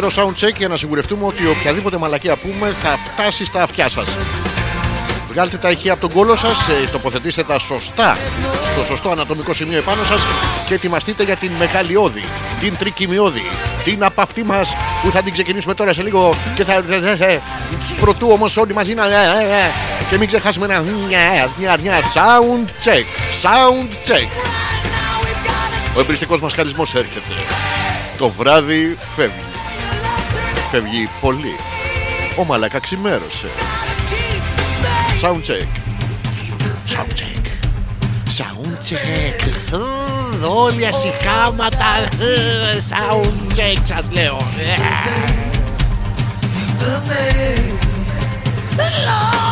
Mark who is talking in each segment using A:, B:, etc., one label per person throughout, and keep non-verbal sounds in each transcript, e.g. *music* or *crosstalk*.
A: Δεύτερο sound check για να σιγουρευτούμε ότι οποιαδήποτε μαλακία πούμε θα φτάσει στα αυτιά σας. Βγάλτε τα ηχεία από τον κόλο σας, τοποθετήστε τα σωστά στο σωστό ανατομικό σημείο επάνω σας και ετοιμαστείτε για την μεγαλειώδη, την τρικυμιώδη, την από αυτή μας που θα την ξεκινήσουμε τώρα σε λίγο και θα. Πρωτού όμως όλοι μαζί να. Και μην ξεχάσουμε ένα. Sound check. Sound check. Ο εμπριστικός μας χαρισμός έρχεται. Το βράδυ φεύγει. Φεύγει πολύ. Ο Μαλάκα ξημέρωσε. Sound check. Sound check. Sound check. Μμμ, Όλοι ασυχάματα. Sound check σας λέω.
B: I've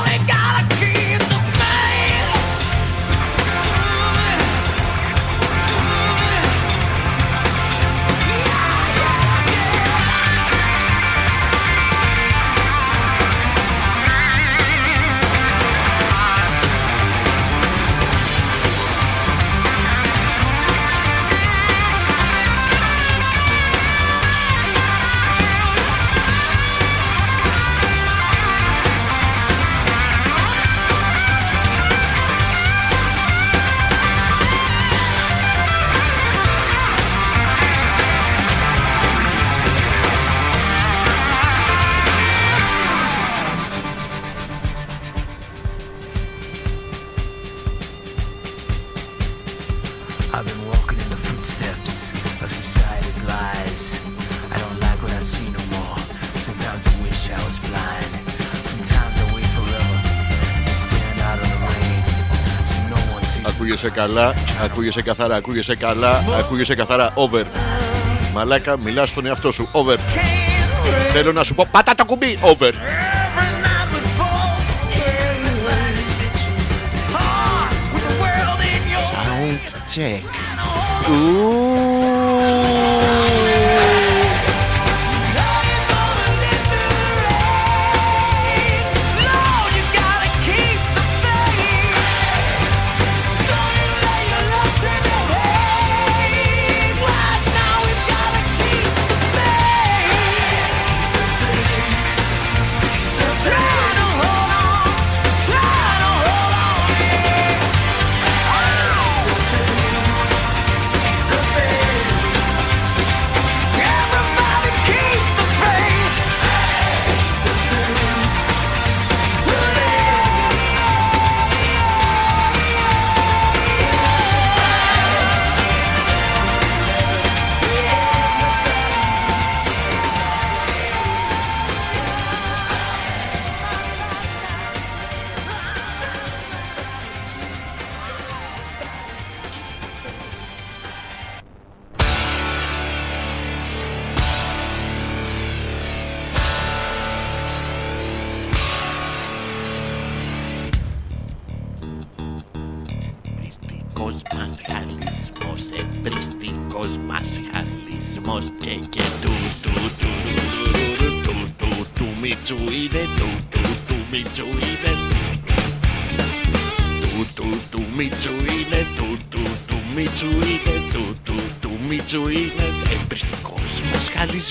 A: καλά, ακούγεσαι καθαρά, ακούγεσαι καλά, ακούγεσαι καθαρά. Over. Μαλάκα, μιλάς στον εαυτό σου. Over. Θέλω να σου πω, πάτα το κουμπί. Over. Sound check. Εμπριστικός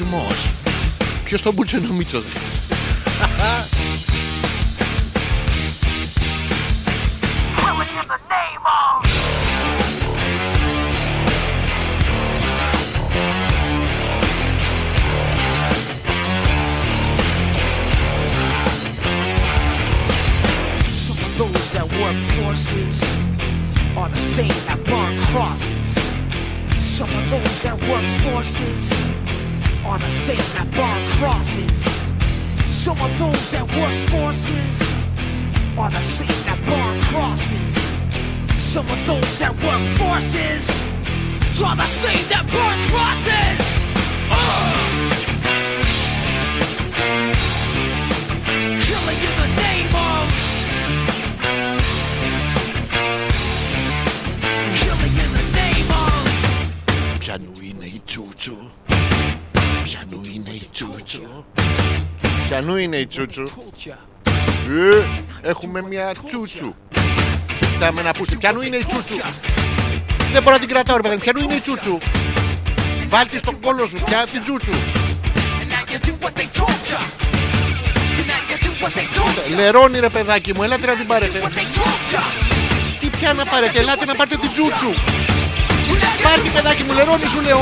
A: μας χαλισμός Ποιος τον μπούτσε είναι ο Μίτσος Ποιανού είναι η Τσούτσου
C: culture.
A: ε, Έχουμε μια Τσούτσου Και κοιτάμε να πούστε Ποιανού είναι η Τσούτσου; Δεν μπορώ να την κρατάω ρε παιδί μου. Ποιανού είναι η Τσούτσου; Βάλτε στον κόλο σου Πια την Τσούτσου; You do what they told ya. And now you do what they told ya.
B: Λερώνει ρε παιδάκι μου, ελάτε να την πάρετε.
A: What they told ya.
B: Τι πια να πάρετε, ελάτε να πάρετε την τζούτσου.
A: And now you
B: Πάρτε παιδάκι μου, λερώνει σου λέω.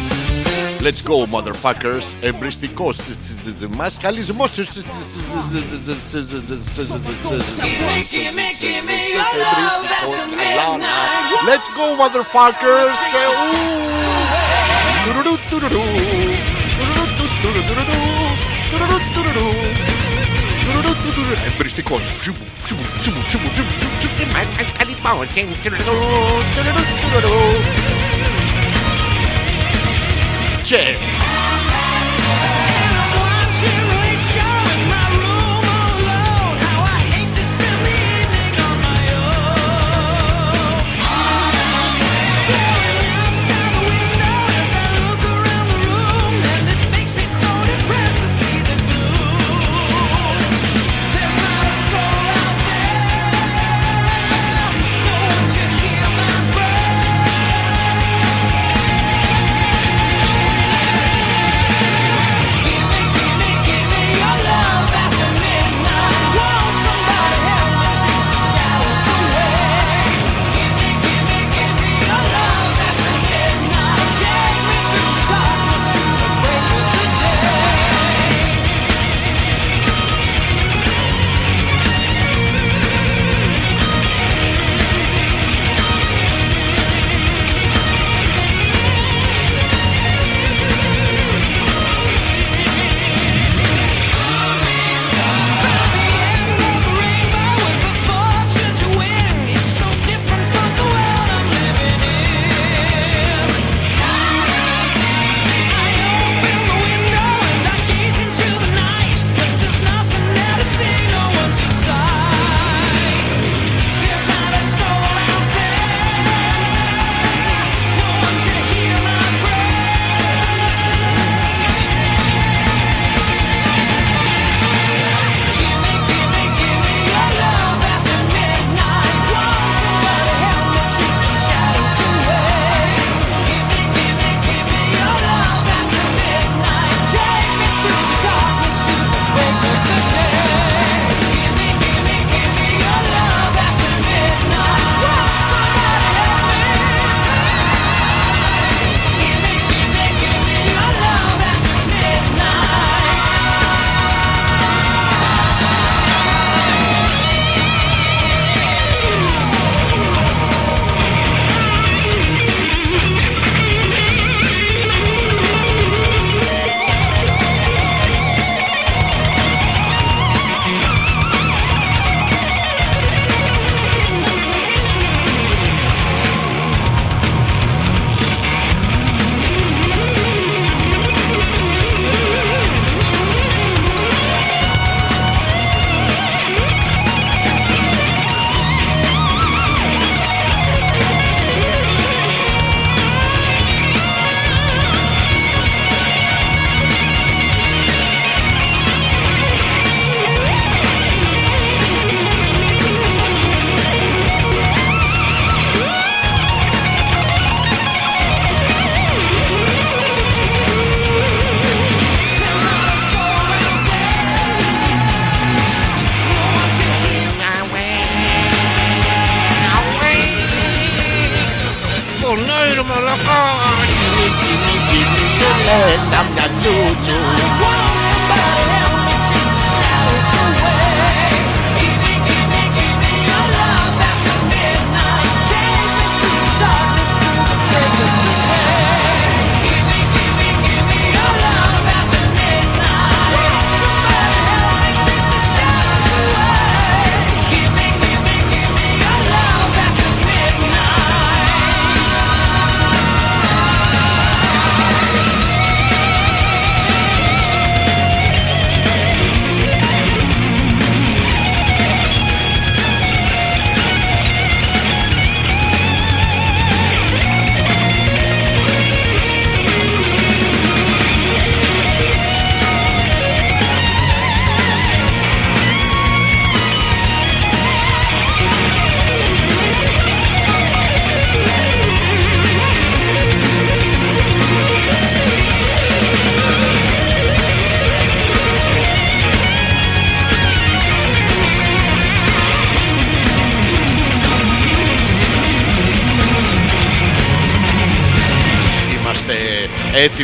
B: Let's go, motherfuckers. Εμπριστικός μασκαλισμός. Let's go, motherfuckers. Τουρουρού, τουρουρού. Τουρουρού, τουρουρού, Cheers.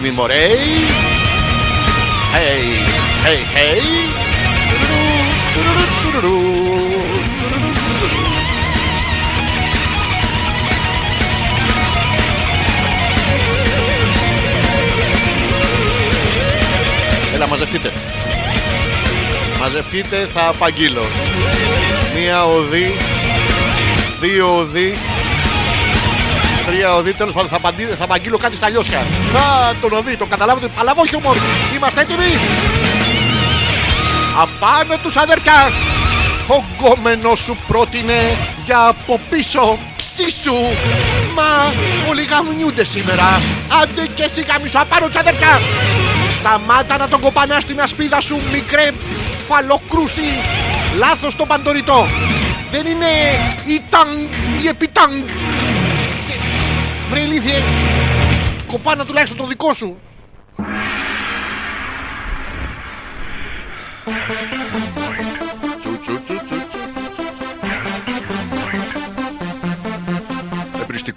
A: Έτοιμοι μωρέ. Hey, hey, hey. Έλα μαζευτείτε. Μαζευτείτε θα απαγγείλω. Μία οδή, δύο οδή, τρία οδή. Τέλο πάντων θα, απαντή- θα απαγγείλω κάτι στα λιώσια. Να τον οδή, τον καταλάβετε. Παλαβό χιούμορ. Είμαστε έτοιμοι. Απάνω τους αδερφιά. Ο γκόμενος σου πρότεινε για από πίσω ψήσου. Μα όλοι γαμνιούνται σήμερα. Άντε και εσύ γαμίσου απάνω τους αδερφιά. Σταμάτα να τον κοπανάς στην ασπίδα σου μικρέ φαλοκρούστη. Λάθος το παντοριτό. Δεν είναι η τάγκ, η επιτάγκ. Και- Βρε ηλίθιε, κοπάνα τουλάχιστον το δικό σου. Τσου,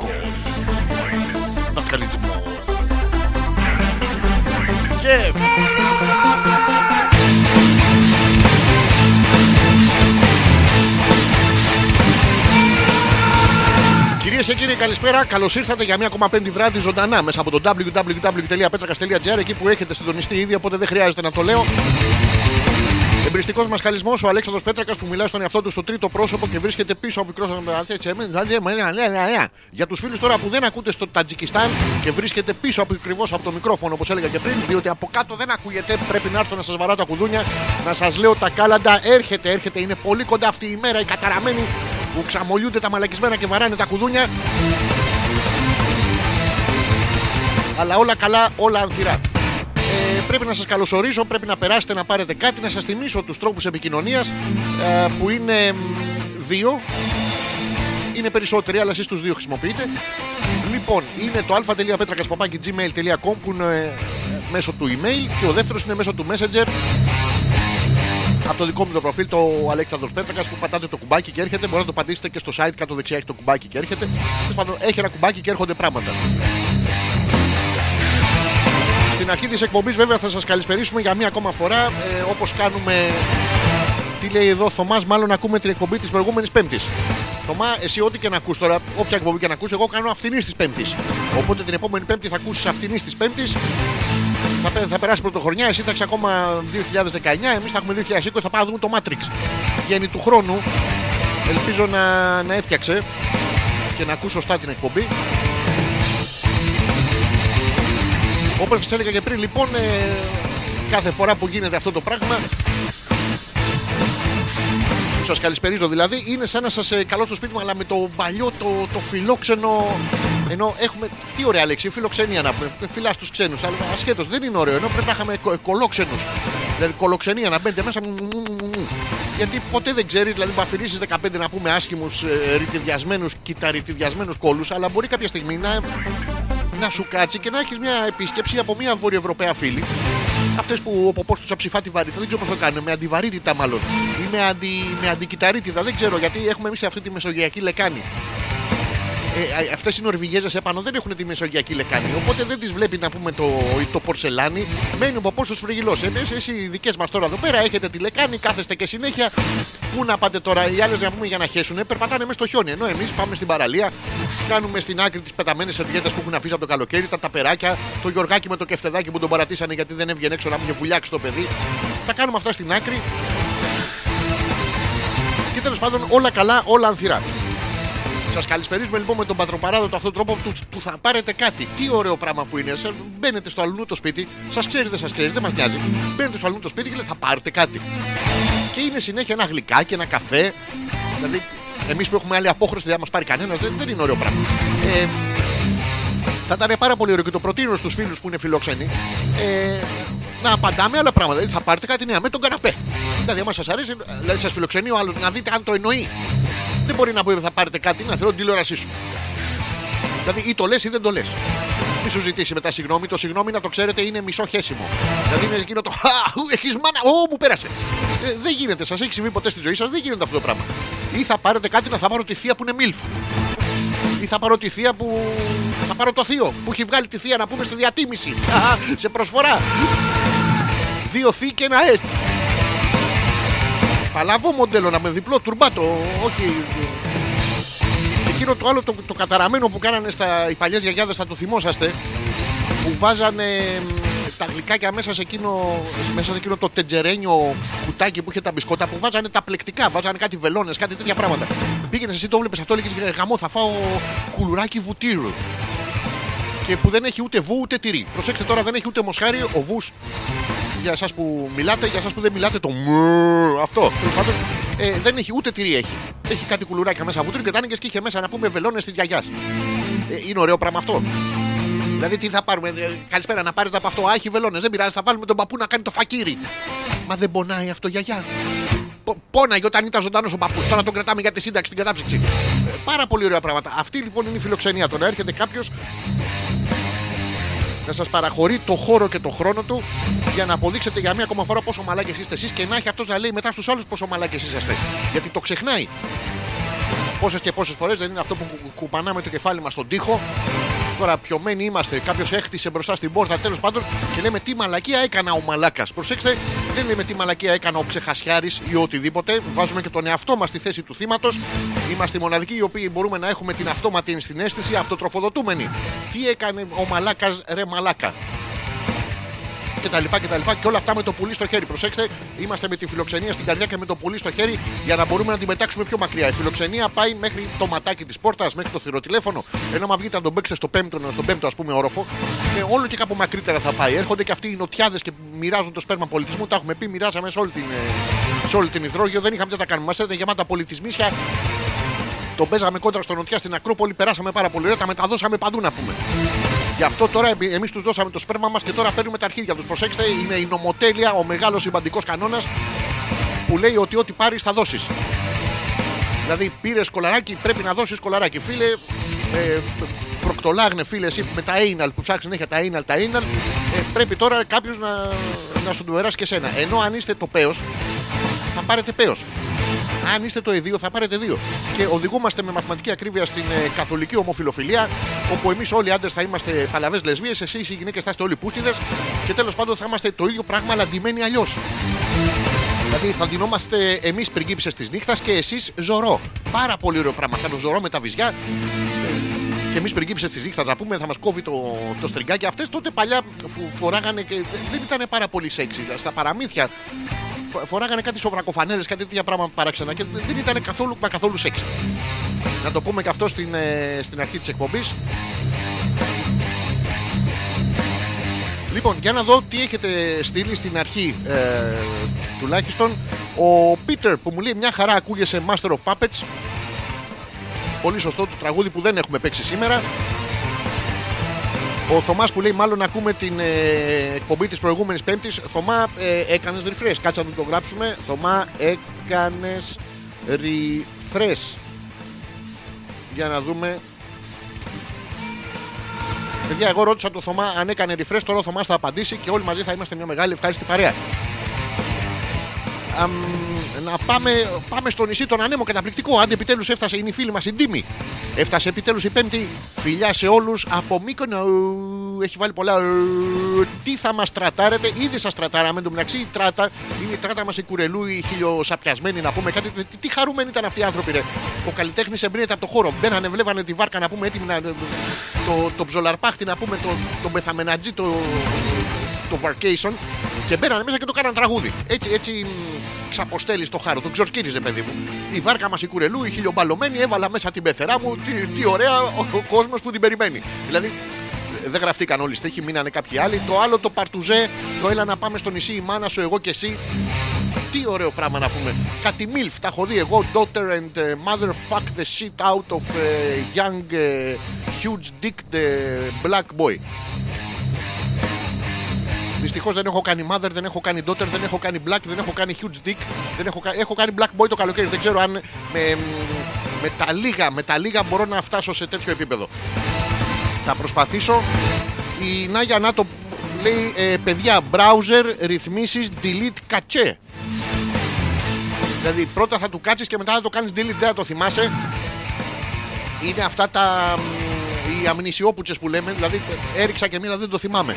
A: και κύριοι, καλησπέρα. Καλώς ήρθατε για μία ακόμα πέμπτη βράδυ ζωντανά μέσα από το www.petrakas.gr εκεί που έχετε συντονιστεί ήδη, οπότε δεν χρειάζεται να το λέω. Εμπριστικός μας καλισμός ο Αλέξανδρος Πέτρακας που μιλάει στον εαυτό του στο τρίτο πρόσωπο και βρίσκεται πίσω από μικρό. Για τους φίλους τώρα που δεν ακούτε στο Τατζικιστάν και βρίσκεται πίσω από ακριβώς από το μικρόφωνο όπως έλεγα και πριν, διότι από κάτω δεν ακούγεται, πρέπει να έρθω να σας βαράω τα κουδούνια, να σας λέω τα κάλαντα. Έρχεται, έρχεται, είναι πολύ κοντά αυτή η μέρα, οι καταραμένοι που ξαμολιούνται τα μαλακισμένα και βαράνε τα κουδούνια. Αλλά όλα καλά, όλα ανθυρά. Ε, πρέπει να σας καλωσορίσω, πρέπει να περάσετε να πάρετε κάτι, να σας θυμίσω τους τρόπους επικοινωνίας ε, που είναι μ, δύο. Είναι περισσότεροι, αλλά εσείς τους δύο χρησιμοποιείτε. Λοιπόν, είναι το α.πέτρακας.gmail.com που είναι ε, μέσω του email και ο δεύτερος είναι μέσω του messenger από το δικό μου το προφίλ, το Αλέξανδρος Πέτρακας που πατάτε το κουμπάκι και έρχεται. Μπορείτε να το πατήσετε και στο site κάτω δεξιά έχει το κουμπάκι και έρχεται. Τέλος πάντων, έχει ένα κουμπάκι και έρχονται πράγματα. Στην αρχή της εκπομπής, βέβαια, θα σας καλησπερίσουμε για μία ακόμα φορά. Ε, Όπως κάνουμε. Τι λέει εδώ, Θωμάς, μάλλον ακούμε την εκπομπή της προηγούμενης Πέμπτης. Θωμά, εσύ ό,τι και να ακούς τώρα, όποια εκπομπή και να ακούς, εγώ κάνω αυθινή της Πέμπτης. Οπότε την επόμενη Πέμπτη θα ακούσεις αυθινή της Πέμπτης. Θα, πε- θα περάσει πρωτοχρονιά, εσύ θα έχεις ακόμα 2019, εμείς θα έχουμε 2020, θα πάμε να δούμε το Matrix. Βγαίνει του χρόνου. Ελπίζω να, να έφτιαξε και να ακούς σωστά την εκπομπή. Όπως σας έλεγα και πριν, λοιπόν, ε, κάθε φορά που γίνεται αυτό το πράγμα, που σας καλησπερίζω δηλαδή, είναι σαν να σας ε, καλώ στο σπίτι μου, αλλά με το παλιό, το, το φιλόξενο. Ενώ έχουμε. Τι ωραία λέξη, φιλοξενία να πούμε. Φιλάς τους ξένους. Αλλά ασχέτως δεν είναι ωραίο. Ενώ πρέπει να είχαμε κο, κολόξενους. Δηλαδή κολοξενία να μπαίνετε μέσα. μου, μου, μου, μου, μου. Γιατί ποτέ δεν ξέρεις, δηλαδή που αφηρήσεις 15 να πούμε άσχημους ε, ρητιδιασμένου, κυταριτιδιασμένου κόλους, αλλά μπορεί κάποια στιγμή να να σου κάτσει και να έχεις μια επίσκεψη από μια βορειοευρωπαία φίλη. Αυτές που ο ποπός τους αψηφά τη βαρύτητα, δεν ξέρω πώς το κάνουν, με αντιβαρύτητα μάλλον. Ή με, αντι, με αντικυταρίτιδα, δεν ξέρω γιατί έχουμε εμείς αυτή τη μεσογειακή λεκάνη. Ε, Αυτές οι Νορβηγέζες επάνω δεν έχουν τη μεσογειακή λεκάνη. Οπότε δεν τις βλέπει να πούμε το, το πορσελάνι. Μένει ο ποπό τους φρυγυλός. Εμεί, εσεί οι δικές μας τώρα εδώ πέρα έχετε τη λεκάνη, κάθεστε και συνέχεια. Πού να πάτε τώρα, οι άλλες να πούμε για να χέσουν, περπατάνε μέσα στο χιόνι. Ενώ εμείς πάμε στην παραλία, κάνουμε στην άκρη τις πεταμένες σερβιέτες που έχουν αφήσει από το καλοκαίρι, τα ταπεράκια, το γιοργάκι με το κεφτεδάκι που τον παρατήσανε γιατί δεν έβγαινε έξω να μην βουλιάξει το παιδί. Τα κάνουμε αυτά στην άκρη. Και τέλος πάντων όλα καλά, όλα ανθυρά. Σας καλησπερίζουμε λοιπόν με τον πατροπαράδοτο αυτόν τον τρόπο του, του θα πάρετε κάτι. Τι ωραίο πράγμα που είναι. Σας μπαίνετε στο αλλού το σπίτι, σας ξέρει, δεν σας ξέρει, δεν μας νοιάζει. Μπαίνετε στο αλλού το σπίτι και λέτε θα πάρετε κάτι. Και είναι συνέχεια ένα γλυκάκι, ένα καφέ. Δηλαδή, εμείς που έχουμε άλλη απόχρωση δεν θα μας πάρει κανένας, δεν, δεν είναι ωραίο πράγμα. Ε, θα ήταν πάρα πολύ ωραίο και το προτείνω στους φίλους που είναι φιλόξενοι. Ε, να απαντάμε άλλα πράγματα. Δηλαδή θα πάρετε κάτι νέα με τον καναπέ. Δηλαδή, άμα σας αρέσει, δηλαδή σας φιλοξενεί ο άλλος να δείτε αν το εννοεί. Δεν μπορεί να πει ότι θα πάρετε κάτι, να θέλω την τηλεόρασή σου. Δηλαδή, ή το λες ή δεν το λες. Μη σου ζητήσει μετά συγγνώμη. Το συγγνώμη να το ξέρετε είναι μισό χέσιμο. Δηλαδή είναι εκείνο το. Έχεις μάνα. Ω, μου πέρασε. Ε, δεν γίνεται. Σας έχει συμβεί ποτέ στη ζωή σας. Δεν γίνεται αυτό το πράγμα. Ή θα πάρετε κάτι να θα πάρω τη θεία που είναι μίλφ. Ή θα πάρω τη θεία που. Θα πάρω το θείο που έχει βγάλει τη θεία να πούμε στη διατίμηση. Αχα, σε προσφορά. Δύο θεί και ένα έστ. Θα λάβω μοντέλο να με διπλό τουρμπάτο. Όχι. Εκείνο το άλλο το, το καταραμένο που κάνανε στα οι παλιές γιαγιάδες θα το θυμόσαστε που βάζανε μ, τα γλυκάκια μέσα σε εκείνο, μέσα σε εκείνο το τετζερένιο κουτάκι που είχε τα μπισκότα που βάζανε τα πλεκτικά, βάζανε κάτι βελόνες, κάτι τέτοια πράγματα. Πήγαινες εσύ το βλέπεις αυτό, λέγες γαμό θα φάω κουλουράκι βουτύρου. Και που δεν έχει ούτε βου ούτε τυρί. Προσέξτε τώρα, δεν έχει ούτε μοσχάρι. Ο βους για εσάς που μιλάτε, για εσάς που δεν μιλάτε, το μου. Αυτό. Τέλος πάντων, ε, δεν έχει ούτε τυρί έχει. Έχει κάτι κουλουράκια μέσα βούτυρ και τα άνοιγες και είχε μέσα να πούμε βελόνες της γιαγιάς. Ε, είναι ωραίο πράγμα αυτό. Δηλαδή τι θα πάρουμε, ε, καλησπέρα να πάρετε από αυτό. Α, έχει βελόνες, δεν πειράζει, θα βάλουμε τον παππού να κάνει το φακύρι. Μα δεν πονάει αυτό γιαγιά. Πο- Πόναγε όταν ήταν ζωντανός ο παππούς. Τώρα τον κρατάμε για τη σύνταξη, την κατάψυξη. Ε, πάρα πολύ ωραία πράγματα. Αυτή λοιπόν είναι η φιλοξενία. Το να έρχεται κάποιος να σας παραχωρεί το χώρο και το χρόνο του για να αποδείξετε για μία ακόμα φορά πόσο μαλάκες είστε εσείς και να έχει αυτός να λέει μετά στους άλλους πόσο μαλάκες είσαστε. Γιατί το ξεχνάει. Πόσες και πόσες φορές δεν είναι αυτό που κου- κουπανάμε το κεφάλι μας στον τοίχο. Τώρα πιωμένοι είμαστε. Κάποιος έχτισε μπροστά στην πόρτα τέλος πάντων και λέμε τι μαλακία έκανα ο μαλάκας. Προσέξτε, δεν λέμε τι μαλακία έκανα ο ξεχασιάρη ή οτιδήποτε. Βάζουμε και τον εαυτό μας στη θέση του θύματος. Είμαστε οι μοναδικοί οι οποίοι μπορούμε να έχουμε την αυτόματη ενσυναίσθηση αυτοτροφοδοτούμενη. Τι έκανε ο μαλάκας ρε μαλάκα και τα λοιπά και τα λοιπά και όλα αυτά με το πουλί στο χέρι. Προσέξτε, είμαστε με τη φιλοξενία στην καρδιά και με το πουλί στο χέρι για να μπορούμε να την πετάξουμε πιο μακριά. Η φιλοξενία πάει μέχρι το ματάκι της πόρτας, μέχρι το θηροτηλέφωνο. Ενώ μα βγείτε να τον παίξετε στο πέμπτο, στον πέμπτο ας πούμε όροφο, και όλο και κάπου μακρύτερα θα πάει. Έρχονται και αυτοί οι νοτιάδες και μοιράζουν το σπέρμα πολιτισμού. Τα έχουμε πει, μοιράζαμε σε όλη την, ε, σε όλη την υδρόγειο. Δεν είχαμε τι να τα κάνουμε. Μας ήταν γεμάτα πολιτισμίσια. Τον παίζαμε κόντρα στο νοτιά στην Ακρόπολη, περάσαμε πάρα πολύ ωραία, τα μεταδώσαμε παντού να πούμε. Γι' αυτό τώρα εμείς τους δώσαμε το σπέρμα μας και τώρα παίρνουμε τα αρχίδια τους. Προσέξτε, είναι η νομοτέλεια, ο μεγάλος σημαντικός κανόνας που λέει ότι ό,τι πάρεις θα δώσεις. Δηλαδή πήρες κολαράκι, πρέπει να δώσεις κολαράκι. Φίλε, ε, προκτολάγνε φίλε, εσύ με τα anal που ψάχνει συνέχεια τα anal, τα anal, ε, πρέπει τώρα κάποιος να, να σου του περάσει και σένα. Ενώ αν είστε το πέος, θα πάρετε πέος. Αν είστε το εδίο, θα πάρετε δύο. Και οδηγούμαστε με μαθηματική ακρίβεια στην ε, καθολική ομοφιλοφιλία, όπου εμείς όλοι οι άντρες θα είμαστε παλαβές λεσβείε, εσείς οι γυναίκες θα είστε όλοι πούτιδες και τέλος πάντων θα είμαστε το ίδιο πράγμα, αλλά ντυμένοι αλλιώς. Δηλαδή θα ντυνόμαστε εμείς πριγκίψε της νύχτας και εσείς ζωρό. Πάρα πολύ ωραίο πράγμα. Θα το ζωρό με τα βυζιά. Και εμείς πριγκίψε της νύχτας να πούμε, θα μας κόβει το, το στριγκάκι. Αυτές τότε παλιά φου- φοράγανε και δεν ήταν πάρα πολύ σεξι. Στα παραμύθια φο- φοράγανε κάτι σοβρακοφανέλες, κάτι τέτοια πράγματα παράξενα και δεν ήταν καθόλου, μα καθόλου σεξ. Να το πούμε και αυτό στην, ε, στην αρχή της εκπομπής. Λοιπόν, για να δω τι έχετε στείλει στην αρχή ε, τουλάχιστον. Ο Πίτερ που μου λέει μια χαρά ακούγεσαι Master of Puppets. Πολύ σωστό το τραγούδι που δεν έχουμε παίξει σήμερα. Ο Θωμάς που λέει: Μάλλον ακούμε την ε, εκπομπή της προηγούμενης Πέμπτης. Θωμά, ε, έκανες refresh. Κάτσε να το γράψουμε. Θωμά, έκανες refresh. Για να δούμε. Παιδιά, εγώ ρώτησα τον Θωμά αν έκανε refresh. Τώρα ο Θωμάς θα απαντήσει και όλοι μαζί θα είμαστε μια μεγάλη ευχάριστη παρέα. Αμ, να πάμε, πάμε στο νησί τον Ανέμο καταπληκτικό. Αν επιτέλους έφτασε, είναι η φίλη μας η Ντίμη. Έφτασε επιτέλους η Πέμπτη. Φιλιά σε όλους από Μύκονο. Έχει βάλει πολλά. Τι θα μας τρατάρετε, ήδη σας τρατάραμε. Εν τω μεταξύ η τράτα είναι η τράτα μας η κουρελού, η χιλιοσαπιασμένη να πούμε κάτι. Τι, τι χαρούμενοι ήταν αυτοί οι άνθρωποι, ρε. Ο καλλιτέχνης εμπνέεται από το χώρο. Μπαίνανε, βλέπανε τη βάρκα να πούμε έτοιμη να. Το, το ψολαρπάχτη να πούμε, το, το μεθαμενατζή, το, το Varcation και μπαίνανε μέσα και το κάναν τραγούδι. Έτσι, έτσι ξαποστέλει το χάρο, τον ξορκύριζε παιδί μου. Η βάρκα μας η κουρελού, η χιλιομπαλωμένη, έβαλα μέσα την πεθερά μου. Τι, τι ωραία ο, ο κόσμος που την περιμένει. Δηλαδή δεν γραφτήκαν όλοι στέχοι, μείνανε κάποιοι άλλοι. Το άλλο το παρτουζέ, το έλα να πάμε στο νησί, η μάνα σου, εγώ και εσύ. Τι ωραίο πράγμα να πούμε. Κάτι milf, τα έχω δει εγώ. Daughter and uh, mother fuck the shit out of uh, young uh, huge dick the black boy. Δυστυχώς δεν έχω κάνει mother, δεν έχω κάνει daughter, δεν έχω κάνει black, δεν έχω κάνει huge dick. Δεν έχω, κα- έχω κάνει black boy το καλοκαίρι. Δεν ξέρω αν με, με, τα λίγα, με τα λίγα μπορώ να φτάσω σε τέτοιο επίπεδο. Θα προσπαθήσω. Η Νάγια Νάτο λέει ε, παιδιά, browser, ρυθμίσεις, delete, κατσέ. Δηλαδή πρώτα θα του κάτσεις και μετά θα το κάνεις delete, δεν θα το θυμάσαι. Είναι αυτά τα. μ, οι αμνησιόπουτσες που λέμε, δηλαδή έριξα και μία αλλά δεν το θυμάμαι.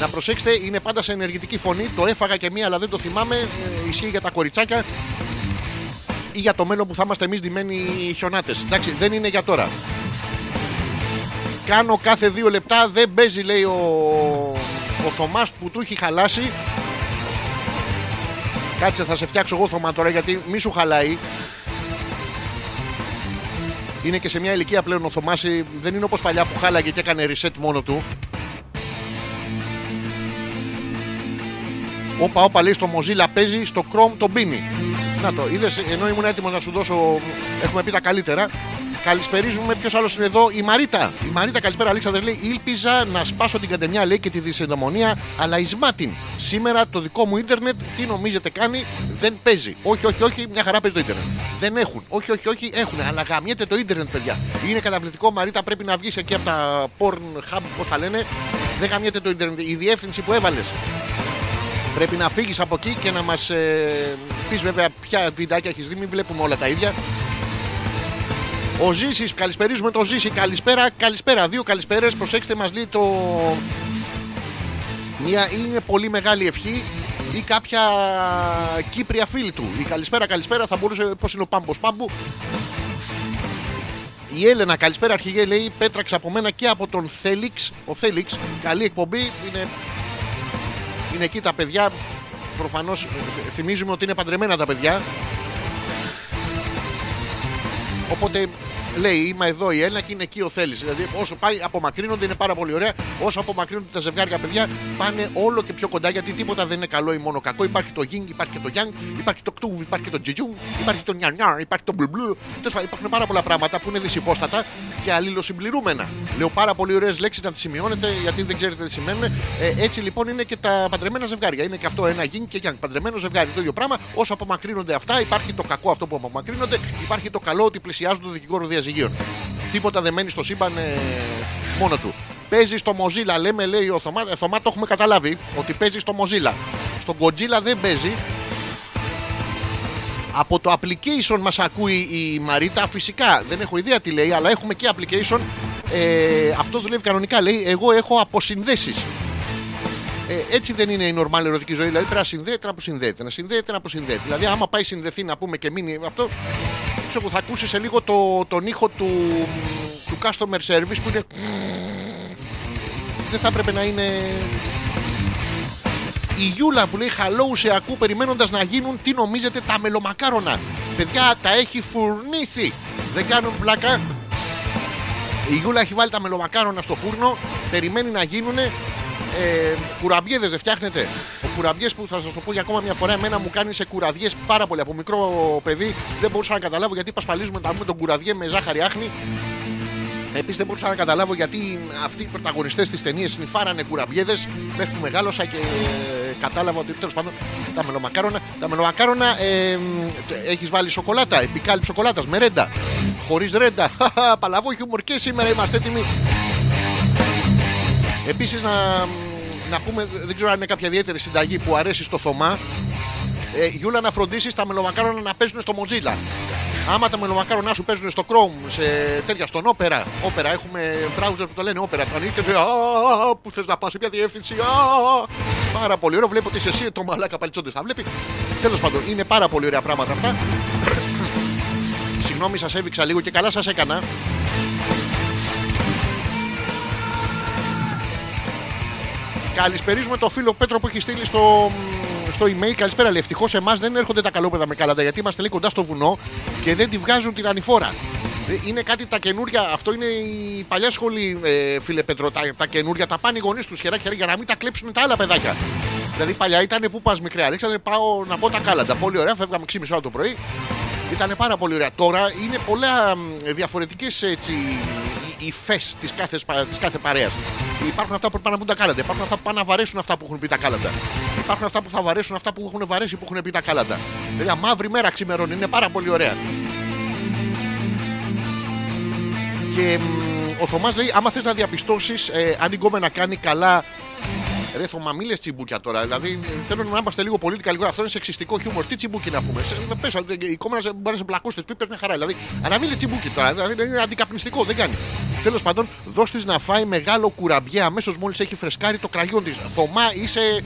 A: Να προσέξετε, είναι πάντα σε ενεργητική φωνή. Το έφαγα και μία αλλά δεν το θυμάμαι. Ε, ισχύει για τα κοριτσάκια ή για το μέλλον που θα είμαστε εμείς ντυμένοι χιονάτες. Εντάξει, δεν είναι για τώρα. Κάνω κάθε δύο λεπτά, δεν παίζει λέει ο, ο Θωμάς που του έχει χαλάσει. Κάτσε, θα σε φτιάξω εγώ Θωμά τώρα γιατί μη σου χαλάει. Είναι και σε μια ηλικία πλέον ο Θωμάς, ε, δεν είναι όπως παλιά που χάλαγε και έκανε reset μόνο του. Όπα, όπα, λέει στο Mozilla παίζει, στο Chrome το μπίνει. Να το, είδες, ενώ ήμουν έτοιμος να σου δώσω. Έχουμε πει τα καλύτερα. Καλησπερίζουμε ποιος άλλος είναι εδώ, η Μαρίτα. Η Μαρίτα, καλησπέρα, Αλέξανδρε. Λέει: Ήλπιζα να σπάσω την καντεμιά, λέει και τη δυσυνδαιμονία, αλλά εις μάτιν. Σήμερα το δικό μου ίντερνετ, τι νομίζετε κάνει, δεν παίζει. Όχι, όχι, όχι, μια χαρά παίζει το ίντερνετ. Δεν έχουν. Όχι, όχι, όχι, έχουν. Αλλά γαμιέται το ίντερνετ, παιδιά. Είναι καταπληκτικό, Μαρίτα, πρέπει να βγεις εκεί από τα Pornhub, πώς τα λένε. Δεν γαμιέται το ίντερνετ. Η διεύθυνση που έβαλες Πρέπει να φύγεις από εκεί και να μας ε, πεις βέβαια ποια βιντεάκια έχεις δει. Μην βλέπουμε όλα τα ίδια. Ο Ζήσης, καλησπερίζουμε τον Ζήση. Καλησπέρα, καλησπέρα. Δύο καλησπέρες. Προσέξτε, μας λέει το. Μια είναι πολύ μεγάλη ευχή ή κάποια Κύπρια φίλη του. Η καλησπέρα, καλησπέρα θα μπορούσε. Πώς είναι ο Πάμπος; Πάμπου. Η Έλενα, καλησπέρα αρχηγέ, λέει πέτραξε από μένα και από τον Θέλιξ. Ο Θέλιξ, καλή εκπομπή. Είναι είναι εκεί τα παιδιά. Προφανώς θυμίζουμε ότι είναι παντρεμένα τα παιδιά. Οπότε λέει: Είμαι εδώ η Έλληνα και είναι εκεί ο Θέλει. Δηλαδή, όσο πάει, απομακρύνονται, είναι πάρα πολύ ωραία. Όσο απομακρύνονται τα ζευγάρια παιδιά, πάνε όλο και πιο κοντά γιατί τίποτα δεν είναι καλό ή μόνο κακό. Υπάρχει το Ying, υπάρχει και το Yang, υπάρχει το Κτούβ, υπάρχει και το Τζιτζούγκ, υπάρχει το Νιανιάρ, υπάρχει το Μπλουμπλου. Τέλος πάντων, υπάρχουν πάρα πολλά πράγματα που είναι δυσυπόστατα και αλληλοσυμπληρούμενα. Λέω πάρα πολύ ωραίες λέξεις να τις σημειώνετε γιατί δεν ξέρετε τι σημαίνουν. Ε, έτσι λοιπόν είναι και τα παντρεμένα ζευγάρια. Είναι και αυτό ένα Ying και Yang. Παντρεμένο ζευγάρι το ίδιο πράγμα. Όσο απομακρύνονται αυτά, υπάρχει το κακό αυτό που απομακρύνονται, υπάρχει το καλό ότι πλησιάζουν το δικηγόρο διαζυγίων. Τίποτα δεν μένει στο σύμπαν ε, μόνο του. Παίζει στο Mozilla, λέμε, λέει ο Θωμά. Ε, Θωμά το έχουμε καταλάβει ότι παίζει στο Mozilla. Στο Godzilla δεν παίζει. Από το application μας ακούει η Μαρίτα. Φυσικά δεν έχω ιδέα τι λέει, αλλά έχουμε και application. Ε, αυτό δουλεύει κανονικά. Λέει, εγώ έχω αποσυνδέσεις. Ε, έτσι δεν είναι η normal ερωτική ζωή. Δηλαδή πρέπει να συνδέεται, να αποσυνδέεται, να συνδέεται, να αποσυνδέεται. Δηλαδή, άμα πάει συνδεθεί να πούμε και μείνει αυτό, ξέρω που θα ακούσεις σε λίγο το, τον ήχο του, του customer service που είναι. Δεν θα έπρεπε να είναι. Η Γιούλα που λέει χαλόου σε ακού περιμένοντας να γίνουν τι νομίζετε τα μελομακάρονα. Παιδιά τα έχει φουρνίσει. Δεν κάνουν πλάκα. Η Γιούλα έχει βάλει τα μελομακάρονα στο φούρνο. Περιμένει να γίνουνε. Ε, κουραμπιέδες δεν φτιάχνετε. Ο κουραμπιές που θα σας το πω για ακόμα μια φορά, εμένα μου κάνει σε κουραδιές πάρα πολύ. Από μικρό παιδί δεν μπορούσα να καταλάβω γιατί πασπαλίζουμε τα με τον κουραδιέ με ζάχαρη άχνη. Επίσης δεν μπορούσα να καταλάβω γιατί αυτοί οι πρωταγωνιστές της ταινίας συνυφάρανε κουραμπιέδες μέχρι που μεγάλωσα και ε, κατάλαβα ότι τέλος πάντων τα μελομακάρονα. Τα μελομακάρονα ε, έχεις βάλει σοκολάτα, επικάλυψη σοκολάτας με ρέντα. Χωρίς ρέντα. *laughs* Χαχα, Παλαβό χιούμορ και σήμερα είμαστε έτοιμοι. Επίσης να, να πούμε, δεν ξέρω αν είναι κάποια ιδιαίτερη συνταγή που αρέσει στο Θωμά. Ε, Γιούλα να φροντίσεις τα μελομακάρονα να παίζουν στο Mozilla. Άμα τα μελομακάρονα σου παίζουν στο Chrome, σε τέτοια στον Opera, Opera έχουμε browser που το λένε Opera, το ανοίγετε, λέει, «Α, που θες να πας σε μια διεύθυνση. Α, πάρα πολύ ωραίο. Βλέπω ότι είσαι εσύ το μαλάκα παλιτσόντες θα βλέπει. Τέλος πάντων, είναι πάρα πολύ ωραία πράγματα αυτά. *coughs* Συγγνώμη, σας έβηξα λίγο και καλά σας έκανα. Καλησπερίζουμε το φίλο Πέτρο που έχει στείλει στο, στο email. Καλησπέρα, λέει. Ευτυχώς εμάς δεν έρχονται τα καλόπεδα με κάλαντα γιατί είμαστε λίγο κοντά στο βουνό και δεν τη βγάζουν την ανηφόρα. Ε, Είναι κάτι τα καινούρια, αυτό είναι η παλιά σχολή, ε, φίλε Πέτρο. Τα, τα καινούρια τα πάνε οι γονείς τους χεράκι χεράκι για να μην τα κλέψουν τα άλλα παιδάκια. Δηλαδή παλιά ήταν που πας μικρή Αλέξανδρε, πάω να πω τα κάλαντα. Πολύ ωραία, φεύγαμε 6.30 ώρα το πρωί. Ήταν πάρα πολύ ωραία. Τώρα είναι πολλά διαφορετικές υφέ της κάθε, της κάθε παρέας. Υπάρχουν αυτά που πάνε να πούν τα κάλαντα. Υπάρχουν αυτά που πάνε να βαρέσουν αυτά που έχουν πει τα κάλαντα. Υπάρχουν αυτά που θα βαρέσουν αυτά που έχουν βαρέσει που έχουν πει τα κάλαντα. Δηλαδή, μαύρη μέρα ξημερώνει. Είναι πάρα πολύ ωραία. Και μ, ο Θωμάς λέει: Άμα θες να διαπιστώσεις ε, αν η γκόμενα κάνει καλά Ρε θωμαμίλες τσιμπούκια τώρα. Δηλαδή θέλω να είμαστε λίγο πολύ καλύτερα. Αυτό είναι σεξιστικό χιούμορ. Τι τσιμπούκι να πούμε. Πες, η κόμμα μπορεί να σε μπλακώσει τι πίπε μια χαρά. Δηλαδή, αλλά μην είναι τσιμπούκι τώρα. Δηλαδή είναι αντικαπνιστικό. Δεν κάνει. Τέλος πάντων, δώσ' της να φάει μεγάλο κουραμπιέ αμέσως μόλις έχει φρεσκάρει το κραγιόν της. Θωμά είσαι.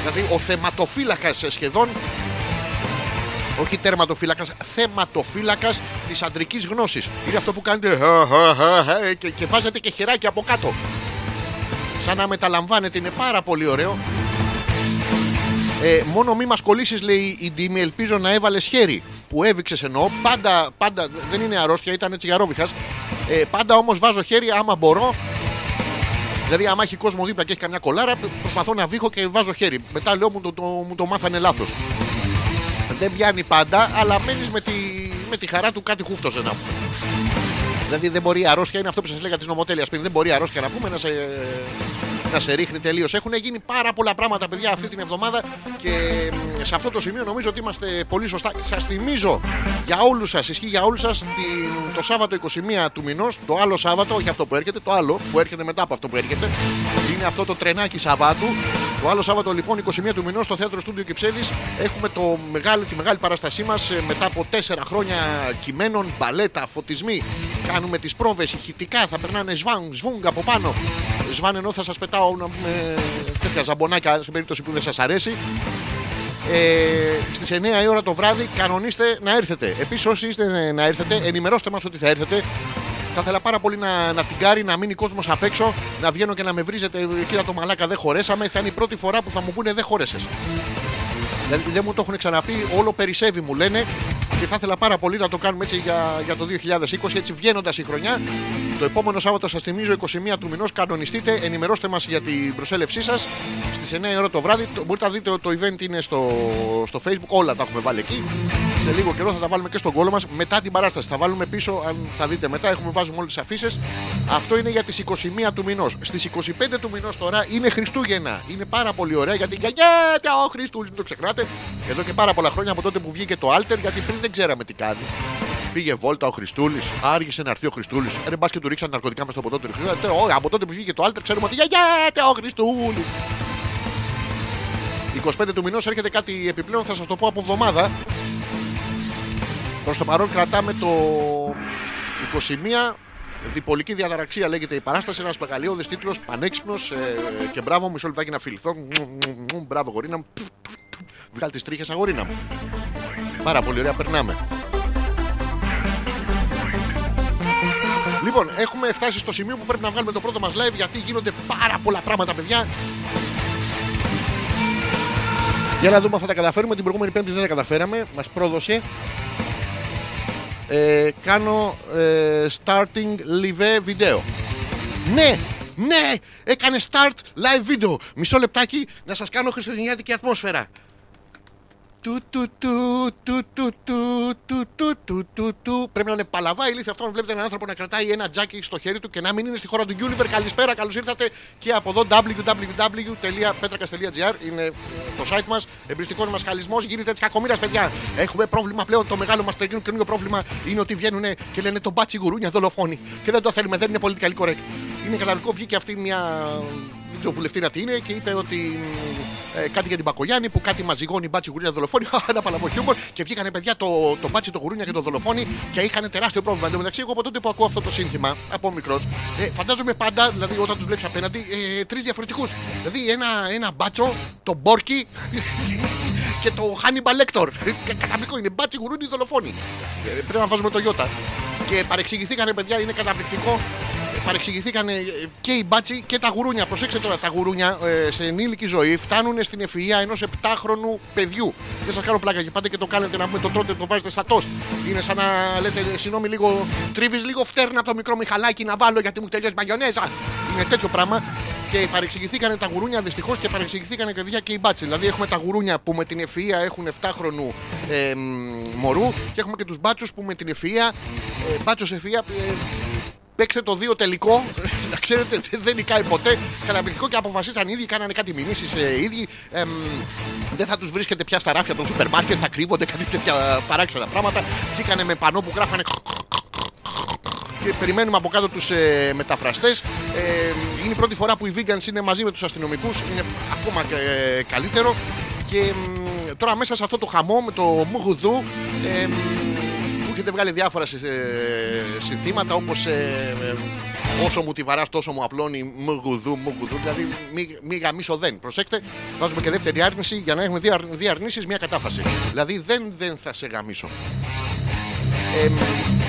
A: Δηλαδή ο θεματοφύλακας σχεδόν όχι τερματοφύλακας, θεματοφύλακας της αντρικής γνώσης. Είναι αυτό που κάνετε και, και βάζετε και χεράκι από κάτω. Σαν να μεταλαμβάνετε, είναι πάρα πολύ ωραίο. Ε, μόνο μη μας κολλήσεις, λέει η Ντίμη. Ελπίζω να έβαλες χέρι. Που έβηξες εννοώ. Πάντα, πάντα δεν είναι αρρώστια, ήταν έτσι για Ε, πάντα όμως βάζω χέρι άμα μπορώ. Δηλαδή, άμα έχει κόσμο δίπλα και έχει καμιά κολάρα, προσπαθώ να βήχω και βάζω χέρι. Μετά λέω μου το, το, μου το μάθανε λάθος. Δεν πιάνει πάντα, αλλά μένεις με τη, με τη χαρά του κάτι χούφτωσε να πούμε. Δηλαδή δεν μπορεί η αρρώστια, είναι αυτό που σας λέγα της νομοτέλειας πριν. Δεν μπορεί η αρρώστια να πούμε να σε, να σε ρίχνει τελείως. Έχουν γίνει πάρα πολλά πράγματα, παιδιά, αυτή την εβδομάδα και μ, σε αυτό το σημείο νομίζω ότι είμαστε πολύ σωστά. Σας θυμίζω για όλους σας, ισχύει για όλους σας το Σάββατο 21 του μηνός, το άλλο Σάββατο, όχι αυτό που έρχεται, το άλλο που έρχεται μετά από αυτό που έρχεται. Είναι αυτό το τρενάκι Σαββάτου. Το άλλο Σάββατο λοιπόν 21 του μηνός στο θέατρο Στούντιο Κυψέλης έχουμε το μεγάλο, τη μεγάλη παράστασή μας μετά από 4 χρόνια κειμένων, μπαλέτα, φωτισμοί. Κάνουμε τις πρόβες ηχητικά, θα περνάνε σβάν, σβούγκ από πάνω. Σβάν ενώ θα σας πετάω να πούμε, τέτοια ζαμπονάκια σε περίπτωση που δεν σας αρέσει. Ε, Στις 9 η ώρα το βράδυ κανονίστε να έρθετε. Επίσης, όσοι είστε να έρθετε, ενημερώστε μας ότι θα έρθετε. Θα ήθελα πάρα πολύ να, να τυγκάρει, να μείνει κόσμος απ' έξω, να βγαίνω και να με βρίζετε. Κύριε το μαλάκα, δεν χωρέσαμε. Θα είναι η πρώτη φορά που θα μου πούνε δεν χώρεσες. Δηλαδή δεν μου το έχουν ξαναπεί, όλο περισσεύει μου λένε και θα ήθελα πάρα πολύ να το κάνουμε έτσι για, για το 2020, έτσι βγαίνοντας η χρονιά. Το επόμενο Σάββατο σας θυμίζω 21 του μηνός. Κανονιστείτε, ενημερώστε μας για την προσέλευσή σας στις 9 η ώρα το βράδυ. Το- Μπορείτε να δείτε το event είναι στο, στο facebook, όλα τα έχουμε βάλει εκεί. Σε λίγο καιρό θα τα βάλουμε και στον κόλλο μας μετά την παράσταση. Θα βάλουμε πίσω, αν θα δείτε μετά, έχουμε βάζουμε όλες τις αφήσει. Αυτό είναι για τις 21 του μηνός. Στις 25 του μηνός τώρα είναι Χριστούγεννα. Είναι πάρα πολύ ωραία γιατί γιαγιάτε ο Χριστούλης, μην το ξεχνάτε. Εδώ και πάρα πολλά χρόνια από τότε που βγήκε το Alter, γιατί πριν δεν ξέραμε τι κάνει. Πήγε βόλτα ο Χριστούλης, άργησε να έρθει ο Χριστούλης. Ρε μπας και του ρίξαν ναρκωτικά μες στο ποτό του Χριστούλη. Ε, όχι, Από τότε που βγήκε το Alter ξέρουμε ότι γιαγιάτε ο Χριστούλης. 25 του μηνός έρχεται κάτι επιπλέον, θα σας το πω από εβδομάδα. Προς το παρόν κρατάμε το 21. Διπολική διαδραξία λέγεται η παράσταση. Ένας μεγαλειώδης τίτλος, πανέξυπνος ε, και μπράβο. Μισό λεπτάκι να φιληθώ. Μου, μου, μου, Μπράβο, γορίνα μου. Βγάλει τις τρίχες, αγορίνα μου. Πάρα πολύ ωραία, περνάμε. Λοιπόν, έχουμε φτάσει στο σημείο που πρέπει να βγάλουμε το πρώτο μας live γιατί γίνονται πάρα πολλά πράγματα, παιδιά. Για να δούμε αν θα τα καταφέρουμε. Την προηγούμενη Πέμπτη δεν τα καταφέραμε. Μας πρόδωσε. Ε, κάνω ε, starting live video. Ναι, ναι, έκανε start live video. Μισό λεπτάκι να σας κάνω χριστουγεννιάτικη ατμόσφαιρα. Πρέπει να είναι παλαβά ηλίθεια αυτό. Αν βλέπετε έναν άνθρωπο να κρατάει ένα τζάκι στο χέρι του και να μην είναι στη χώρα του Gulliver. Καλησπέρα, καλώς ήρθατε και από εδώ www.petrakas.gr είναι ε, το site μας. Εμπριστικός μας χαλισμός γίνεται έτσι κακομοίρας, παιδιά. Έχουμε πρόβλημα πλέον. Το μεγάλο μας καινούργιο πρόβλημα είναι ότι βγαίνουν και λένε το μπάτσοι γουρούνια δολοφόνοι. Και δεν το θέλουμε, δεν είναι πολιτικά correct. Είναι καταπληκτικό, βγήκε αυτή μια δεν ξέρω βουλευτήνα τι είναι και είπε ότι ε, κάτι για την Μπακογιάννη που κάτι μαζιγώνει μπάτσοι γουρούνια δολοφόνοι. Χα, Ένα παλαβό χιούμορ και βγήκανε παιδιά το, το μπάτσοι το γουρούνια και το δολοφόνοι και είχαν τεράστιο πρόβλημα. Εν τω μεταξύ, εγώ από τότε που ακούω αυτό το σύνθημα από μικρός, ε, φαντάζομαι πάντα, δηλαδή όταν τους βλέπεις απέναντι, ε, τρεις διαφορετικούς. Δηλαδή ένα, ένα μπάτσο, τον Πόρκι *laughs* και το Hannibal Lecter. Ε, Καταπληκτικό είναι μπάτσοι γουρούνια δολοφόνοι. Ε, πρέπει να βάζουμε το Ιώτα. Και παρεξηγηθήκανε παιδιά, είναι καταπληκτικό. Ε, Παρεξηγηθήκαν και οι μπάτσι και τα γουρούνια. Προσέξτε τώρα, τα γουρούνια ε, σε ενήλικη ζωή φτάνουν στην ευφυΐα ενός 7χρονου παιδιού. Δεν σας κάνω πλάκα και πάτε και το κάνετε να πούμε το τρώτε, το βάζετε στα τόστ. Είναι σαν να λέτε, συγγνώμη, λίγο τρίβεις λίγο φτέρνα από το μικρό μιχαλάκι να βάλω γιατί μου τελειώσει μαγιονέζα. Είναι τέτοιο πράγμα. Και παρεξηγηθήκανε τα γουρούνια δυστυχώς και παρεξηγηθήκανε και παιδιά και οι μπάτσι. Δηλαδή έχουμε τα γουρούνια που με την ευφυΐα έχουν 7χρονου ε, μ, μωρού και έχουμε και τους μπάτσους που με την ευφυΐα, ε, μπάτσος ευφυΐα, ε, Παίξτε το δύο τελικό. *laughs* Να ξέρετε, δεν νικάει ποτέ. Καταπληκτικό και αποφασίσαν οι ίδιοι, κάνανε κάτι μηνύσεις ε, ίδιοι. Εμ, δεν θα τους βρίσκετε πια στα ράφια των σούπερ μάρκετ, θα κρύβονται κάτι τέτοια παράξενα πράγματα. Βγήκανε με πανό που γράφανε και περιμένουμε από κάτω τους ε, μεταφραστές. Ε, είναι η πρώτη φορά που οι vegans είναι μαζί με τους αστυνομικούς. Είναι ακόμα ε, καλύτερο. Και μ, τώρα μέσα σε αυτό το χαμό με το μουγουδού. Ε, μου έχετε βγάλει διάφορα συ- ε, συνθήματα όπως ε, ε, όσο μου τη βαράς τόσο μου απλώνει μουγουδού, μουγουδού δηλαδή μη, μη γαμίσω δεν προσέξτε βάζουμε και δεύτερη άρνηση για να έχουμε δύο, αρ- δύο αρνήσεις μια κατάφαση δηλαδή δεν, δεν θα σε γαμίσω ε,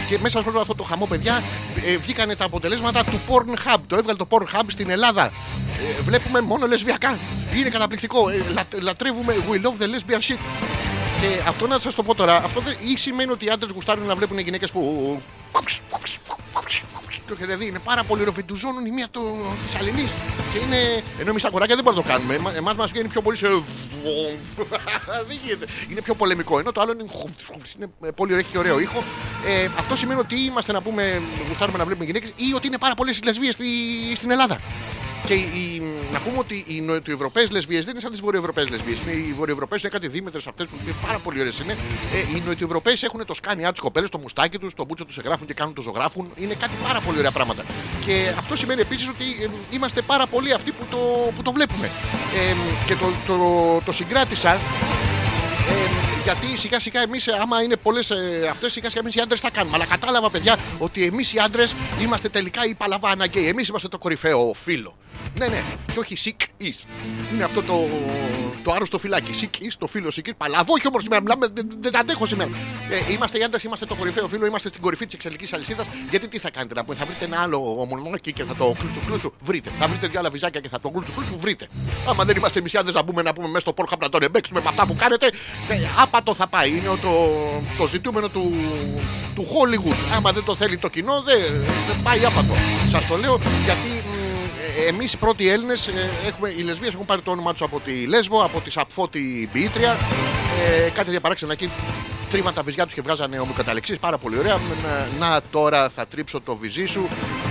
A: και μέσα σε όλο αυτό το χαμό, παιδιά, ε, βγήκανε τα αποτελέσματα του Pornhub. Το έβγαλε το Pornhub στην Ελλάδα. Ε, βλέπουμε μόνο λεσβιακά. Είναι καταπληκτικό. Ε, λα, λατρεύουμε. We love the lesbian shit. Και αυτό να σας το πω τώρα. Αυτό δεν, ή σημαίνει ότι οι άντρες γουστάρουν να βλέπουν γυναίκες που. Το έχετε δει, είναι πάρα πολύ ωραίο. Βεντουζώνουν η μία της αλληλή. Και είναι. Ενώ εμείς τα κοράκια δεν μπορούμε να το κάνουμε. Εμά μας βγαίνει πιο πολύ σε. *laughs* δεν γίνεται. Είναι πιο πολεμικό. Ενώ το άλλο είναι. είναι πολύ ωραίο, έχει και ωραίο ήχο. Ε, αυτό σημαίνει ότι είμαστε να πούμε γουστάρουμε να βλέπουμε γυναίκες ή ότι είναι πάρα πολλές λεσβείε στη, στην Ελλάδα. Και οι, να πούμε ότι οι νοητοευρωπαίε λεσβείες δεν είναι σαν τις βορειοευρωπαίες λεσβείες. Οι βορειοευρωπαίες είναι κάτι δίμετρες αυτές που είναι πάρα πολύ ωραίες είναι. Ε, οι νοητοευρωπαίε έχουν το σκάνι τις κοπέλες, το μουστάκι τους, το μπούτσο τους εγγράφουν και κάνουν το ζωγράφουν. Είναι κάτι πάρα πολύ ωραία πράγματα. Και αυτό σημαίνει επίσης ότι ε, είμαστε πάρα πολλοί αυτοί που το, που το βλέπουμε. Ε, και το, το, το συγκράτησα ε, γιατί σιγά σιγά εμείς, άμα είναι πολλές ε, αυτές, σιγά σιγά εμείς οι άντρες θα κάνουμε. Αλλά κατάλαβα, παιδιά, ότι εμείς οι άντρες είμαστε τελικά οι παλαβά γκέι. Εμείς είμαστε το κορυφαίο φύλλο. Ναι, ναι, και όχι sick is. Είναι αυτό το, το άρρωστο φυλάκι. Sick is, το φύλλο sick is. Παλαβό, όχι όμω σήμερα, μιλάμε, δεν, δεν τα αντέχω σήμερα. Ε, είμαστε οι άντρες, είμαστε το κορυφαίο φύλλο, είμαστε στην κορυφή της εξελικής αλυσίδας. Γιατί τι θα κάνετε να πούμε, θα βρείτε ένα άλλο ομονάκι και θα το κλούσου κλούσου, βρείτε. Θα βρείτε δύο άλλα βυζάκια και θα το κλούσου κλούσου, βρείτε. Άμα δεν είμαστε εμείς οι άντρες να μπούμε να πούμε μέσα στο πόρχα να τον εμπέξουμε με αυτά που κάνετε, ε, άπατο θα πάει. Είναι το, το ζητούμενο του, του Hollywood. Άμα δεν το θέλει το κοινό, δεν, δεν πάει άπατο. Σας το λέω γιατί εμείς οι πρώτοι Έλληνες, έχουμε, οι λεσβείες έχουν πάρει το όνομά τους από τη Λέσβο, από τη Σαπφώτη Ποιήτρια. Ε, κάτι για παράξενα εκεί τρίματα βυζιά τους και βγάζανε ομοιοκαταληξίε. Πάρα πολύ ωραία. Να, να, τώρα θα τρίψω το βυζί σου.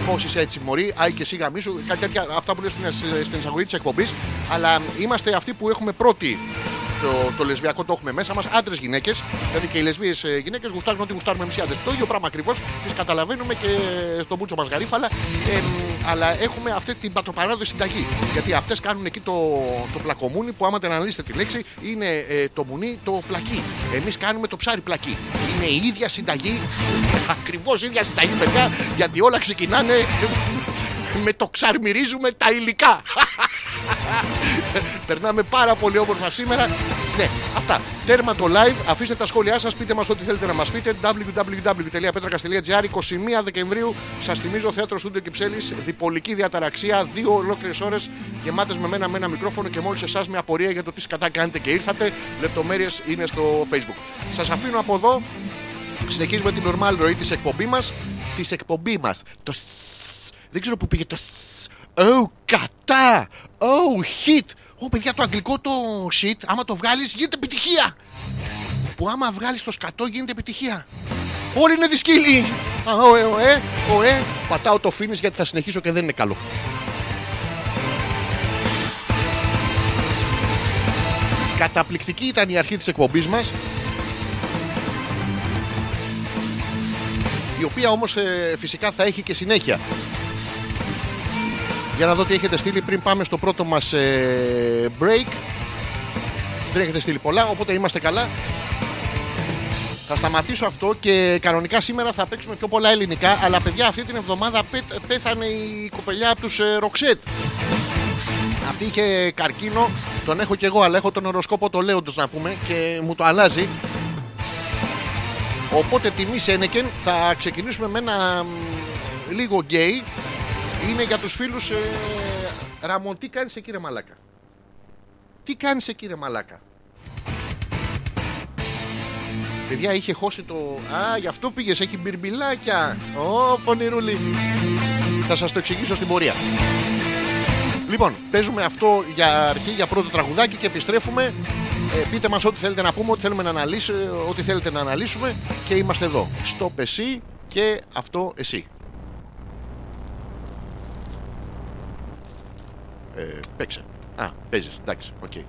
A: Πώς είσαι έτσι, Μωρή. Άι και εσύ γαμίσου. Κάτι τέτοια, αυτά που λέω στην, στην εισαγωγή της εκπομπής. Αλλά είμαστε αυτοί που έχουμε πρώτοι το, το λεσβιακό το έχουμε μέσα μας, άντρες γυναίκες. Δηλαδή και οι λεσβείες γυναίκες γουστάρουν ό,τι γουστάρουμε εμείς οι άντρες. Το ίδιο πράγμα ακριβώς τις καταλαβαίνουμε και στον μπούτσο μας γαρίφαλα. Ε, αλλά έχουμε αυτή την πατροπαράδοση συνταγή. Γιατί αυτές κάνουν εκεί το, το πλακομούνι που άμα την αναλύσετε τη λέξη είναι ε, το μουνί το πλακί. Εμείς κάνουμε το ψάρι πλακί. Είναι η ίδια συνταγή, *laughs* ακριβώς η ίδια συνταγή, παιδιά, γιατί όλα ξεκινάνε με το ξαρμυρίζουμε τα υλικά. *laughs* Περνάμε πάρα πολύ όμορφα σήμερα. Ναι, αυτά. Τέρμα το live. Αφήστε τα σχόλιά σας. Πείτε μας ό,τι θέλετε να μας πείτε. www.petrakas.gr 21 Δεκεμβρίου. Σας θυμίζω θέατρο Στούντιο Κυψέλης. Διπολική διαταραξία. Δύο ολόκληρες ώρες γεμάτες με μένα με ένα μικρόφωνο και μόλις εσάς μια απορία για το τι σκατά κάνετε και ήρθατε. Λεπτομέρειες είναι στο facebook. Σας αφήνω από εδώ. Συνεχίζουμε την normal ροή της εκπομπή μας. Της εκπομπή μας. Το δεν ξέρω που πήγε το. Oh, κατά! Oh, shit! Ω, παιδιά, το αγγλικό το shit, άμα το βγάλεις γίνεται επιτυχία. Που άμα βγάλεις το σκατό γίνεται επιτυχία. Όλοι είναι δυσκύλοι. Α, ωε, ωε, ωε. Πατάω το finish γιατί θα συνεχίσω και δεν είναι καλό. Καταπληκτική ήταν η αρχή της εκπομπής μας. Η οποία όμως ε, φυσικά θα έχει και συνέχεια. Για να δω τι έχετε στείλει πριν πάμε στο πρώτο μας ε, break. Δεν έχετε στείλει πολλά, οπότε είμαστε καλά. Θα σταματήσω αυτό και κανονικά σήμερα θα παίξουμε πιο πολλά ελληνικά. Αλλά παιδιά, αυτή την εβδομάδα πέ, πέθανε η κοπελιά από τους ε, Ροξέτ. Αυτή είχε καρκίνο, τον έχω και εγώ, αλλά έχω τον οροσκόπο το λέοντος να πούμε και μου το αλλάζει. Οπότε τιμή Σένεκεν θα ξεκινήσουμε με ένα μ, λίγο γκέι είναι για τους φίλους ε, Ραμόν τι κάνεις εκεί ρε μαλάκα; Τι κάνεις εκεί ρε μαλάκα; Παιδιά είχε χώσει το Α γι' αυτό πήγες έχει μπιρμπιλάκια. Ω πονηρούλη. Θα σας το εξηγήσω στην πορεία. Λοιπόν παίζουμε αυτό για αρχή για πρώτο τραγουδάκι και επιστρέφουμε. Ε, Πείτε μας ό,τι θέλετε να πούμε Ό,τι θέλουμε να αναλύσουμε Ό,τι θέλετε να αναλύσουμε Και είμαστε εδώ. Στο εσύ και αυτό εσύ Ε, παίξε. Α, παίζεις. Εντάξει, OK. Okay.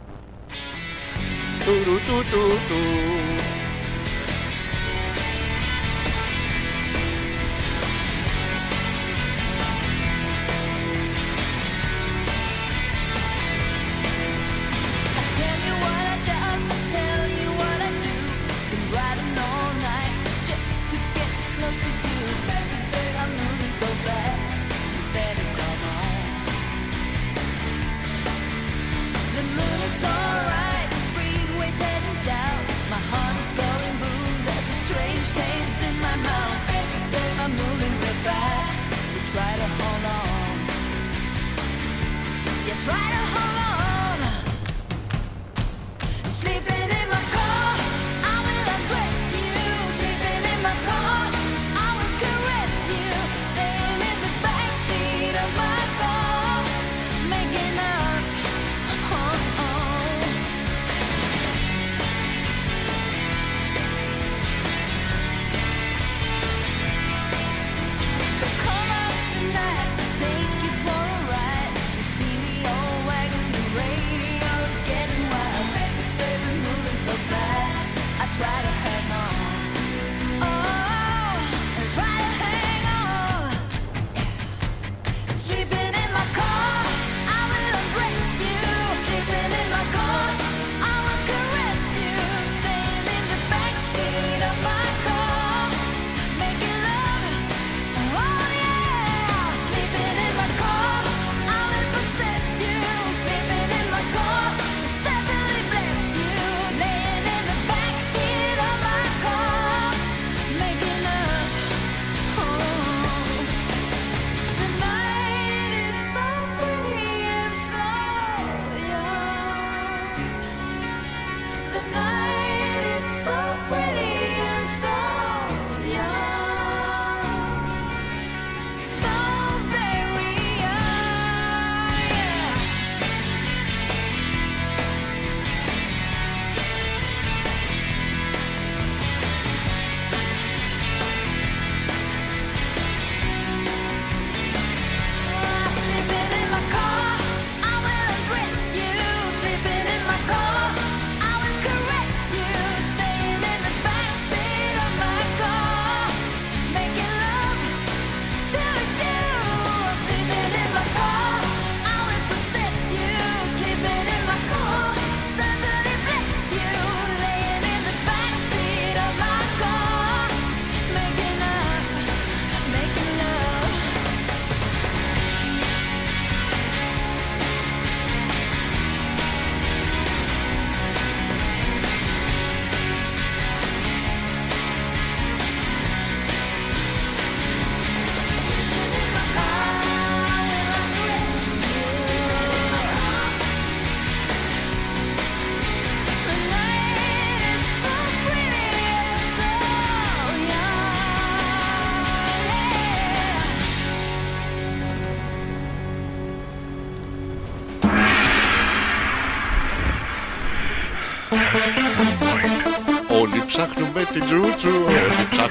B: try to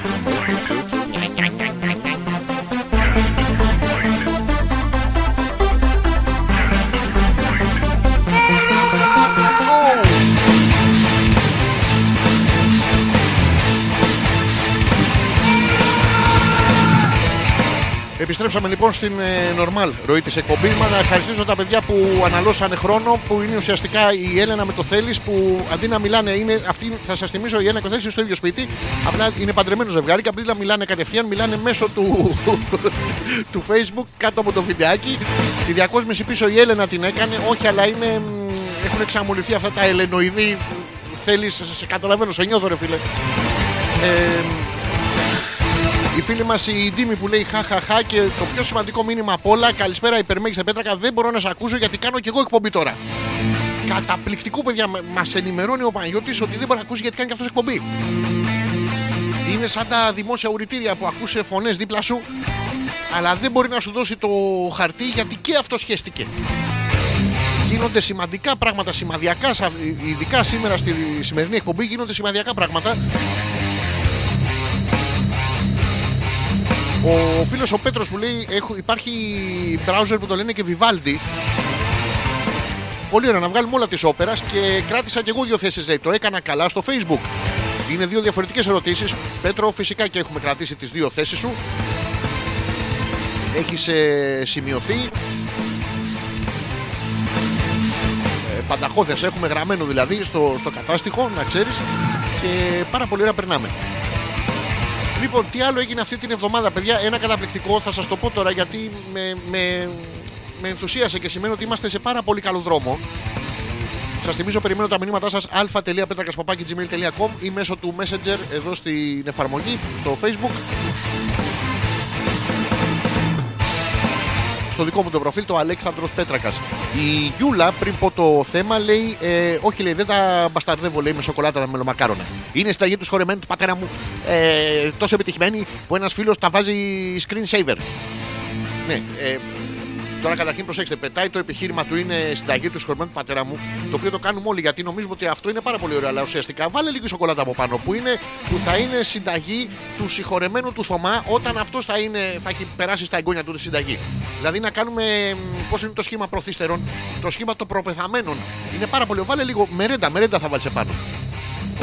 A: Όλοι Επιστρέψαμε λοιπόν στην ε, normal ροή της εκπομπής. Μας να ευχαριστήσω τα παιδιά που αναλώσανε χρόνο, που είναι ουσιαστικά η Έλενα με το Θέλεις, που αντί να μιλάνε, είναι αυτή, θα σας θυμίσω, η Έλενα και ο Θέλει είναι στο ίδιο σπίτι. Απλά είναι παντρεμένο ζευγάρι και αντί να μιλάνε κατευθείαν, μιλάνε μέσω του, *laughs* του Facebook κάτω από το βιντεάκι. Τη διακόσμηση πίσω η Έλενα την έκανε, όχι, αλλά είναι, μ, έχουν εξαμολυθεί αυτά τα ελενοειδή. Θέλεις, σε, σε καταλαβαίνω, σε νιώθω, ρε φίλε. Ε, η φίλη μας η Ντίμη που λέει χαχαχά και το πιο σημαντικό μήνυμα απ' όλα. Καλησπέρα, υπερμέγιστα Πέτρακα. Δεν μπορώ να σε ακούσω γιατί κάνω και εγώ εκπομπή τώρα. Καταπληκτικό, παιδιά. Μας ενημερώνει ο Παναγιώτης ότι δεν μπορεί να ακούσει γιατί κάνει και αυτός εκπομπή. Είναι σαν τα δημόσια ουρητήρια που ακούσε φωνές δίπλα σου, αλλά δεν μπορεί να σου δώσει το χαρτί γιατί και αυτό σχέστηκε. Γίνονται σημαντικά πράγματα, σημαδιακά, σα- ειδικά σήμερα στη σημερινή εκπομπή γίνονται σημαδιακά πράγματα Ο φίλος ο Πέτρος που λέει: έχω, Υπάρχει browser που το λένε και Vivaldi. Πολύ ωραία, να βγάλουμε όλα τη όπερας και κράτησα και εγώ δύο θέσεις. Λέει: Το έκανα καλά στο Facebook. Είναι δύο διαφορετικές ερωτήσεις. Πέτρο, φυσικά και έχουμε κρατήσει τις δύο θέσεις σου. Έχεις ε, σημειωθεί. Ε, πανταχώδες έχουμε γραμμένο δηλαδή στο, στο κατάστοιχο, να ξέρεις και πάρα πολύ ωραία περνάμε. Λοιπόν, τι άλλο έγινε αυτή την εβδομάδα, παιδιά; Ένα καταπληκτικό, θα σας το πω τώρα γιατί με, με, με ενθουσίασε και σημαίνει ότι είμαστε σε πάρα πολύ καλό δρόμο. Σας θυμίζω, περιμένω τα μηνύματά σας αλφα.πέτρακα.gmail.com ή μέσω του Messenger εδώ στην εφαρμογή, στο Facebook. Στο δικό μου το προφίλ, το Αλέξανδρος Πέτρακας. Η Γιούλα πριν πω το θέμα λέει: ε, Όχι, λέει, δεν τα μπασταρδεύω λέει, με σοκολάτα τα μελομακάρονα. Είναι σταγή τους σχορεμένου του πατέρα μου ε, τόσο επιτυχημένη που ένας φίλος τα βάζει screen saver. Ναι, ε, Τώρα καταρχήν προσέξτε, πετάει το επιχείρημα του είναι συνταγή του σχολημένου του πατέρα μου, το οποίο το κάνουμε όλοι γιατί νομίζουμε ότι αυτό είναι πάρα πολύ ωραίο. Αλλά ουσιαστικά βάλε λίγη σοκολάτα από πάνω που, είναι, που θα είναι συνταγή του συγχωρεμένου του Θωμά όταν αυτός θα, είναι, θα έχει περάσει στα εγγόνια του τη συνταγή. Δηλαδή να κάνουμε πώς είναι το σχήμα προθύστερων, το σχήμα των προπεθαμένων. Είναι πάρα πολύ. Βάλε λίγο μερέντα, μερέντα θα βάλεις επάνω.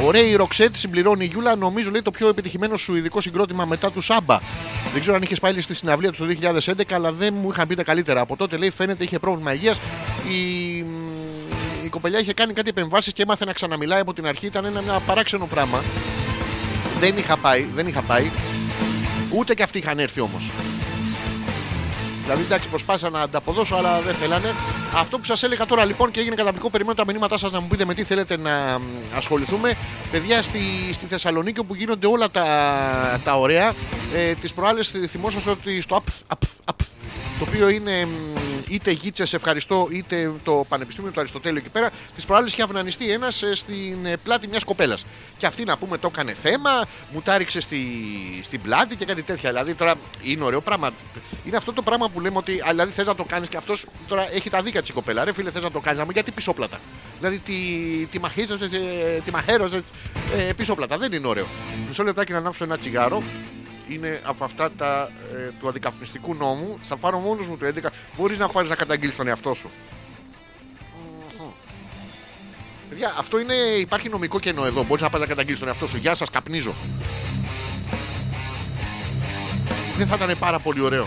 A: Ωραία η Ροξέτ συμπληρώνει η Γιούλα, νομίζω λέει το πιο επιτυχημένο σου ειδικό συγκρότημα μετά του Σάμπα. Δεν ξέρω αν είχες πάει στη συναυλία του το 2011, αλλά δεν μου είχαν πει τα καλύτερα. Από τότε λέει φαίνεται είχε πρόβλημα υγείας. Η, η κοπελιά είχε κάνει κάτι επεμβάσεις και έμαθε να ξαναμιλάει από την αρχή. Ήταν ένα, ένα παράξενο πράγμα. Δεν είχα πάει, δεν είχα πάει. Ούτε και αυτοί είχαν έρθει όμως. Δηλαδή, εντάξει, προσπάθησα να ανταποδώσω, αλλά δεν θέλανε. Αυτό που σας έλεγα τώρα λοιπόν και έγινε καταπληκτικό, περιμένω τα μηνύματά σας να μου πείτε με τι θέλετε να μ, ασχοληθούμε. Παιδιά, στη, στη Θεσσαλονίκη όπου γίνονται όλα τα, τα ωραία, ε, τις προάλλες θυμόσαστε ότι στο ΑΠΘ, ΑΠΘ, ΑΠΘ, το οποίο είναι μ, είτε γίτσε, ευχαριστώ, είτε το Πανεπιστήμιο του Αριστοτέλειου εκεί πέρα. Τι προάλλε είχε αυνανιστεί ένας στην ε, πλάτη μιας κοπέλας. Και αυτή να πούμε το έκανε θέμα, μου τα ρίξε στη, στην πλάτη και κάτι τέτοια. Δηλαδή τώρα είναι ωραίο πράγμα. Είναι αυτό το πράγμα που λέμε ότι α, δηλαδή θες να το κάνεις και αυτός τώρα έχει τα δίκα της η κοπέλα. Ρε φίλε, θες να το κάνεις, γιατί πισόπλατα. Δηλαδή τη, τη μαχίζωσε, τη μαχαίρωσες ε, πισόπλατα. Δεν είναι ωραίο. Μισό λεπτάκι να ανάψω ένα τσιγάρο. Είναι από αυτά τα, ε, του αντικαπνιστικού νόμου. Θα πάρω μόνος μου το 11. Μπορείς να πάρεις να καταγγείλεις τον εαυτό σου. Παιδιά, αυτό είναι, υπάρχει νομικό κενό εδώ. Μπορείς να πάει να καταγγείλεις τον εαυτό σου. Γεια σας, καπνίζω. Δεν θα ήταν πάρα πολύ ωραίο.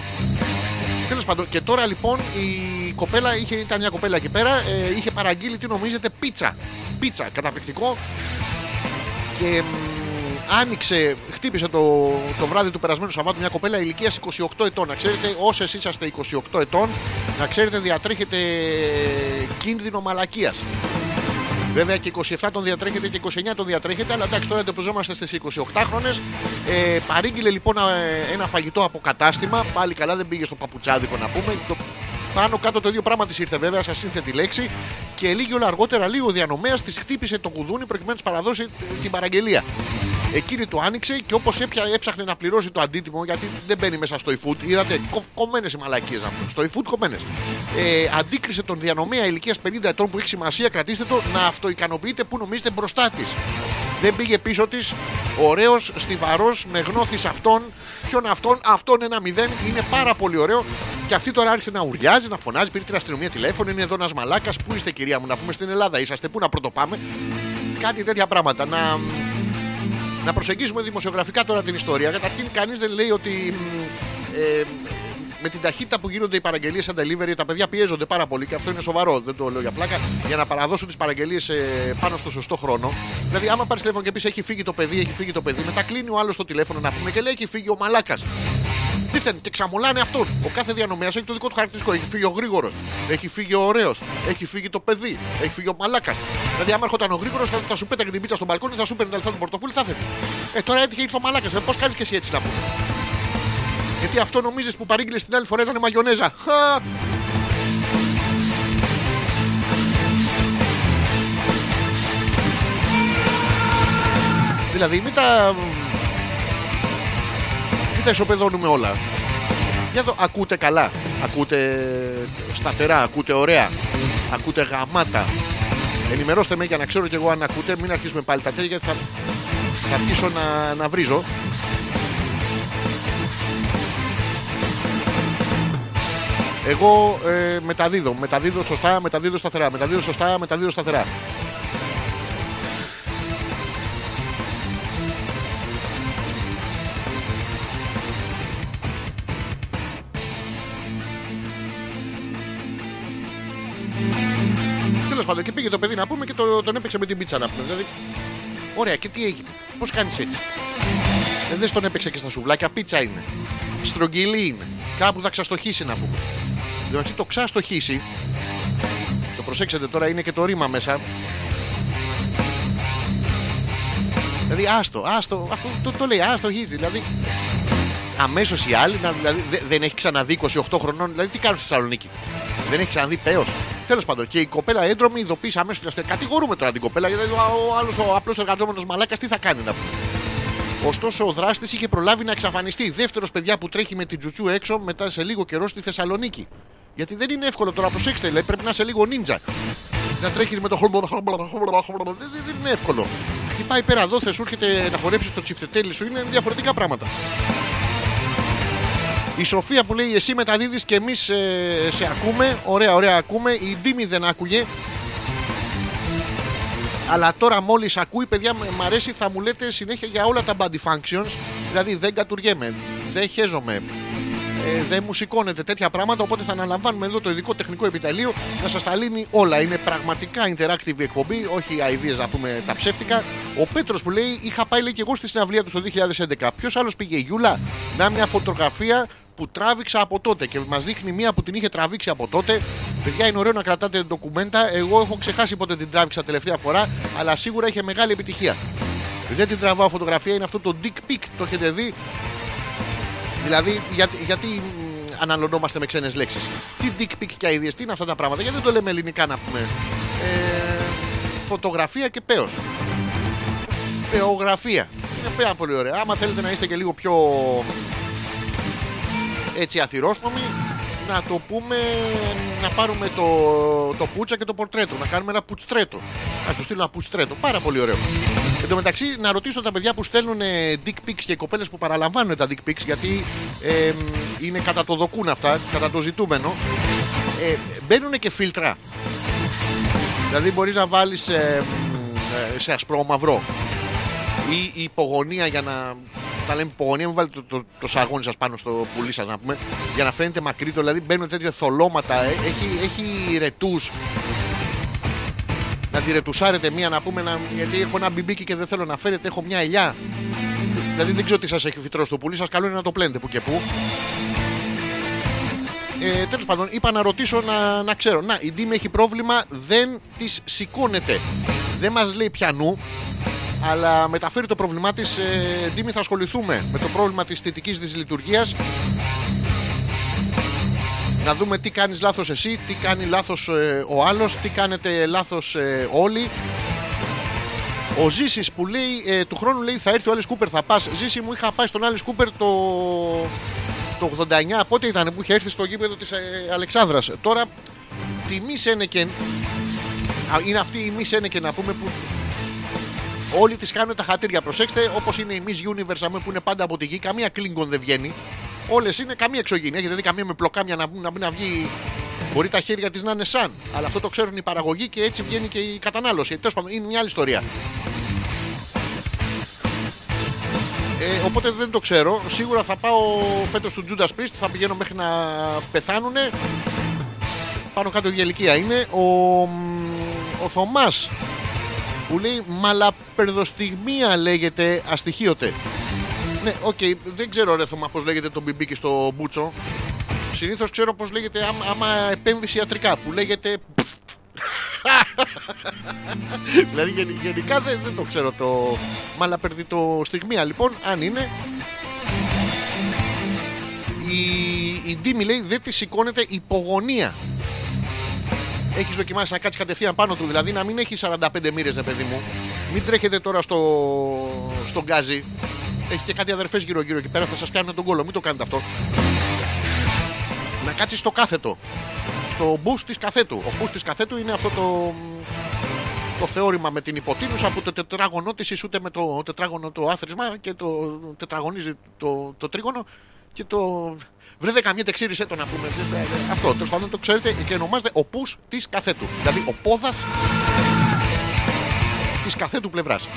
A: Τέλος πάντων, και τώρα λοιπόν η κοπέλα είχε, ήταν μια κοπέλα εκεί πέρα, ε, είχε παραγγείλει τι νομίζετε πίτσα. Πίτσα, καταπληκτικό. Και μ, άνοιξε, χτύπησε το, το βράδυ του περασμένου Σαββάτου μια κοπέλα ηλικίας 28 ετών. Να ξέρετε, όσες είσαστε 28 ετών, να ξέρετε διατρέχετε κίνδυνο μαλακίας. Βέβαια και 27 τον διατρέχετε και 29 τον διατρέχετε, αλλά εντάξει τώρα εντοπιζόμαστε στις 28 χρονε. Ε, παρήγγειλε λοιπόν ε, ένα φαγητό από κατάστημα. Πάλι καλά δεν πήγε στο παπουτσάδικο να πούμε. Το πάνω κάτω το ίδιο πράγμα της ήρθε βέβαια, σας σύνθετη λέξη. Και λίγη όλα αργότερα, λίγο ο διανομέας της χτύπησε το κουδούνι προκειμένου να της παραδώσει ε, την παραγγελία. Εκείνη το άνοιξε και όπως έψαχνε να πληρώσει το αντίτιμο, γιατί δεν μπαίνει μέσα στο e-food, είδατε κομμένες οι μαλακίες να πούμε. Στο e-food κομμένες. Ε, αντίκρισε τον διανομέα ηλικίας 50 ετών που έχει σημασία, κρατήστε το, να αυτοικανοποιείτε που νομίζετε μπροστά της. Δεν πήγε πίσω της, ωραίος, στιβαρός, με γνώθης αυτόν. Ποιον αυτόν, αυτόν ένα μηδέν, είναι πάρα πολύ ωραίο. Και αυτή τώρα άρχισε να ουριάζει, να φωνάζει, πήρε την αστυνομία τηλέφωνο. Είναι εδώ ένας μαλάκας. Πού είστε, κυρία μου, να πούμε στην Ελλάδα, είσαστε, πού να πρωτοπάμε. Κάτι τέτοια πράγματα. Να, να προσεγγίσουμε δημοσιογραφικά τώρα την ιστορία. Καταρχήν, κανείς δεν λέει ότι μ, ε, με την ταχύτητα που γίνονται οι παραγγελίες σαν delivery, τα παιδιά πιέζονται πάρα πολύ και αυτό είναι σοβαρό. Δεν το λέω για πλάκα. Για να παραδώσουν τις παραγγελίες πάνω στο σωστό χρόνο. Δηλαδή, άμα πάρεις τηλέφωνο και πεις έχει φύγει το παιδί, έχει φύγει το παιδί, μετά κλείνει ο άλλος το τηλέφωνο να πούμε και λέει έχει φύγει ο μαλάκας. Τι φταίνει, και ξαμολάνε αυτόν. Ο κάθε διανομέας έχει το δικό του χαρακτηριστικό. Έχει φύγει ο γρήγορος, έχει φύγει ο ωραίος, έχει φύγει το παιδί, έχει φύγει ο μαλάκας. Δηλαδή, άμα έρχονταν ο γρήγορος, θα, θα σου πέταγε την πίτσα στον μπαλκόνι, θα σου παίρνει τα λεφτά του πορτοφόλι, θα φεύγει. Ε, τώρα έτυχε ήρθε ο μαλάκας. Ε, Πώς κάνεις και εσύ έτσι να πούμε. Γιατί αυτό νομίζεις που παρήγγειλες την άλλη φορά ήταν μαγιονέζα. Χα! Δηλαδή μην τα. Μην τα ισοπεδώνουμε όλα. Για το ακούτε καλά. Ακούτε σταθερά, ακούτε ωραία. Ακούτε γαμάτα. Ενημερώστε με για να ξέρω κι εγώ αν ακούτε. Μην αρχίσουμε πάλι τα τέτοια γιατί θα, θα αρχίσω να, να βρίζω. Εγώ ε, μεταδίδω, μεταδίδω σωστά, μεταδίδω σταθερά, μεταδίδω σωστά, μεταδίδω σταθερά. Τέλος πάντων, και πήγε το παιδί να πούμε και το, τον έπαιξε με την πίτσα να πούμε. Δηλαδή, ωραία, και τι έγινε, πώς κάνεις έτσι. Ε, δεν στον έπαιξε και στα σουβλάκια, πίτσα είναι. Στρογγυλή είναι. Κάπου θα ξαστοχίσει να πούμε. Δηλαδή το ξαστοχίσει. Το προσέξτε τώρα, είναι και το ρήμα μέσα. Δηλαδή, άστο, άστο, αυτό το, το λέει, άστο χίζει. Δηλαδή, αμέσως οι άλλοι, να- δηλαδή, δε- δεν έχει ξαναδεί 28 χρονών, δηλαδή τι κάνουν στη Θεσσαλονίκη; Δεν έχει ξαναδεί πέος. Τέλος πάντων, και η κοπέλα έντρομη ειδοποίησε αμέσως την αστυνομία. Κατηγορούμε τώρα την κοπέλα, γιατί ο, ο άλλος ο απλός εργαζόμενος μαλάκας τι θα κάνει να πούμε. Ωστόσο, ο δράστης είχε προλάβει να εξαφανιστεί. Δεύτερος παιδιά που τρέχει με την τζουτσού έξω μετά σε λίγο καιρό στη Θεσσαλονίκη. Γιατί δεν είναι εύκολο τώρα, προσέξτε, δηλαδή, πρέπει να είσαι λίγο νίντζα. Να τρέχεις με το χορμπο. Δεν, δεν, δεν είναι εύκολο. Χτυπάει πέρα εδώ, θες σου έρχεται να χορέψεις το τσιφτετέλι σου, είναι διαφορετικά πράγματα. Η Σοφία που λέει εσύ μεταδίδεις και εμείς ε, σε ακούμε, ωραία ωραία ακούμε, η Ντίμη δεν άκουγε, αλλά τώρα μόλις ακούει, παιδιά, μ' μ' αρέσει, θα μου λέτε συνέχεια για όλα τα body functions. Δηλαδή δεν κατουργέμαι, δεν χέζομαι, ε, δεν μου σηκώνεται τέτοια πράγματα. Οπότε θα αναλαμβάνουμε εδώ το ειδικό τεχνικό επιτελείο να σας τα λύνει όλα. Είναι πραγματικά interactive εκπομπή, όχι αειδίε να πούμε τα ψεύτικα. Ο Πέτρος που λέει: Είχα πάει λέει, και εγώ στη συναυλία του το 2011. Ποιος άλλος πήγε, η Γιούλα, να μια φωτογραφία που τράβηξα από τότε και μας δείχνει μία που την είχε τραβήξει από τότε. Παιδιά, είναι ωραίο να κρατάτε ντοκουμέντα. Εγώ έχω ξεχάσει πότε την τράβηξα τελευταία φορά, αλλά σίγουρα είχε μεγάλη επιτυχία. Δεν την τραβάω φωτογραφία, είναι αυτό το dick pic, το έχετε δει. Δηλαδή, γιατί, γιατί μ, αναλωνόμαστε με ξένες λέξεις; Τι dick pic και αειδίε, τι είναι αυτά τα πράγματα, γιατί δεν το λέμε ελληνικά να πούμε; Ε, φωτογραφία και πέος. Πεογραφία. Είναι πάρα πολύ ωραία. Άμα θέλετε να είστε και λίγο πιο έτσι αθυρόσπομοι, να το πούμε, να πάρουμε το, το πούτσα και το πορτρέτο. Να κάνουμε ένα πουτστρέτο. Να σου στείλω ένα πουτστρέτο. Πάρα πολύ ωραίο. Εν τω μεταξύ, να ρωτήσω τα παιδιά που στέλνουν ε, dick pics και οι κοπέλες που παραλαμβάνουν τα dick pics, γιατί ε, είναι κατά το δοκούν αυτά, κατά το ζητούμενο. Ε, μπαίνουν και φίλτρα. Δηλαδή, μπορείς να βάλεις σε ασπρό μαυρό ή η υπογωνία για να. Τα λέμε υπογωνία, μην βάλετε το, το, το σαγόνι σας πάνω στο πουλί σας να πούμε. Για να φαίνεται μακρύτερο, δηλαδή μπαίνουν τέτοια θολώματα. ε, Έχει, έχει ρετούς. Να τη ρετουσάρετε μία να πούμε, να, γιατί έχω ένα μπιμπίκι και δεν θέλω να φέρετε, έχω μια ελιά. Δηλαδή δεν ξέρω τι σας έχει φυτρώσει το πουλί, σας καλό είναι να το πλένετε που και που. Ε, Τέλος πάντων, είπα να ρωτήσω να, να ξέρω. Να, η Ντίμη έχει πρόβλημα, δεν της σηκώνεται. Δεν μας λέει πιανού, αλλά μεταφέρει το πρόβλημά της. Ε, Ντίμη, θα ασχοληθούμε με το πρόβλημα της θετικής δυσλειτουργίας. Να δούμε τι κάνεις λάθος εσύ, τι κάνει λάθος ε, ο άλλος, τι κάνετε λάθος ε, όλοι. Ο Ζήσης που λέει ε, του χρόνου λέει θα έρθει ο Alice Cooper θα πας. Ζήση μου είχα πάει στον Alice Cooper το, το 89 πότε ήταν που είχε έρθει στο γήπεδο της ε, Αλεξάνδρας. Τώρα τη Miss Σένεκεν είναι αυτή η Miss Σένεκεν να πούμε που Όλοι τι κάνουν τα χατήρια. Προσέξτε, όπως είναι η Miss Universe αμέ, που είναι πάντα από τη γη, καμία Klingon δεν βγαίνει. Όλες είναι καμία εξωγήινη. Έχετε δει καμία με πλοκάμια να, να μην να βγει. Μπορεί τα χέρια της να είναι σαν. Αλλά αυτό το ξέρουν οι παραγωγοί και έτσι βγαίνει και η κατανάλωση. Τέλος πάντων, είναι μια άλλη ιστορία. Ε, οπότε δεν το ξέρω. Σίγουρα θα πάω φέτος τους Judas Priest. Θα πηγαίνω μέχρι να πεθάνουν. Πάνω κάτω η ηλικία είναι. Ο, ο Θωμάς που λέει μαλαπερδοστιγμία λέγεται αστοιχείωτε. Ναι, οκ, δεν ξέρω ρε Θωμά πώς λέγεται το μπιμπίκι στο μπούτσο. Συνήθως ξέρω πώς λέγεται άμα, άμα επέμβαση ιατρικά που λέγεται *laughs* δηλαδή γεν- γενικά δεν, δεν το ξέρω το μαλαπερδιτο στιγμία λοιπόν αν είναι η, η Ντίμη λέει δεν τη σηκώνεται υπογωνία έχεις δοκιμάσει να κάτσεις κατευθείαν πάνω του, δηλαδή να μην έχει 45 μοίρες, ρε παιδί μου. Μην τρέχετε τώρα στο, στον γκάζι. Έχει και κάτι αδερφές γύρω-γύρω εκεί πέρα, θα σας πιάνουν τον κόλλο. Μην το κάνετε αυτό. Να κάτσεις στο κάθετο. Στο boost της καθέτου. Ο boost της καθέτου είναι αυτό το, το θεώρημα με την υποτείνουσα που το τετράγωνο της ισούται με το τετράγωνο το άθροισμα και το τετραγωνίζει το, το τρίγωνο και το. Βρέτε καμία τεξίρισε το να πούμε. Δεν- δεν- δεν- Αυτό τέλος πάντων το ξέρετε και ονομάζεται ο πού της καθέτου. Δηλαδή ο πόδας της καθέτου πλευράς.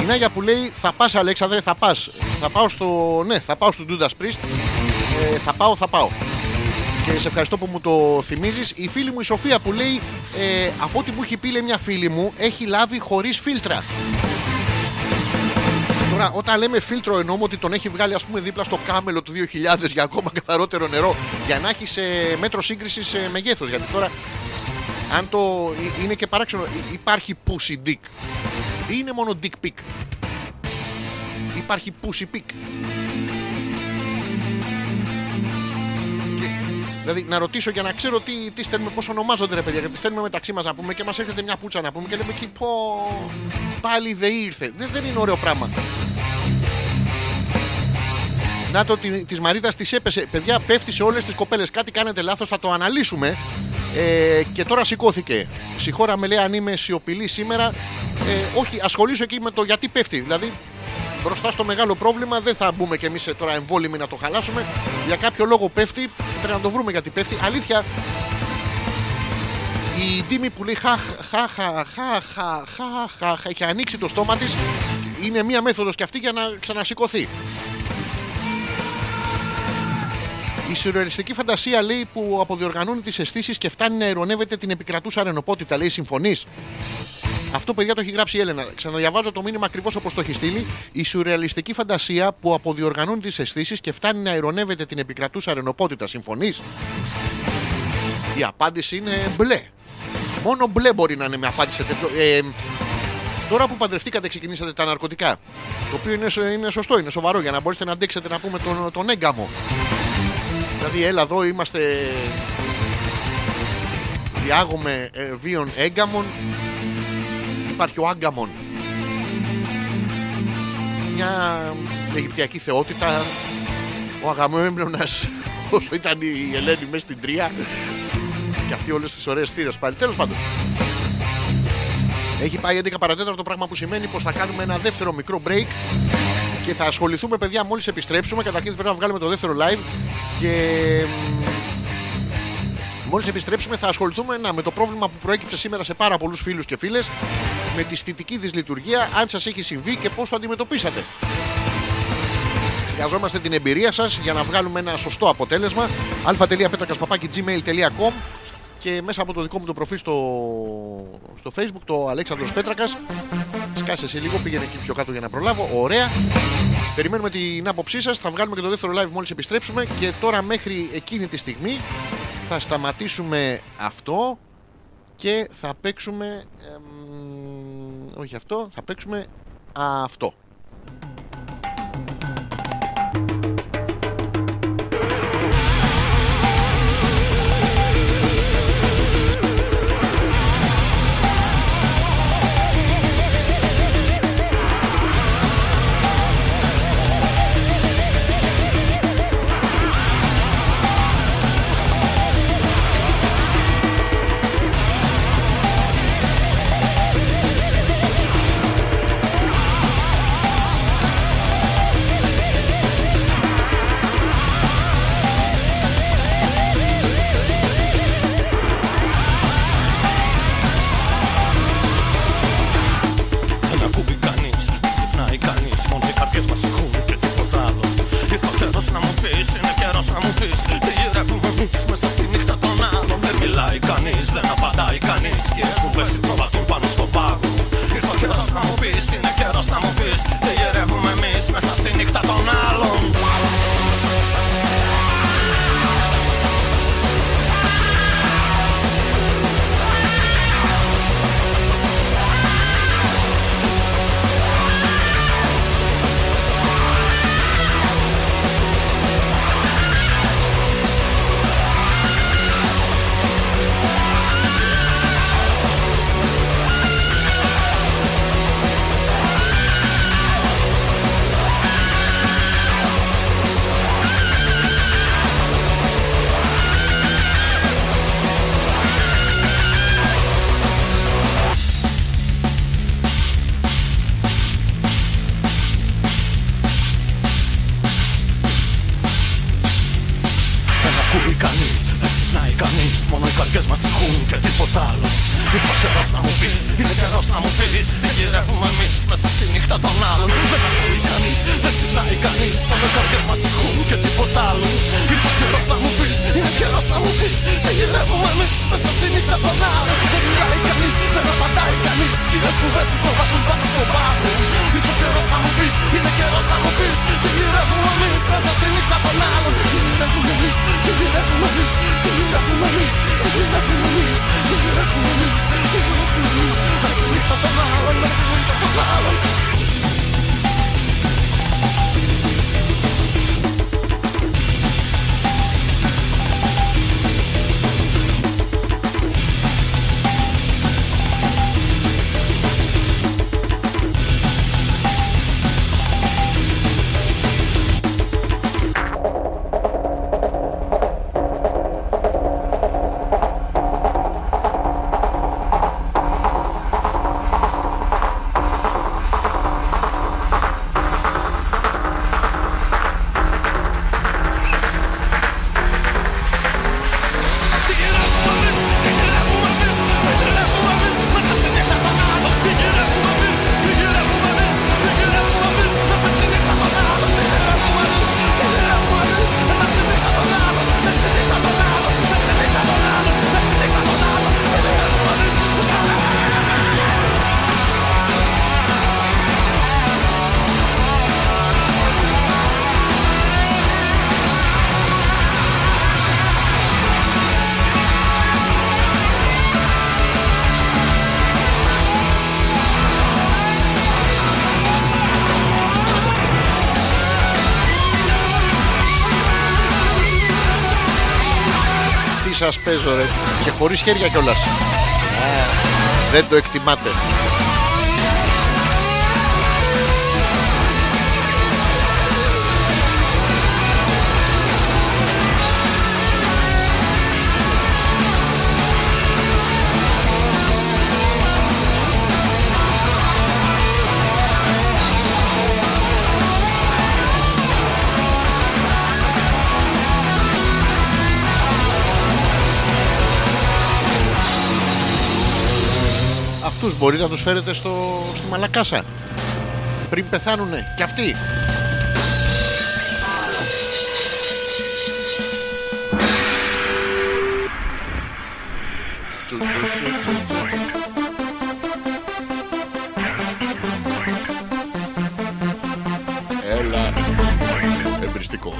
A: Η Νάγια που λέει θα πας Αλέξανδρε, θα πας. Θα πάω στο. Ναι, θα πάω στο Judas Priest. Ε, θα πάω, θα πάω. Και σε ευχαριστώ που μου το θυμίζεις Η φίλη μου η Σοφία που λέει ε, Από ό,τι μου έχει πει λέει μια φίλη μου Έχει λάβει χωρίς φίλτρα Τώρα όταν λέμε φίλτρο εννοούμε ότι τον έχει βγάλει ας πούμε δίπλα στο κάμελο του 2000 Για ακόμα καθαρότερο νερό Για να έχει σε μέτρο σύγκρισης σε μεγέθος Γιατί τώρα αν το ε, είναι και παράξενο υ- Υπάρχει pussy dick. Ή είναι μόνο dick pic. Υπάρχει pussy pic Δηλαδή να ρωτήσω για να ξέρω τι, τι στέλνουμε, πώς ονομάζονται ρε παιδιά. Γιατί στέλνουμε μεταξύ μας να πούμε και μας έρχεται μια πούτσα να πούμε και λέμε εκεί πω. Πάλι δεν ήρθε. Δεν, δεν είναι ωραίο πράγμα. Να το τη της Μαρίτα της έπεσε. Παιδιά, πέφτει σε όλες τις κοπέλες. Κάτι κάνετε λάθος, θα το αναλύσουμε. Ε, και τώρα σηκώθηκε. Συγχώρα με λέει αν είμαι σιωπηλή σήμερα. Ε, όχι, ασχολήσω εκεί με το γιατί πέφτει. Δηλαδή, μπροστά στο μεγάλο πρόβλημα. Δεν θα μπούμε κι εμείς τώρα εμβόλυμοι να το χαλάσουμε. Για κάποιο λόγο πέφτει. Πρέπει να το βρούμε γιατί πέφτει. Αλήθεια, η Ντίμη που λέει χα, χα, χα, χα, χα, χα, χα, ανοίξει το στόμα της είναι μία μέθοδος κι αυτή για να ξανασηκωθεί. Η σουρεαλιστική φαντασία λέει που αποδιοργανώνει τις αισθήσεις και φτάνει να ειρωνεύεται την επικρατούσα αρενοπότητα. Λέει συμφωνείς; Αυτό, παιδιά, το έχει γράψει η Έλενα. Ξαναδιαβάζω το μήνυμα ακριβώς όπως το έχει στείλει. Η σουρεαλιστική φαντασία που αποδιοργανώνει τις αισθήσεις και φτάνει να ειρωνεύεται την επικρατούσα αρενοπότητα. Συμφωνείς; Η απάντηση είναι μπλε. Μόνο μπλε μπορεί να είναι με απάντηση σε τέτοιο. Ε, Τώρα που παντρευτήκατε, ξεκινήσατε τα ναρκωτικά. Το οποίο είναι, σω- είναι σωστό, είναι σοβαρό για να μπορέσετε να αντέξετε να πούμε τον, τον έγκαμο. Δηλαδή, έλα εδώ είμαστε. Διάγουμε ε, βίων έγκαμων. Υπάρχει ο άγκαμον. Μια Αιγυπτιακή θεότητα. Ο Αγαμέμνονας *laughs* όσο ήταν η Ελένη μέσα στην τρία. Και αυτοί όλες τις ωραίες θύρες πάλι. Τέλος πάντων. Έχει πάει 11 παρατέταρτο πράγμα που σημαίνει πως θα κάνουμε ένα δεύτερο μικρό break και θα ασχοληθούμε παιδιά μόλις επιστρέψουμε. Καταρχήν πρέπει να βγάλουμε το δεύτερο live και μόλις επιστρέψουμε θα ασχοληθούμε να, με το πρόβλημα που προέκυψε σήμερα σε πάρα πολλούς φίλους και φίλες με τη στιτική δυσλειτουργία, αν σας έχει συμβεί και πώς το αντιμετωπίσατε. Χρειαζόμαστε την εμπειρία σας για να βγάλουμε ένα σωστό αποτέλεσμα. αλφα.πέτρακας.gmail.com και μέσα από το δικό μου το προφίλ στο, στο facebook το Αλέξανδρος Πέτρακας σκάσε σε λίγο, πήγαινε εκεί πιο κάτω για να προλάβω ωραία περιμένουμε την άποψή σας θα βγάλουμε και το δεύτερο live μόλις επιστρέψουμε και τώρα μέχρι εκείνη τη στιγμή θα σταματήσουμε αυτό και θα παίξουμε εμ, όχι αυτό, θα παίξουμε αυτό σας παίζω, ρε. Και χωρίς χέρια κιόλας. Δεν το εκτιμάτε. Αυτούς μπορείς να τους φέρετε στο, στη Μαλακάσα πριν πεθάνουνε κι αυτοί. Τσου, τσου, τσου, τσου, τσου. Έλα, εμπριστικός.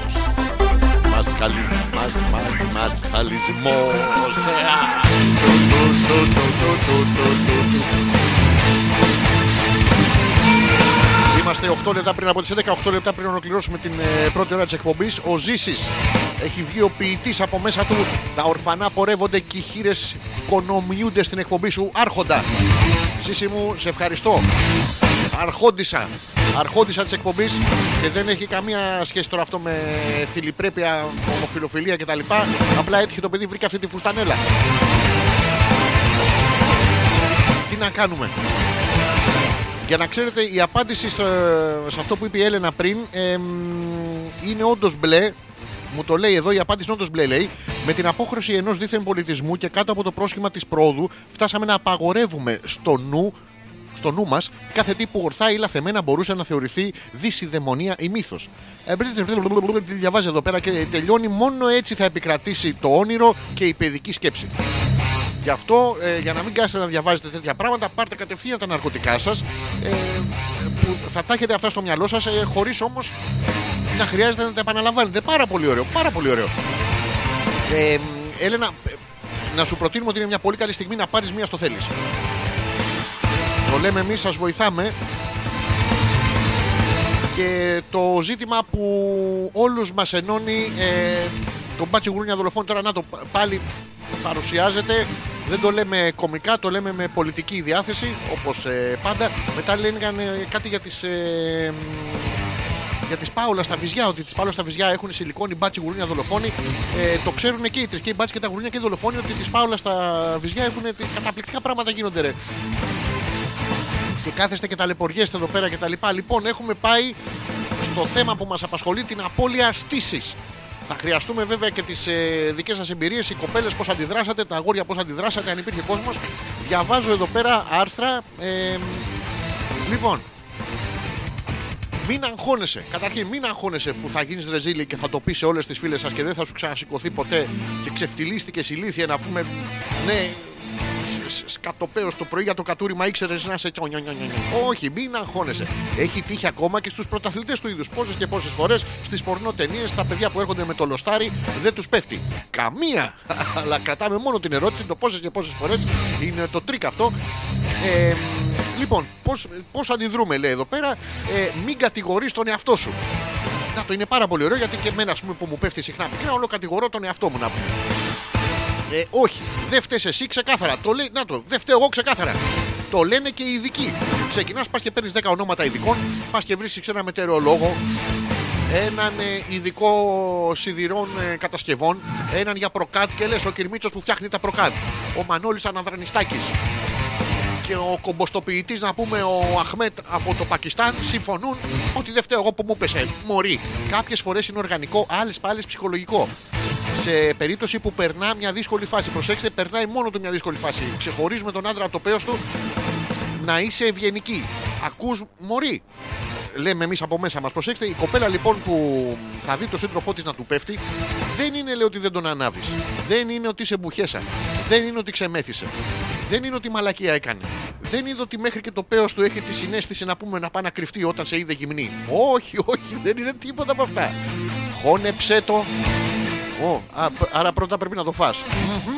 A: Μας χαλισμός, μας, μας, μας χαλισμός. Είμαστε 8 λεπτά πριν από τις 11, 8 λεπτά πριν ολοκληρώσουμε την ε, πρώτη ώρα της εκπομπής. Ο Ζήσης έχει βγει ο ποιητής από μέσα του. Τα ορφανά πορεύονται και οι χείρες κονομιούνται στην εκπομπή σου. Άρχοντα. Ζήση μου, σε ευχαριστώ. Αρχόντισα. Αρχόντισα της εκπομπής και δεν έχει καμία σχέση τώρα αυτό με θηλυπρέπεια, ομοφιλοφιλία κτλ. Απλά έτυχε το παιδί, βρήκε αυτή τη φουστανέλα. Τι να κάνουμε; Για να ξέρετε, η απάντηση στο- σε αυτό που είπε η Έλενα πριν εμ, είναι όντως μπλε. Μου το λέει εδώ, η απάντηση είναι όντως μπλε. Λέει, με την απόχρωση ενός δίθεν πολιτισμού και κάτω από το πρόσχημα της πρόοδου, φτάσαμε να απαγορεύουμε στο νου, στο νου μας κάθε τι που ορθά ή λαθεμένα μπορούσε να θεωρηθεί δυσιδαιμονία ή μύθος. Τι διαβάζει εδώ πέρα και τελειώνει, μόνο έτσι θα επικρατήσει το όνειρο και η παιδική σκέψη. Γι' αυτό, ε, για να μην κάθετε να διαβάζετε τέτοια πράγματα, πάρτε κατευθείαν τα ναρκωτικά σας. Ε, που θα τα έχετε αυτά στο μυαλό σας, ε, χωρίς όμως να χρειάζεται να τα επαναλαμβάνετε. Πάρα πολύ ωραίο, πάρα πολύ ωραίο. Ε, Έλενα, ε, να σου προτείνουμε ότι είναι μια πολύ καλή στιγμή να πάρεις μία στο θέλεις. Το λέμε εμείς, σας βοηθάμε. Και το ζήτημα που όλους μας ενώνει ε, τον Μπάτσι Γουρούνια δολοφόνη τώρα να το π- πάλι παρουσιάζεται δεν το λέμε κομικά, το λέμε με πολιτική διάθεση όπως ε, πάντα μετά λένε κάτι για τις ε, μ, για τις Πάολα στα βυζιά, ότι τις Πάολα στα βυζιά έχουν σιλικόνη μπάτσι γουρούνια δολοφόνοι. Ε, το ξέρουν και οι τρεις, και οι μπάτσι και τα γουρούνια και οι δολοφόνοι, ότι τις Πάολα στα βυζιά έχουν τι καταπληκτικά πράγματα γίνονται, ρε. Και κάθεστε και ταλαιπωριέστε εδώ πέρα και τα λοιπά. Λοιπόν, έχουμε πάει στο θέμα που μας απασχολεί, την απώλεια στήσης. Θα χρειαστούμε βέβαια και τις ε, δικές σας εμπειρίες, οι κοπέλες πώς αντιδράσατε, τα αγόρια πώς αντιδράσατε, αν υπήρχε κόσμος. Διαβάζω εδώ πέρα άρθρα. Ε, λοιπόν, μην αγχώνεσαι. Καταρχήν, μην αγχώνεσαι που θα γίνεις ρεζίλη και θα το πεις σε όλες τις φίλες σας και δεν θα σου ξανασηκωθεί ποτέ και ξεφτυλίστηκες ηλίθεια να πούμε ναι. Σκατοπέω το πρωί για το κατούριμα ήξερες να σε τσο, νιο, νιο, νιο, νιο. Όχι, μην αγχώνεσαι. Έχει τύχει ακόμα και στους πρωταθλητές του είδους. Πόσες και πόσες φορές στις πορνό ταινίες τα παιδιά που έρχονται με το λοστάρι δεν τους πέφτει. Καμία! *laughs* Αλλά κρατάμε μόνο την ερώτηση το πόσες και πόσες φορές είναι το τρικ αυτό. Ε, λοιπόν, πώς, πώς αντιδρούμε λέει εδώ πέρα ε, Μην κατηγορείς τον εαυτό σου Να το είναι πάρα πολύ ωραίο γιατί και εμένα ας πούμε, που μου πέφτει συχνά πικρά Όλο κατηγορώ τον εαυτό μου να πούμε ε, όχι, δεν φταις εσύ ξεκάθαρα. Το λέει, να το, δεν φταίω εγώ ξεκάθαρα. Το λένε και οι ειδικοί. Ξεκινάς, πας και παίρνεις 10 ονόματα ειδικών, πας και βρίσκεις ένα μετεωρολόγο, έναν ε, ειδικό σιδηρών ε, κατασκευών, έναν για προκάτ και λες ο Κυρμίτσο που φτιάχνει τα προκάτ. Ο Μανώλης Αναδρανιστάκης. Και ο κομποστοποιητής, να πούμε, ο Αχμέτ από το Πακιστάν, συμφωνούν ότι δεν φταίω εγώ που μου πέσε. Μωρή. Κάποιες φορές είναι οργανικό, άλλες πάλι ψυχολογικό σε περίπτωση που περνά μια δύσκολη φάση. Προσέξτε, περνάει μόνο του μια δύσκολη φάση. Ξεχωρίζουμε τον άντρα από το πέος του να είσαι ευγενική. Ακούς μωρή. Λέμε εμείς από μέσα μας. Προσέξτε, η κοπέλα λοιπόν που θα δει το σύντροφό της να του πέφτει, δεν είναι λέει ότι δεν τον ανάβεις. Δεν είναι ότι σε μπουχέσα. Δεν είναι ότι ξεμέθησε. Δεν είναι ότι μαλακία έκανε. Δεν είναι ότι μέχρι και το πέος του έχει τη συνέστηση να πούμε να πάει να κρυφτεί όταν σε είδε γυμνή. Όχι, όχι, δεν είναι τίποτα από αυτά. Χώνεψέ το, Ω, α, π- άρα πρώτα πρέπει να το φας. Μμμ.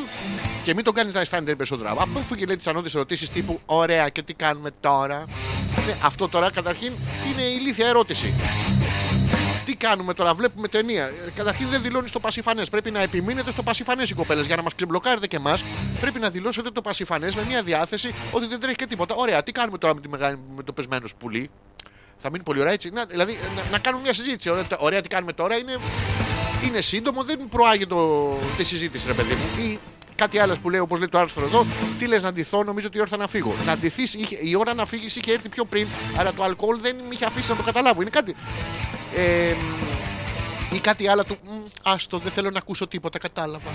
A: Και μην τον κάνεις να αισθάνεται περισσότερα. Από αφού και λέει τις ανώδει ερωτήσεις τύπου Ωραία, και τι κάνουμε τώρα; Ναι, αυτό τώρα καταρχήν είναι ηλίθια ερώτηση. Τι κάνουμε τώρα, βλέπουμε ταινία. Ε, Καταρχήν δεν δηλώνεις το πασιφανές. Πρέπει να επιμείνετε στο πασιφανές οι κοπέλες. Για να μας ξεμπλοκάρετε και εμάς, πρέπει να δηλώσετε το πασιφανές με μια διάθεση ότι δεν τρέχει και τίποτα. Ωραία, τι κάνουμε τώρα με, τη μεγάλη, με το πεσμένο πουλί. Θα μείνει πολύ ωραία έτσι; Να, δηλαδή να, να κάνουμε μια συζήτηση. Ωραία, ωραία, τι κάνουμε τώρα είναι, είναι σύντομο, δεν προάγει το, τη συζήτηση, ρε παιδί μου. Ή κάτι άλλο που λέει, όπως λέει το άρθρο εδώ, τι λες να ντυθώ, νομίζω ότι ήρθα να φύγω. Να ντυθείς, η ώρα να φύγεις είχε έρθει πιο πριν, αλλά το αλκοόλ δεν με είχε αφήσει να το καταλάβω. Είναι κάτι. Ε, ή κάτι άλλο του. «Μ, Άστο, δεν θέλω να ακούσω τίποτα, κατάλαβα.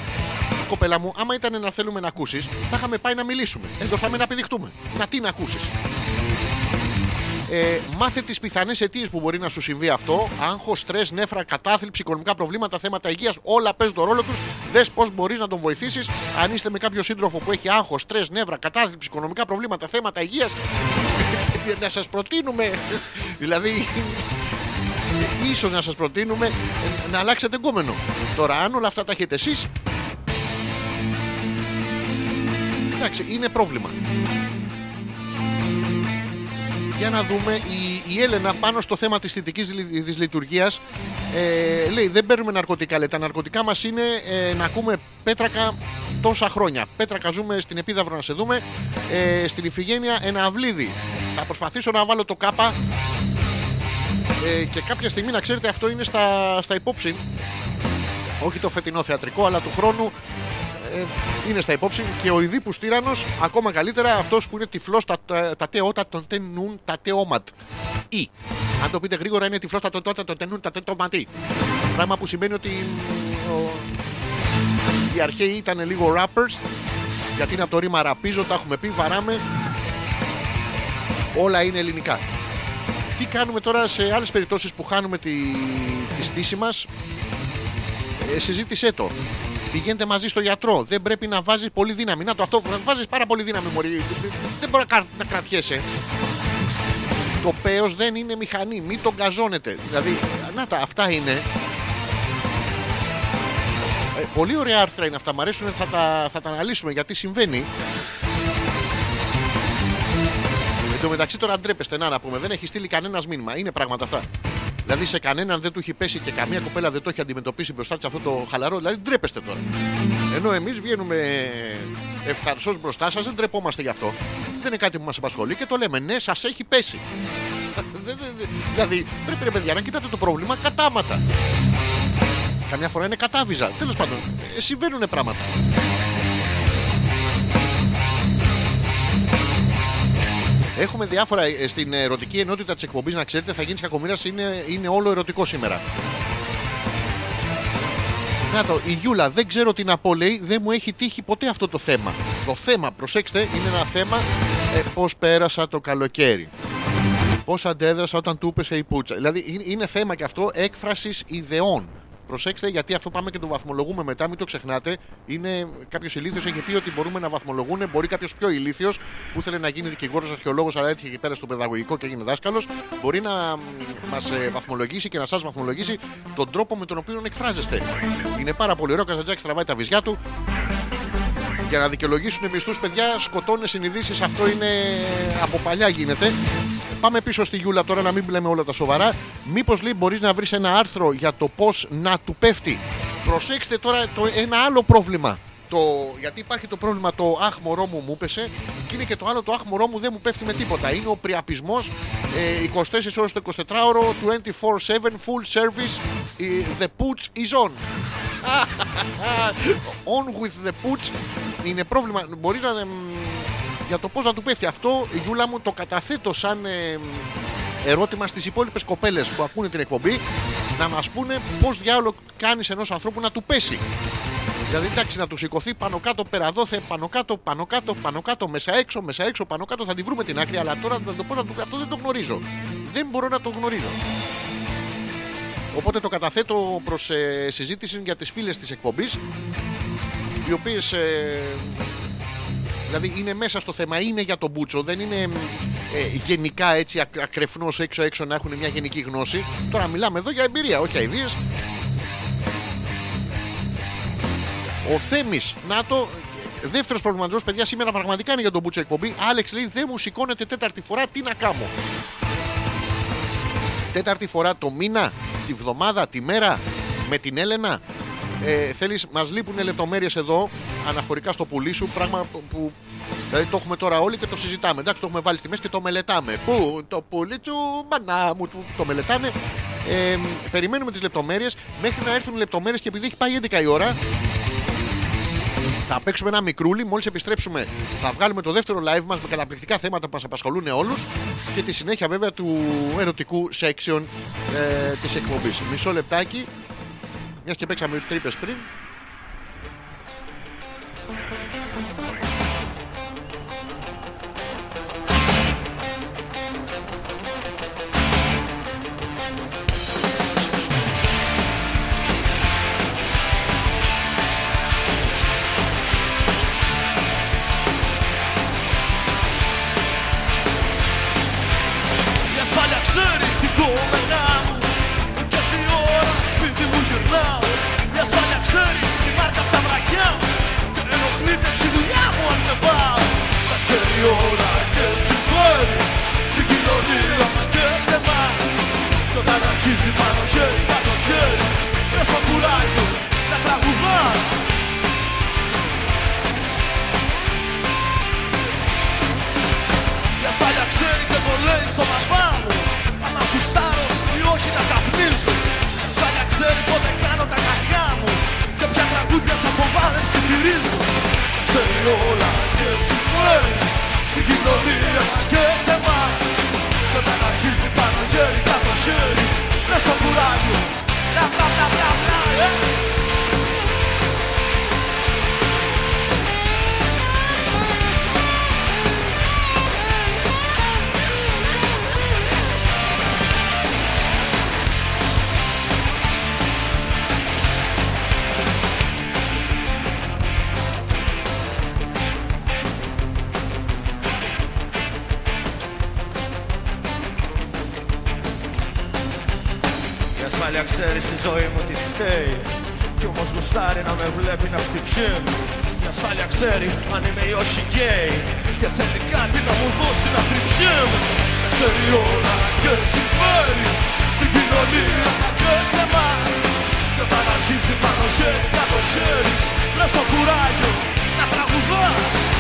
A: Κοπέλα μου, άμα ήταν να θέλουμε να ακούσεις, θα είχαμε πάει να μιλήσουμε. Εδώ θα να πηδηχτούμε. Να τι να ακούσεις. Ε, μάθε τις πιθανές αιτίες που μπορεί να σου συμβεί αυτό. Άγχος, στρες, νέφρα, κατάθλιψη, οικονομικά προβλήματα, θέματα υγείας. Όλα παίζουν τον ρόλο τους. Δες πώς μπορείς να τον βοηθήσεις. Αν είστε με κάποιο σύντροφο που έχει άγχος, στρες, νεύρα, κατάθλιψη, οικονομικά προβλήματα, θέματα υγείας. *laughs* να σας προτείνουμε. δηλαδή, ίσως να σας προτείνουμε ε, να αλλάξετε εγκόμενο. Τώρα, αν όλα αυτά τα έχετε εσείς, εντάξει, είναι πρόβλημα. Για να δούμε, η, η Έλενα πάνω στο θέμα της θετικής λει- της λειτουργίας ε, λέει δεν παίρνουμε ναρκωτικά, λέει τα ναρκωτικά μας είναι ε, να ακούμε πέτρακα τόσα χρόνια. Πέτρακα ζούμε στην Επίδαυρο να σε δούμε, ε, στην Ιφηγένεια ένα αυλίδι. Θα προσπαθήσω να βάλω το κάπα ε, και κάποια στιγμή να ξέρετε αυτό είναι στα, στα υπόψη όχι το φετινό θεατρικό αλλά του χρόνου ε, είναι στα υπόψη και ο Ιδίπους τύρανος ακόμα καλύτερα αυτός που είναι τυφλός τα, τα, τα τεότα τον τενούν τα τεόματ ή αν το πείτε γρήγορα είναι τυφλός τα τοτότα τον τενούν τα τετοματί πράγμα που σημαίνει ότι μ, ο, οι αρχαίοι ήταν λίγο rappers γιατί είναι από το ρήμα ραπίζω τα έχουμε πει βαράμε. Όλα είναι ελληνικά. Τι κάνουμε τώρα σε άλλες περιπτώσεις που χάνουμε τη, τη στήση μας; Ε, συζήτησέ το Πηγαίνετε μαζί στο γιατρό. Δεν πρέπει να βάζεις πολύ δύναμη. Να το αυτό. Βάζεις πάρα πολύ δύναμη, Μωρή. Δεν μπορεί να, κα- να κρατιέσαι. Το πέος δεν είναι μηχανή. Μην τον καζώνετε. Δηλαδή, να τα, αυτά είναι. Ε, πολύ ωραία άρθρα είναι αυτά. Μ' αρέσουν. Θα τα, θα τα αναλύσουμε γιατί συμβαίνει. Εν τω μεταξύ τώρα ντρέπεστε να, να πούμε. Δεν έχει στείλει κανένας μήνυμα. Είναι πράγματα αυτά. Δηλαδή σε κανέναν δεν του έχει πέσει και καμία κοπέλα δεν το έχει αντιμετωπίσει μπροστά της αυτό το χαλαρό. Δηλαδή ντρέπεστε τώρα. Ενώ εμείς βγαίνουμε ευθαρσώς μπροστά σας, δεν ντρεπόμαστε γι' αυτό. Δεν είναι κάτι που μας απασχολεί και το λέμε. Ναι, σας έχει πέσει. Δεν- *laughs* δεν- δεν- δηλαδή πρέπει ρε παιδιά να κοιτάτε το πρόβλημα κατάματα. Καμιά φορά είναι κατάβιζα. Τέλος πάντων, ε, συμβαίνουν πράγματα. Έχουμε διάφορα ε, στην ερωτική ενότητα της εκπομπής, να ξέρετε, θα γίνει κακομοίρα είναι, είναι όλο ερωτικό σήμερα. Να το, η Γιούλα δεν ξέρω τι να πω, λέει, δεν μου έχει τύχει ποτέ αυτό το θέμα. Το θέμα, προσέξτε, είναι ένα θέμα ε, πώς πέρασα το καλοκαίρι. Πώς αντέδρασα όταν του έπεσε η πουτσα. Δηλαδή είναι, είναι θέμα και αυτό έκφρασης ιδεών. Προσέξτε, γιατί αυτό πάμε και το βαθμολογούμε μετά, μην το ξεχνάτε. Είναι κάποιος ηλίθιος έχει πει ότι μπορούμε να βαθμολογούν. Μπορεί κάποιος πιο ηλίθιος που ήθελε να γίνει δικηγόρος, αρχαιολόγος, αλλά έτυχε εκεί πέρα στο παιδαγωγικό και έγινε δάσκαλος. Μπορεί να μας βαθμολογήσει και να σας βαθμολογήσει τον τρόπο με τον οποίο εκφράζεστε. Είναι πάρα πολύ ωραίο. Ο Καζατζάκη τραβάει τα βυζιά του για να δικαιολογήσουν μισθούς, παιδιά, σκοτώνουν συνειδήσεις. Αυτό είναι από παλιά γίνεται. Πάμε πίσω στη Γιούλα τώρα να μην λέμε όλα τα σοβαρά. Μήπως λέει μπορείς να βρεις ένα άρθρο για το πώς να του πέφτει; Προσέξτε τώρα το, ένα άλλο πρόβλημα. Το, γιατί υπάρχει το πρόβλημα το αχ μωρό μου μου πέσε και είναι και το άλλο το αχ μωρό μου δεν μου πέφτει με τίποτα. Είναι ο πριαπισμός ε, 24 ώρες το 24ωρο 24-7 full service ε, the pooch is on. *laughs* on with the pooch είναι πρόβλημα. Μπορεί να. εμ, για το πώς να του πέφτει αυτό, η Γιούλα μου το καταθέτω σαν ε, ερώτημα στις υπόλοιπες κοπέλες που ακούνε την εκπομπή να μας πούνε πώς διάολο κάνεις ενός ανθρώπου να του πέσει. Δηλαδή, εντάξει, να του σηκωθεί πάνω κάτω, περαδόθε, πάνω κάτω, πάνω κάτω, πάνω κάτω, μέσα έξω, μέσα έξω, πάνω κάτω, θα τη βρούμε την άκρη. Αλλά τώρα να το πω να του αυτό δεν το γνωρίζω. Δεν μπορώ να το γνωρίζω. Οπότε το καταθέτω προς ε, συζήτηση για τις φίλες της εκπομπής, οι οποίες Δηλαδή είναι μέσα στο θέμα, είναι για τον Μπούτσο, δεν είναι ε, γενικά έτσι ακ, ακρεφνώς έξω έξω να έχουν μια γενική γνώση. Τώρα μιλάμε εδώ για εμπειρία, όχι αηδίες. Ο Θέμης, να το, δεύτερος προβληματισμός, παιδιά, σήμερα πραγματικά είναι για τον Μπούτσο εκπομπή. Άλεξ λέει: Δεν μου σηκώνεται τέταρτη φορά, τι να κάνω. Τέταρτη φορά το μήνα. τη βδομάδα, τη μέρα με την Έλενα. Ε, θέλεις, μας λείπουν λεπτομέρειες εδώ αναφορικά στο πουλί σου, πράγμα που- που δηλαδή, το έχουμε τώρα όλοι και το συζητάμε. Εντάξει, το έχουμε βάλει στη μέση και το μελετάμε. Πού το πουλί του, μανά μου, του, το μελετάνε. Ε, περιμένουμε τις λεπτομέρειες μέχρι να έρθουν οι λεπτομέρειες και επειδή έχει πάει 11 η ώρα, θα παίξουμε ένα μικρούλι. Μόλις επιστρέψουμε, θα βγάλουμε το δεύτερο live μας με καταπληκτικά θέματα που μας απασχολούν όλους και τη συνέχεια βέβαια του ερωτικού section ε, της εκπομπής. Μισό λεπτάκι. Μιας και παίξαμε τρύπε πριν.
D: Φοβάμαι ψιθυρίζω Τα ξέρει όλα και συμφέρει Στην κοινωνία και σε εμάς Και όταν αρχίζει πάνω χέρι κάτω χέρι Βρες το κουράγιο. Μπλα μπλα μπλα μπλα ξέρεις στη ζωή μου τι φταίει. Κι όμως γουστάρει να με βλέπει να χτυπιέμαι Η ασφάλεια ξέρει αν είμαι ή όχι γκέι Και θέλει κάτι να μου δώσει να τριπιέμαι Ξέρει όλα και συμφέρει. Στην κοινωνία και σε εμάς. Και όταν αρχίζει πάνω χέρι κάτω χέρι Λες το κουράγιο να τραγουδάς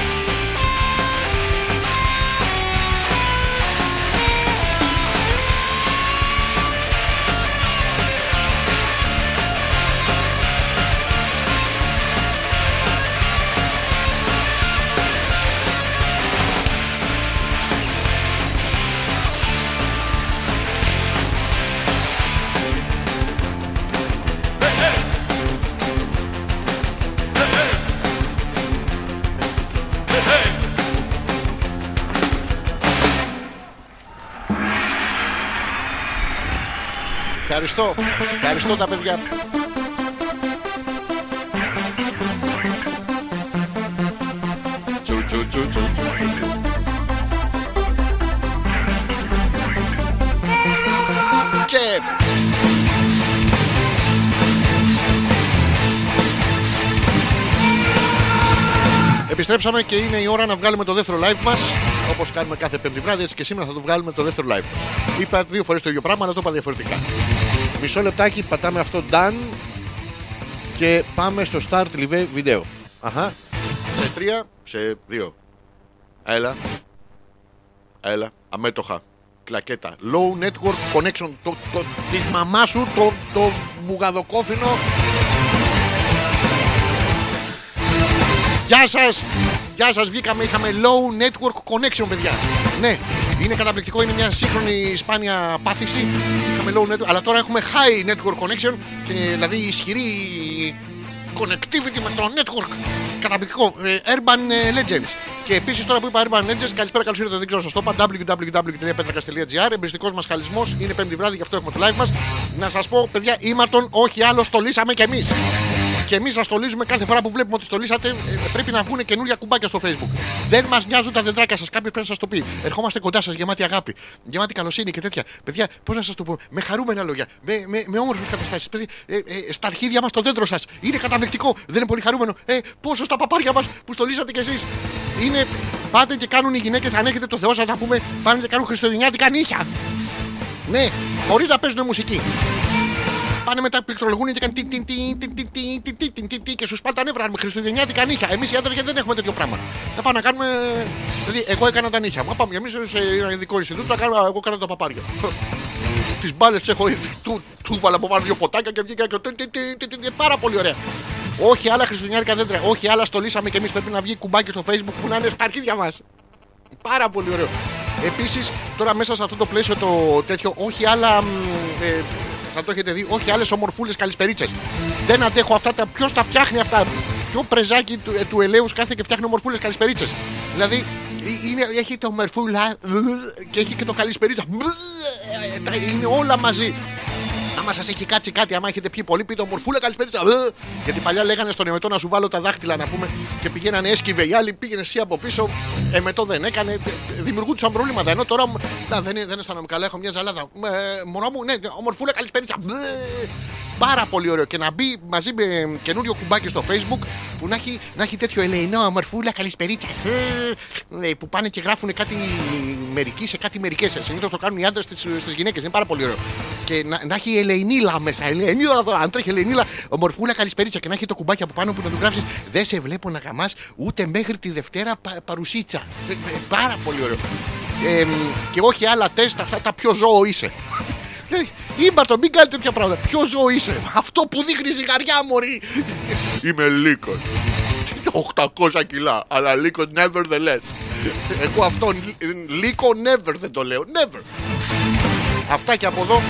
A: Ευχαριστώ. Ευχαριστώ τα παιδιά. Τσου, τσου, τσου, τσου, τσου. Και Επιστρέψαμε και είναι η ώρα να βγάλουμε το δεύτερο live μας. Όπως κάνουμε κάθε πέμπτη βράδυ, έτσι και σήμερα θα το βγάλουμε το δεύτερο live. Είπα δύο φορές το ίδιο πράγμα, αλλά το είπα διαφορετικά. Μισό λεπτάκι, πατάμε αυτό done και πάμε στο start live βίντεο. Αχα. Σε τρία, σε δύο. Έλα. Έλα. Αμέτωχα. Κλακέτα. Low network connection. Το, το, της μαμάς σου το, το μπουγαδοκόφινο. Γεια σας. Γεια σας. Βγήκαμε. Είχαμε low network connection, παιδιά. Ναι. Είναι καταπληκτικό. Είναι μια σύγχρονη σπάνια πάθηση. Είχαμε low network. Αλλά τώρα έχουμε high network connection. Και, δηλαδή ισχυρή connectivity με το network. Καταπληκτικό. Ε, Urban ε, Legends. Και επίσης τώρα που είπα Urban Legends, καλησπέρα, καλώς ήρθατε. Δεν ξέρω, σας το είπα. www.petrakas.gr. Εμπιστικό μας χαλισμό. Είναι πέμπτη βράδυ, γι' αυτό έχουμε το live μας. Να σας πω, παιδιά, ήμαρτον, όχι άλλο, στολίσαμε κι εμείς. Και εμείς σας στολίζουμε κάθε φορά που βλέπουμε ότι στολίσατε. ε, πρέπει να βγουν καινούργια κουμπάκια στο Facebook. Δεν μας νοιάζουν τα δεντράκια σας. Κάποιος πρέπει να σας το πει. Ερχόμαστε κοντά σας γεμάτη αγάπη, γεμάτη καλοσύνη και τέτοια. Παιδιά, πώς να σας το πω, με χαρούμενα λόγια, με, με, με όμορφες καταστάσεις. Ε, ε, στα αρχίδια μας το δέντρο σας είναι καταπληκτικό. Δεν είναι πολύ χαρούμενο. Ε, πόσο στα παπάρια μας που στολίσατε κι εσείς. Είναι. Πάτε και κάνουν οι γυναίκες, αν έχετε το Θεό σας να πούμε, πάνε και κάνουν χριστουγεννιάτικα νύχια. Ναι, χωρίς να παίζουν μουσική. Πάνε μετά πληκτρολογούν και κάνουν τι, τι, τι, τι, τι, τι, τι, τι, τι, τι, τι, και σου σπάνε τα νεύρα με χριστουγεννιάτικα νύχια. Εμεί οι άντρε γιατί δεν έχουμε τέτοιο πράγμα. Να πάμε να κάνουμε. Δηλαδή, εγώ έκανα τα νύχια. Μα πάμε εμεί σε ένα ειδικό Ινστιτούτο, να κάνουμε- εγώ έκανα τα παπάρια. Τι μπάλε έχω ήδη. Του, του βάλα από πάνω δύο ποτάκια και βγήκα και. τι, τι, τι, τι, τι, τι, Πάρα πολύ ωραία. Όχι άλλα χριστουγεννιάτικα δέντρα. Όχι άλλα στολίσαμε και εμεί πρέπει να βγει κουμπάκι στο facebook που να είναι στα αρχίδια μα. Πάρα πολύ ωραίο. Επίση, τώρα μέσα σε αυτό το πλαίσιο το τέτοιο, όχι άλλα. μ, Ε, θα το έχετε δει, όχι άλλες ομορφούλες καλησπερίτσε. Δεν αντέχω αυτά τα. Ποιος τα φτιάχνει αυτά; Ποιο πρεζάκι του, ε, του ελαίου κάθε και φτιάχνει ομορφούλες καλησπερίτσε. Δηλαδή, ε, είναι, έχει το ομορφούλα ε, και έχει και το καλησπερίτσα. Ε, τα- Είναι όλα μαζί. Άμα σα έχει κάτσει κάτι, άμα έχετε πιει πολύ, πείτε ομορφούλα καλησπερίτσα. Ε, Γιατί παλιά λέγανε στον εμετό να σου βάλω τα δάχτυλα να πούμε και πηγαίνανε έσκυβε οι άλλοι, πήγαινε εσύ από πίσω. Εμετό δεν έκανε, ε, δημιουργούνταν προβλήματα. Ενώ τώρα να, δεν, δεν αισθάνομαι καλά, έχω μια ζαλάδα. Ε, μωρό μου, ναι, ομορφούλα καλησπερίτσα. Ε, Πάρα πολύ ωραίο και να μπει μαζί με καινούριο κουμπάκι στο facebook που να έχει, να έχει τέτοιο ελεηνό ομορφούλα καλησπερίτσα. Ε, ε, που πάνε και γράφουν κάτι μερικοί σε κάτι μερικές. Συνήθως το κάνουν οι άντρες στις γυναίκες. Είναι πάρα πολύ ωραίο. Και να, να έχει ελεηνίλα μέσα. Ελεηνίλα εδώ, αν τρέχει ελεηνίλα, ομορφούλα καλησπερίτσα και να έχει το κουμπάκι από πάνω που να του γράψεις Δεν σε βλέπω να γαμάς ούτε μέχρι τη Δευτέρα πα, παρουσίτσα. Ε, ε, πάρα πολύ ωραίο. Ε, και όχι άλλα τεστ, αυτά τα πιο ζώο είσαι. Λέει, Ήμπαρτο, μην κάνετε τέτοια πράγματα. Ποιο ζώο είσαι. Αυτό που δείχνει ζυγαριά, Μωρή. Είμαι λύκος. 800 κιλά. Αλλά λύκος nevertheless. Εγώ αυτόν λύκο never δεν το λέω. Never. Αυτά και από εδώ.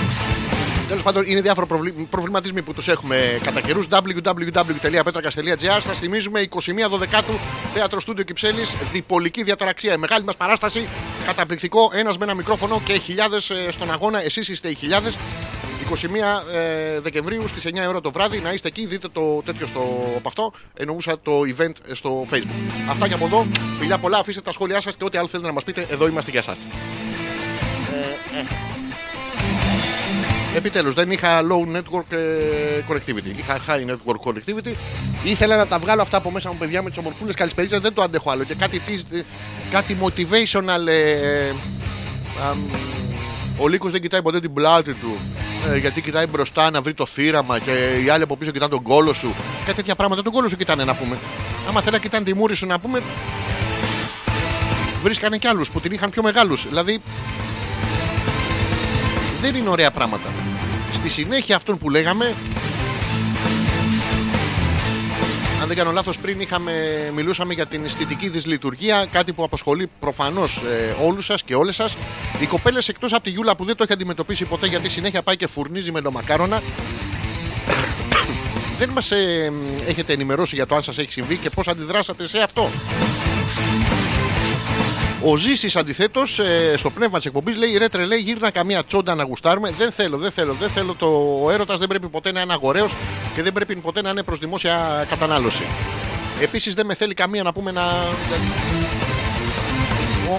A: Τέλος πάντων, είναι διάφορα προβλη- προβληματισμοί που τους έχουμε κατά καιρούς. www.petrakas.gr. Σας θυμίζουμε 21 Δωδεκάτου θέατρο στούντιο Κυψέλης. Διπολική διαταραξία. Μεγάλη μας παράσταση. Καταπληκτικό. Ένας με ένα μικρόφωνο και χιλιάδες στον αγώνα. Εσείς είστε οι χιλιάδες. 21 ε, Δεκεμβρίου στις 9 ώρα το βράδυ να είστε εκεί. Δείτε το τέτοιο στο, από αυτό. Εννοούσα το event στο Facebook. Αυτά και από εδώ. Φιλιά πολλά. Αφήστε τα σχόλιά σας και ό,τι άλλο θέλετε να μας πείτε. Εδώ είμαστε για εσά. Επιτέλους, δεν είχα low network ε, connectivity. Είχα high network connectivity. Ήθελα να τα βγάλω αυτά από μέσα μου, παιδιά, με τις ομορφούλες καλησπερίτσα. Δεν το αντέχω άλλο. Και κάτι, της- κάτι motivational. ε, αμ, ο Λύκος δεν κοιτάει ποτέ την πλάτη του. ε, γιατί κοιτάει μπροστά να βρει το θύραμα και οι άλλοι από πίσω κοιτάνε τον κόλο σου. Κάτι τέτοια πράγματα. Τον κόλο σου κοιτάνε να πούμε. Άμα θέλει να κοιτάνε τη μούρη σου να πούμε. Βρίσκανε κι άλλους που την είχαν πιο μεγάλους. Δηλαδή δεν είναι ωραία πράγματα. Στη συνέχεια αυτών που λέγαμε, αν δεν κάνω λάθος πριν είχαμε, μιλούσαμε για την αισθητική δυσλειτουργία, κάτι που απασχολεί προφανώς ε, όλους σας και όλες σας. Οι κοπέλες εκτός από τη Γιούλα που δεν το έχει αντιμετωπίσει ποτέ γιατί συνέχεια πάει και φουρνίζει με ντομακάρονα, *coughs* δεν μας ε, έχετε ενημερώσει για το αν σας έχει συμβεί και πώς αντιδράσατε σε αυτό. Ο Ζήσης αντιθέτως στο πνεύμα της εκπομπής λέει: Ρε τρελέ, γύρνα καμία τσόντα να γουστάρουμε. Δεν θέλω, δεν θέλω, δεν θέλω. Το... Ο έρωτας δεν πρέπει ποτέ να είναι αγοραίος και δεν πρέπει ποτέ να είναι προς δημόσια κατανάλωση. Επίσης δεν με θέλει καμία να πούμε να.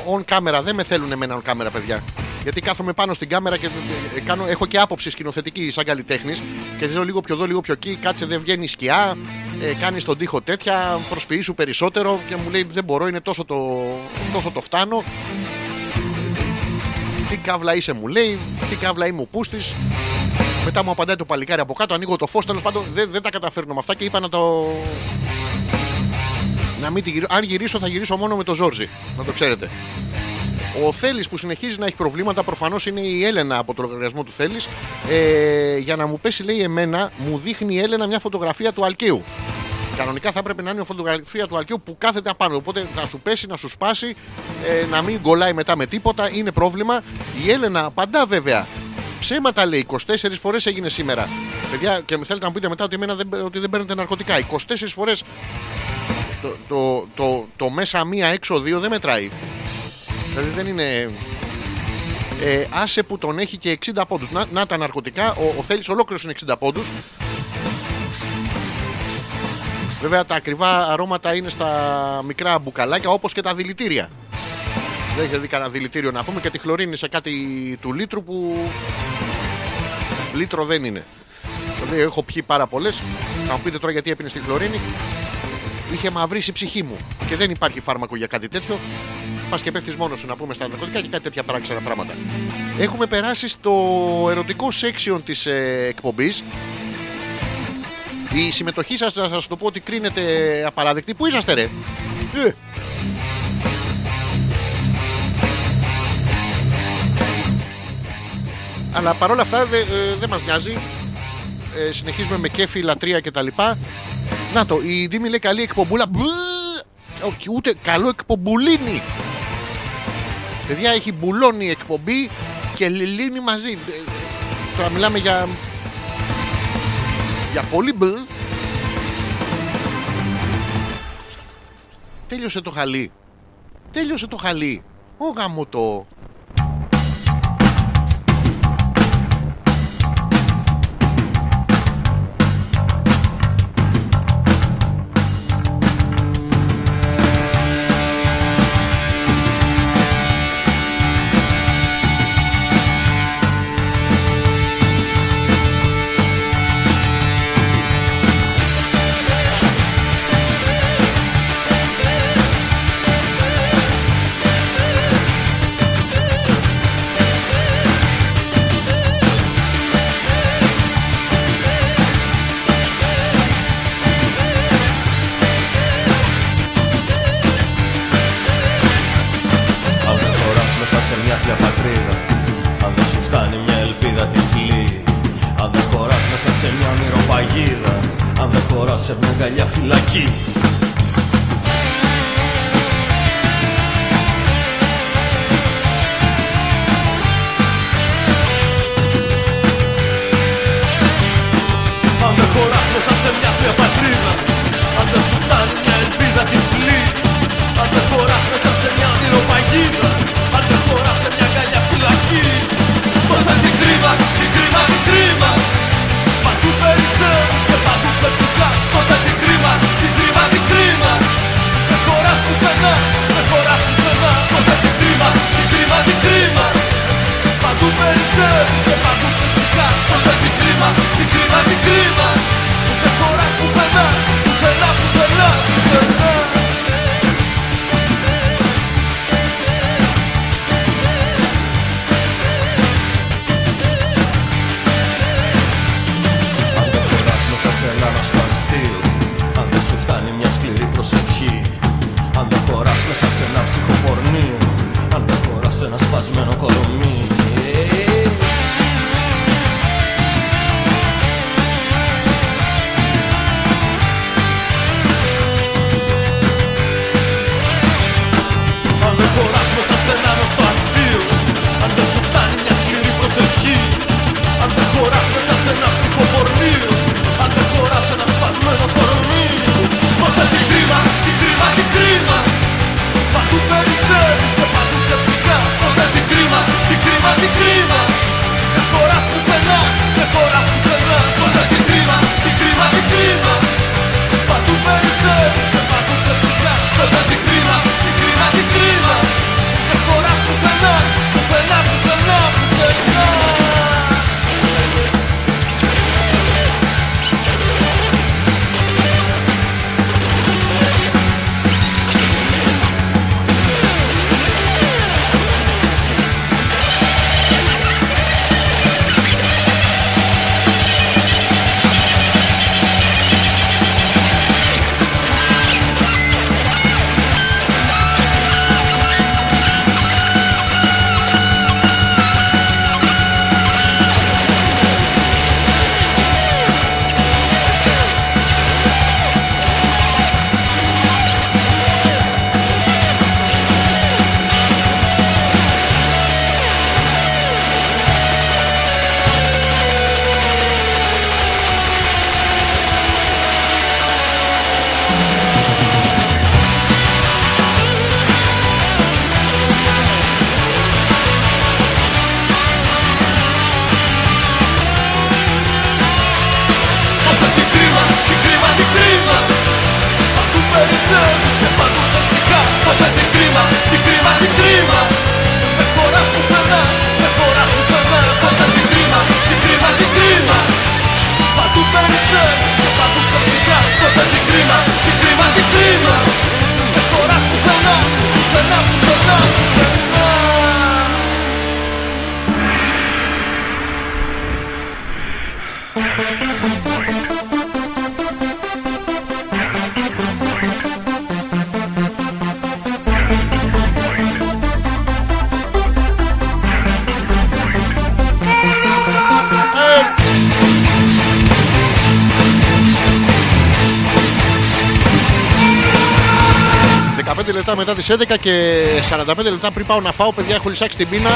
A: Ο- On camera, δεν με θέλουν εμένα on camera, παιδιά. Γιατί κάθομαι πάνω στην κάμερα και ε, κάνω, έχω και άποψη σκηνοθετική σαν καλλιτέχνης και λέω λίγο πιο εδώ, λίγο πιο εκεί. Κάτσε, δεν βγαίνει σκιά. Ε, κάνεις τον τοίχο τέτοια. Προσποιήσου περισσότερο και μου λέει δεν μπορώ, είναι τόσο το, τόσο το φτάνω. Τι καύλα είσαι, μου λέει. Τι καύλα είμαι ο πούστης. Μετά μου απαντάει το παλικάρι από κάτω. Ανοίγω το φως. Τέλος πάντων δεν, δεν τα καταφέρνω με αυτά και είπα να το. Να μην τη γυρίσω. Αν γυρίσω, θα γυρίσω μόνο με το Ζόρζι. Να το ξέρετε. Ο Θέλει που συνεχίζει να έχει προβλήματα, προφανώς είναι η Έλενα από το λογαριασμό του Θέλει. Ε, για να μου πέσει, λέει εμένα, μου δείχνει η Έλενα μια φωτογραφία του Αλκίου. Κανονικά θα έπρεπε να είναι η φωτογραφία του Αλκίου που κάθεται απάνω. Οπότε να σου πέσει, να σου σπάσει, ε, να μην γκολάει μετά με τίποτα. Είναι πρόβλημα. Η Έλενα απαντά βέβαια. Ψέματα λέει, 24 φορές έγινε σήμερα. Παιδιά, και με θέλετε να μου πείτε μετά ότι, εμένα δεν, ότι δεν παίρνετε ναρκωτικά. 24 φορές το, το, το, το μέσα μία έξω δύο δεν μετράει. Δηλαδή δεν είναι. Ε, άσε που τον έχει και 60 πόντους Να, να τα ναρκωτικά. Ο, ο Θέλης ολόκληρος είναι 60 πόντους Βέβαια τα ακριβά αρώματα είναι στα μικρά μπουκαλάκια όπως και τα δηλητήρια. Δεν έχει δει κανένα δηλητήριο να πούμε και τη χλωρίνη σε κάτι του λίτρου που λίτρο δεν είναι. Δηλαδή έχω πιει πάρα πολλές. Θα μου πείτε τώρα γιατί έπινε στη χλωρίνη. Είχε μαυρίσει η ψυχή μου και δεν υπάρχει φάρμακο για κάτι τέτοιο. Πας και πέφτεις μόνος σου να πούμε στα ναρκωτικά και κάτι τέτοια παράξενα πράγματα. Έχουμε περάσει στο ερωτικό section της ε, εκπομπής
D: Η συμμετοχή σας, να σας το πω ότι κρίνεται απαράδεκτη. Πού είσαστε ρε; Ε. Αλλά παρόλα αυτά δεν δεν μας νοιάζει. Ε, συνεχίζουμε με κέφι, λατρεία κτλ. Να το, η Δήμη λέει καλή εκπομπούλα. Μπλ, όχι, ούτε καλό εκπομπουλίνι. Παιδιά έχει μπουλώνει η εκπομπή και λιλίνι μαζί. Ε, Τώρα μιλάμε για. Για πολύ μπλ. Τέλειωσε το χαλί. Τέλειωσε το χαλί. Ω γάμο
E: open
A: circle. Λεπτά μετά τις 11 και 45 λεπτά πριν πάω να φάω, παιδιά, έχω λυσάξει την πείνα. Α,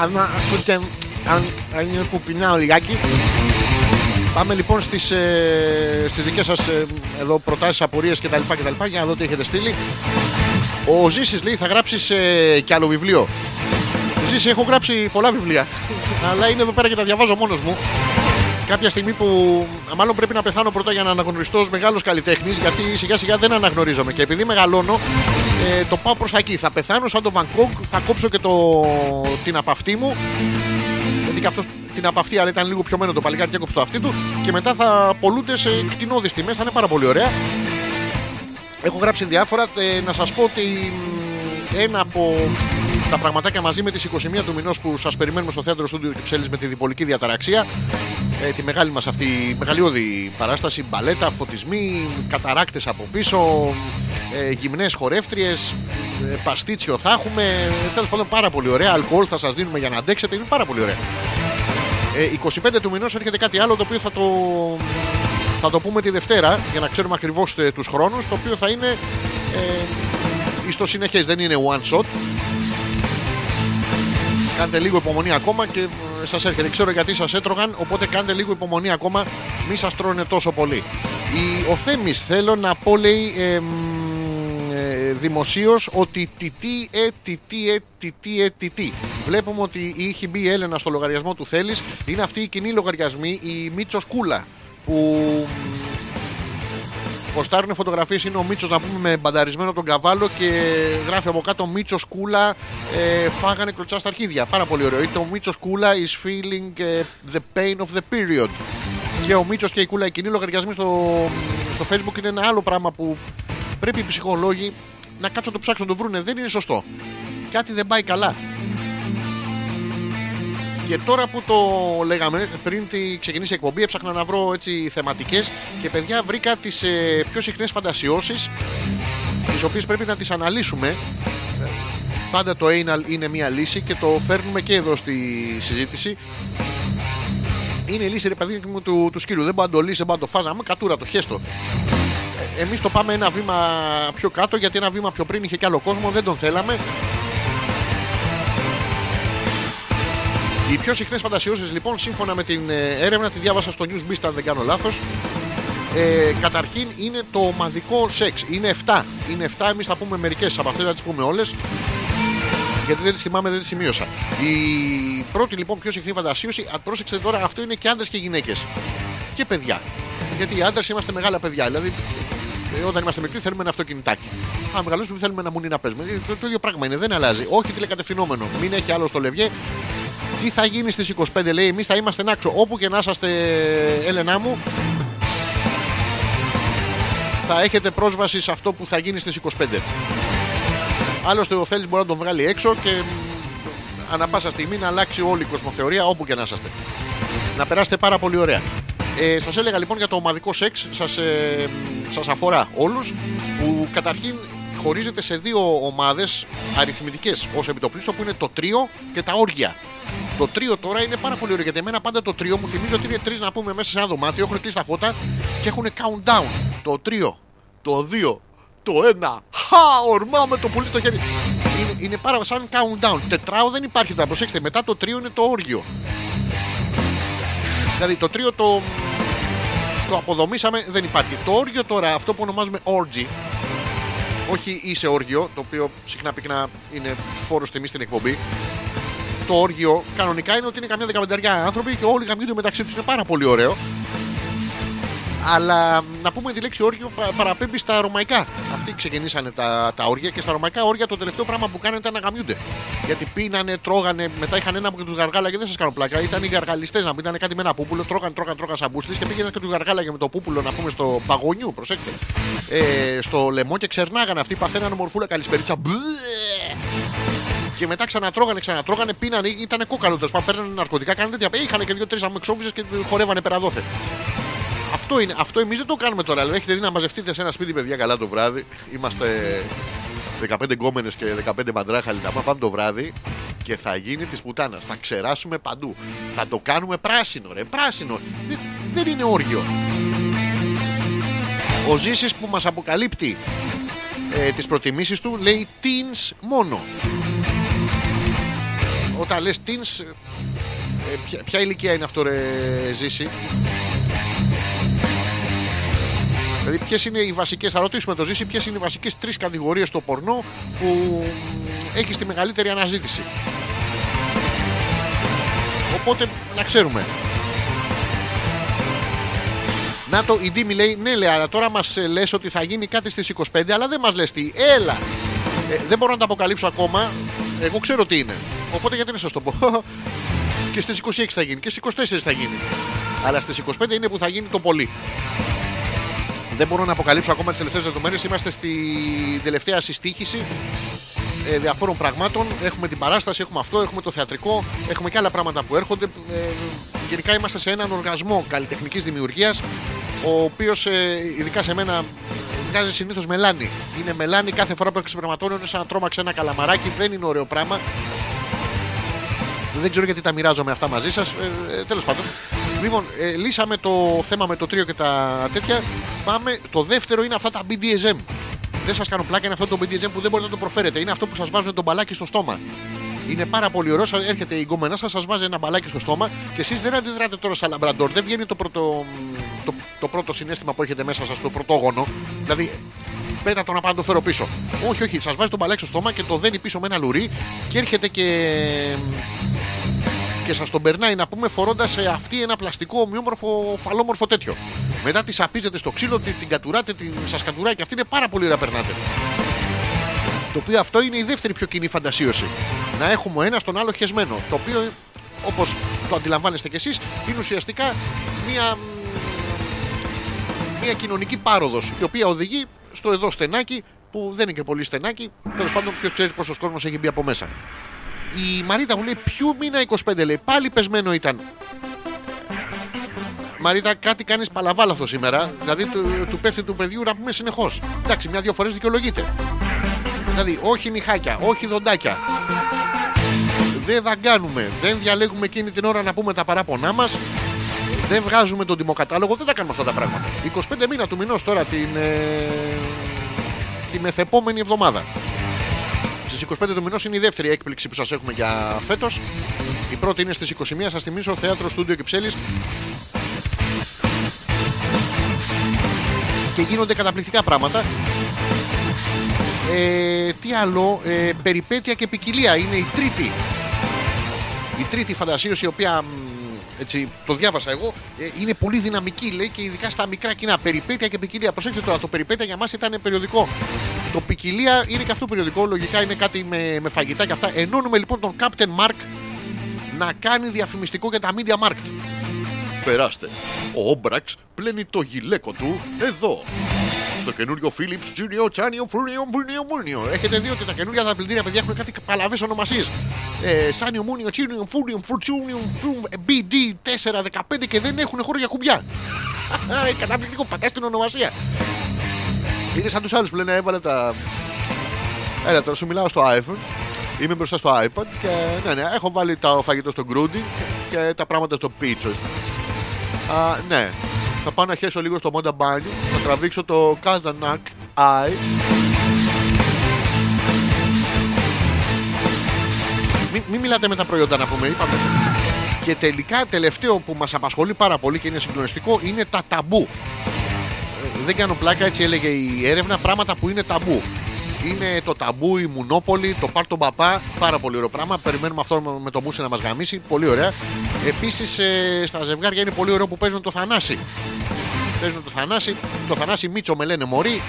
A: Αν ακούτε, αν αν είναι που πεινάω λιγάκι. Πάμε λοιπόν στις, ε, στις δικές σας ε, εδώ προτάσεις, απορίες κτλ, κτλ για να δω τι έχετε στείλει. Ο Ζήσης λέει θα γράψεις ε, κι άλλο βιβλίο. Ζήση έχω γράψει πολλά βιβλία, αλλά είναι εδώ πέρα και τα διαβάζω μόνος μου. Κάποια στιγμή που μάλλον πρέπει να πεθάνω πρώτα για να αναγνωριστώ ως μεγάλος καλλιτέχνης γιατί σιγά σιγά δεν αναγνωρίζομαι και επειδή μεγαλώνω ε, το πάω προς τα εκεί. Θα πεθάνω σαν τον Βανκόκ, θα κόψω και το, την απαυτή μου γιατί και αυτός την απαυτή, αλλά ήταν λίγο πιωμένο το παλικάρι και έκοψε το αυτί του. Και μετά θα πολλούνται σε κτηνώδεις τιμές. Θα είναι πάρα πολύ ωραία. Έχω γράψει διάφορα. Ε, να σας πω ότι μ, ένα από τα πραγματάκια μαζί με τις 21 του μηνός που σας περιμένουμε στο θέατρο Στούντιο Κυψέλη με τη διπολική διαταραξία. Ε, τη μεγάλη μας αυτή μεγαλειώδη παράσταση. Μπαλέτα, φωτισμοί, καταράκτε από πίσω, ε, γυμνές χορεύτριες, ε, παστίτσιο θα έχουμε. Τέλος πάντων πάρα πολύ ωραία. Αλκοόλ θα σας δίνουμε για να αντέξετε. Είναι πάρα πολύ ωραία. Ε, 25 του μηνός έρχεται κάτι άλλο το οποίο θα το, θα το πούμε τη Δευτέρα για να ξέρουμε ακριβώς τους χρόνους. Το οποίο θα είναι ε, στο συνεχές, δεν είναι one shot. Κάντε λίγο υπομονή ακόμα και σας έρχεται. Δεν ξέρω γιατί σας έτρωγαν, οπότε κάντε λίγο υπομονή ακόμα. Μη σας τρώνε τόσο πολύ. Η, ο Θέμη θέλω να πω λέει ε, δημοσίως ότι τι τι ε, τι τι ε, τι τι ε, τι τι. Βλέπουμε ότι είχε μπει η Έλενα στο λογαριασμό του Θέλει. Είναι αυτοί οι κοινοί λογαριασμοί, η Μίτσος Κούλα. Που Ποστάρουν φωτογραφίες είναι ο Μίτσος να πούμε με μπανταρισμένο τον καβάλο και γράφει από κάτω Μίτσος Κούλα. Ε, φάγανε κλωτσά στα αρχίδια. Πάρα πολύ ωραίο. Ή το Μίτσος Κούλα is feeling ε, the pain of the period. Και ο Μίτσος και η Κούλα, οι κοινοί λογαριασμοί στο, στο Facebook είναι ένα άλλο πράγμα που πρέπει οι ψυχολόγοι να κάτσουν να το ψάξουν να το βρούνε. Δεν είναι σωστό. Κάτι δεν πάει καλά. Και τώρα που το λέγαμε, πριν τη ξεκινήσει η εκπομπή, έψαχνα να βρω έτσι θεματικές και παιδιά βρήκα τις ε, πιο συχνές φαντασιώσεις, τις οποίες πρέπει να τις αναλύσουμε. Ε, Πάντα το anal είναι μία λύση και το φέρνουμε και εδώ στη συζήτηση. Είναι η λύση, ρε παιδί μου, του, του σκύλου. Δεν μπορεί να το λύσεις, δεν μπορεί να το φάζει. Άμα κατούρα, το χέστο. Εμείς το πάμε ένα βήμα πιο κάτω, γιατί ένα βήμα πιο πριν είχε κι άλλο κόσμο, δεν τον θέλαμε. Οι πιο συχνές φαντασιώσεις λοιπόν, σύμφωνα με την ε, έρευνα, τη διάβασα στο News Beast αν δεν κάνω λάθος. Ε, καταρχήν είναι το ομαδικό σεξ. Είναι 7. Είναι 7, εμείς θα πούμε μερικές από αυτές, θα τις πούμε όλες. Γιατί δεν τις θυμάμαι, δεν τις σημείωσα. Η πρώτη λοιπόν πιο συχνή φαντασίωση, α, πρόσεξτε τώρα, αυτό είναι και άντρες και γυναίκες. Και παιδιά. Γιατί οι άντρες είμαστε μεγάλα παιδιά. Δηλαδή, ε, όταν είμαστε μικροί θέλουμε ένα αυτοκινητάκι. Αν μεγαλώσουμε θέλουμε ένα μουνί να παίζουμε. Ε, Το, το ίδιο πράγμα είναι, δεν αλλάζει. Όχι τηλεκατευθυνόμενο. Μην έχει άλλο στο λευγέ. Τι θα γίνει στις 25, λέει, εμείς θα είμαστε νάξο. Όπου και να είσαστε, Έλενά μου, θα έχετε πρόσβαση σε αυτό που θα γίνει στις 25. Άλλωστε, ο Θέλει μπορεί να τον βγάλει έξω και μ, ανά πάσα στιγμή να αλλάξει όλη η κοσμοθεωρία όπου και να είσαστε. Να περάσετε πάρα πολύ ωραία. Ε, σας έλεγα λοιπόν για το ομαδικό σεξ, σας, ε, σας αφορά όλους, που καταρχήν χωρίζεται σε δύο ομάδες αριθμητικές ως επιτοπλίστων που είναι το τρίο και τα όργια. Το τρίο τώρα είναι πάρα πολύ ωραίο γιατί εμένα πάντα το τρίο μου θυμίζει ότι είναι τρεις να πούμε μέσα σε ένα δωμάτιο, έχουν κλείσει τα φώτα και έχουν countdown. Το τρίο, το δύο, το ένα. Χα, ορμάμε το πουλί στο χέρι. Είναι, είναι πάρα σαν countdown. Τετράω δεν υπάρχει τώρα, προσέξτε. Μετά το τρίο είναι το όργιο. Δηλαδή το τρίο το, το αποδομήσαμε, δεν υπάρχει. Το όργιο τώρα, αυτό που ονομάζουμε orgy, όχι είσαι όργιο, το οποίο συχνά πυκνά είναι φόρος τιμή στην εκπομπή. Το όργιο κανονικά είναι ότι είναι καμιά δεκαπενταριά άνθρωποι και όλοι γαμιούνται μεταξύ τους. Είναι πάρα πολύ ωραίο. Αλλά να πούμε τη λέξη όργιο πα- παραπέμπει στα ρωμαϊκά. Αυτοί ξεκινήσανε τα, τα όργια και στα ρωμαϊκά όργια το τελευταίο πράγμα που κάνανε ήταν να γαμιούνται. Γιατί πίνανε, τρώγανε, μετά είχαν ένα από τους γαργάλα και δεν σας κάνω πλάκα. Ήταν οι γαργαλιστές να ήταν κάτι με ένα πούπουλο, τρώγανε, τρώγανε, τρώγανε σαν μπούσλες και πήγαιναν και τους γαργάλα με το πούπουλο να πούμε στο παγωνιού, προσέξτε. Ε, στο λαιμό και ξερνάγανε αυτοί, παθαίνανε μορφούλα καλησπερίτσα. Μπλε. Και μετά ξανατρώγανε, ξανατρώγανε, πίνανε, ήταν κόκαλο τέλος πάντων. Παίρνανε ναρκωτικά, κάνανε τέτοια. Είχαν και δύο-τρει αμεξόβιζε και χορεύανε περαδόθε. Αυτό είναι. Αυτό εμείς δεν το κάνουμε τώρα. Δηλαδή έχετε δει να μαζευτείτε σε ένα σπίτι, παιδιά, καλά το βράδυ. Είμαστε 15 γκόμενες και 15 μαντράχαλοι να πάμε το βράδυ και θα γίνει της πουτάνας. Θα ξεράσουμε παντού. Θα το κάνουμε πράσινο, ρε. Πράσινο. Δεν, δεν είναι όργιο. Ο Ζήσης που μας αποκαλύπτει ε, τις προτιμήσεις του λέει teens μόνο. Όταν λες teens, ε, ποια, ποια ηλικία είναι αυτό ρε Ζήση; Δηλαδή, ποιες είναι οι βασικές, θα ρωτήσουμε το Ζήση, ποιες είναι οι βασικές τρεις κατηγορίες στο πορνό που έχει τη μεγαλύτερη αναζήτηση. Οπότε να ξέρουμε. Να το, η Ντίμη λέει, ναι, λέει, αλλά τώρα μας λες ότι θα γίνει κάτι στις 25, αλλά δεν μας λες τι. Έλα! Ε, δεν μπορώ να το αποκαλύψω ακόμα. Εγώ ξέρω τι είναι. Οπότε γιατί να σας το πω; *laughs* και στις 26 θα γίνει και στις 24 θα γίνει. Αλλά στις 25 είναι που θα γίνει το πολύ. Δεν μπορώ να αποκαλύψω ακόμα τις τελευταίες λεπτομέρειε. Είμαστε στη τελευταία συστήχηση ε, διαφόρων πραγμάτων. Έχουμε την παράσταση, έχουμε αυτό, έχουμε το θεατρικό, έχουμε και άλλα πράγματα που έρχονται. Ε, γενικά είμαστε σε έναν οργασμό καλλιτεχνικής δημιουργίας, ο οποίος ειδικά σε μένα βγάζει συνήθως μελάνι. Είναι μελάνι κάθε φορά που έχει είναι σαν να τρόμαξε ένα καλαμαράκι. Δεν είναι ωραίο πράγμα. Δεν ξέρω γιατί τα μοιράζομαι αυτά μαζί σας. Ε, ε, Τέλος πάντων. Λοιπόν, ε, λύσαμε το θέμα με το τρίο και τα τέτοια. Πάμε. Το δεύτερο είναι αυτά τα BDSM. Δεν σας κάνω πλάκα, είναι αυτό το BDSM που δεν μπορείτε να το προφέρετε. Είναι αυτό που σας βάζουν τον μπαλάκι στο στόμα. Είναι πάρα πολύ ωραίο. Σας- Έρχεται η γκόμενά σας, σας βάζει ένα μπαλάκι στο στόμα και εσείς δεν αντιδράτε τώρα σαν λαμπραντόρ. Δεν βγαίνει το πρώτο, το, το πρώτο συνέστημα που έχετε μέσα σας, το πρωτόγονο. Δηλαδή, πέτα το να πάω να το φέρω πίσω. Όχι, όχι, σας βάζει τον μπαλάκι στο στόμα και το δένει πίσω με ένα λουρί και έρχεται και και σας τον περνάει να πούμε φορώντας σε αυτή ένα πλαστικό ομοιόμορφο φαλόμορφο τέτοιο. Μετά τη σαπίζετε στο ξύλο, την, την κατουράτε, την, σας κατουράει και αυτή είναι πάρα πολύ ωραία περνάτε. Το οποίο αυτό είναι η δεύτερη πιο κοινή φαντασίωση. Να έχουμε ο ένας τον άλλο χεσμένο. Το οποίο, όπως το αντιλαμβάνεστε κι εσείς, είναι ουσιαστικά μια, μια κοινωνική πάροδος η οποία οδηγεί στο εδώ στενάκι που δεν είναι και πολύ στενάκι. Τέλος πάντων, ποιος ξέρει πόσος κόσμος έχει μπει από μέσα. Η Μαρίτα μου λέει: Ποιου μήνα 25 λέει, πάλι πεσμένο ήταν. Μαρίτα, κάτι κάνεις παλαβάλαθο σήμερα. Δηλαδή, του, του πέφτει του παιδιού να πούμε συνεχώς. Εντάξει, μια-δυο φορές δικαιολογείται. Δηλαδή, όχι νυχάκια, όχι δοντάκια. Δεν δαγκάνουμε, δεν διαλέγουμε εκείνη την ώρα να πούμε τα παράπονά μας. Δεν βγάζουμε τον τιμοκατάλογο, δεν τα κάνουμε αυτά τα πράγματα. 25 μήνα του μηνός τώρα την, ε, τη μεθεπόμενη εβδομάδα. Στις 25 του μηνός είναι η δεύτερη έκπληξη που σας έχουμε για φέτος. Η πρώτη είναι στις 21, σας θυμίσω, θέατρο Στούντιο Κυψέλης. Και γίνονται καταπληκτικά πράγματα. Ε, τι άλλο, ε, περιπέτεια και ποικιλία είναι η τρίτη. Η τρίτη φαντασίωση, η οποία μ, έτσι, το διάβασα εγώ, ε, είναι πολύ δυναμική λέει και ειδικά στα μικρά κοινά. Περιπέτεια και ποικιλία. Προσέξτε τώρα, το περιπέτεια για μας ήταν περιοδικό. Το ποικιλία είναι και αυτό περιοδικό. Λογικά είναι κάτι με, με φαγητά και αυτά. Ενώνουμε λοιπόν τον Captain Mark να κάνει διαφημιστικό για τα Media Markt. Περάστε. Ο Όμπραξ πλένει το γυλαίκο του εδώ. Στο καινούριο Philips Junior Chanio Φούρνιο Μούρνιο Μούρνιο. Έχετε δει ότι τα καινούργια δαπλητήρια παιδιά έχουν κάτι παλαβές ονομασίες. Ε, Σάνιο Μούνιο, Τσίνιο, Φούρνιο, Φουρτσούνιο, BD 415 και δεν έχουν χώρο για κουμπιά. Ε, *laughs* Καταπληκτικό, πατά την ονομασία. Είναι σαν τους άλλους που λένε έβαλε τα. Έλα τώρα σου μιλάω στο iPhone. Είμαι μπροστά στο iPad και ναι, ναι, έχω βάλει το φαγητό στο Groody και τα πράγματα στο πίτσο. Α, ναι. Θα πάω να χέσω λίγο στο μόντα μπάνιο, θα τραβήξω το Kazanак Eye. Μην, μην μιλάτε με τα προϊόντα να πούμε, είπαμε. Και τελικά τελευταίο που μας απασχολεί πάρα πολύ και είναι συγκλονιστικό είναι τα ταμπού. Ε, Δεν κάνω πλάκα, έτσι έλεγε η έρευνα, πράγματα που είναι ταμπού. Είναι το ταμπού, η Μουνόπολη, το πάρ τον παπά. Πάρα πολύ ωραίο πράγμα. Περιμένουμε αυτό με το μουσι να μας γαμίσει. Πολύ ωραία. Επίσης στα ζευγάρια είναι πολύ ωραίο που παίζουν το θανάσι. Παίζουν το θανάσι. Το θανάσι Μίτσο με λένε Μωρή.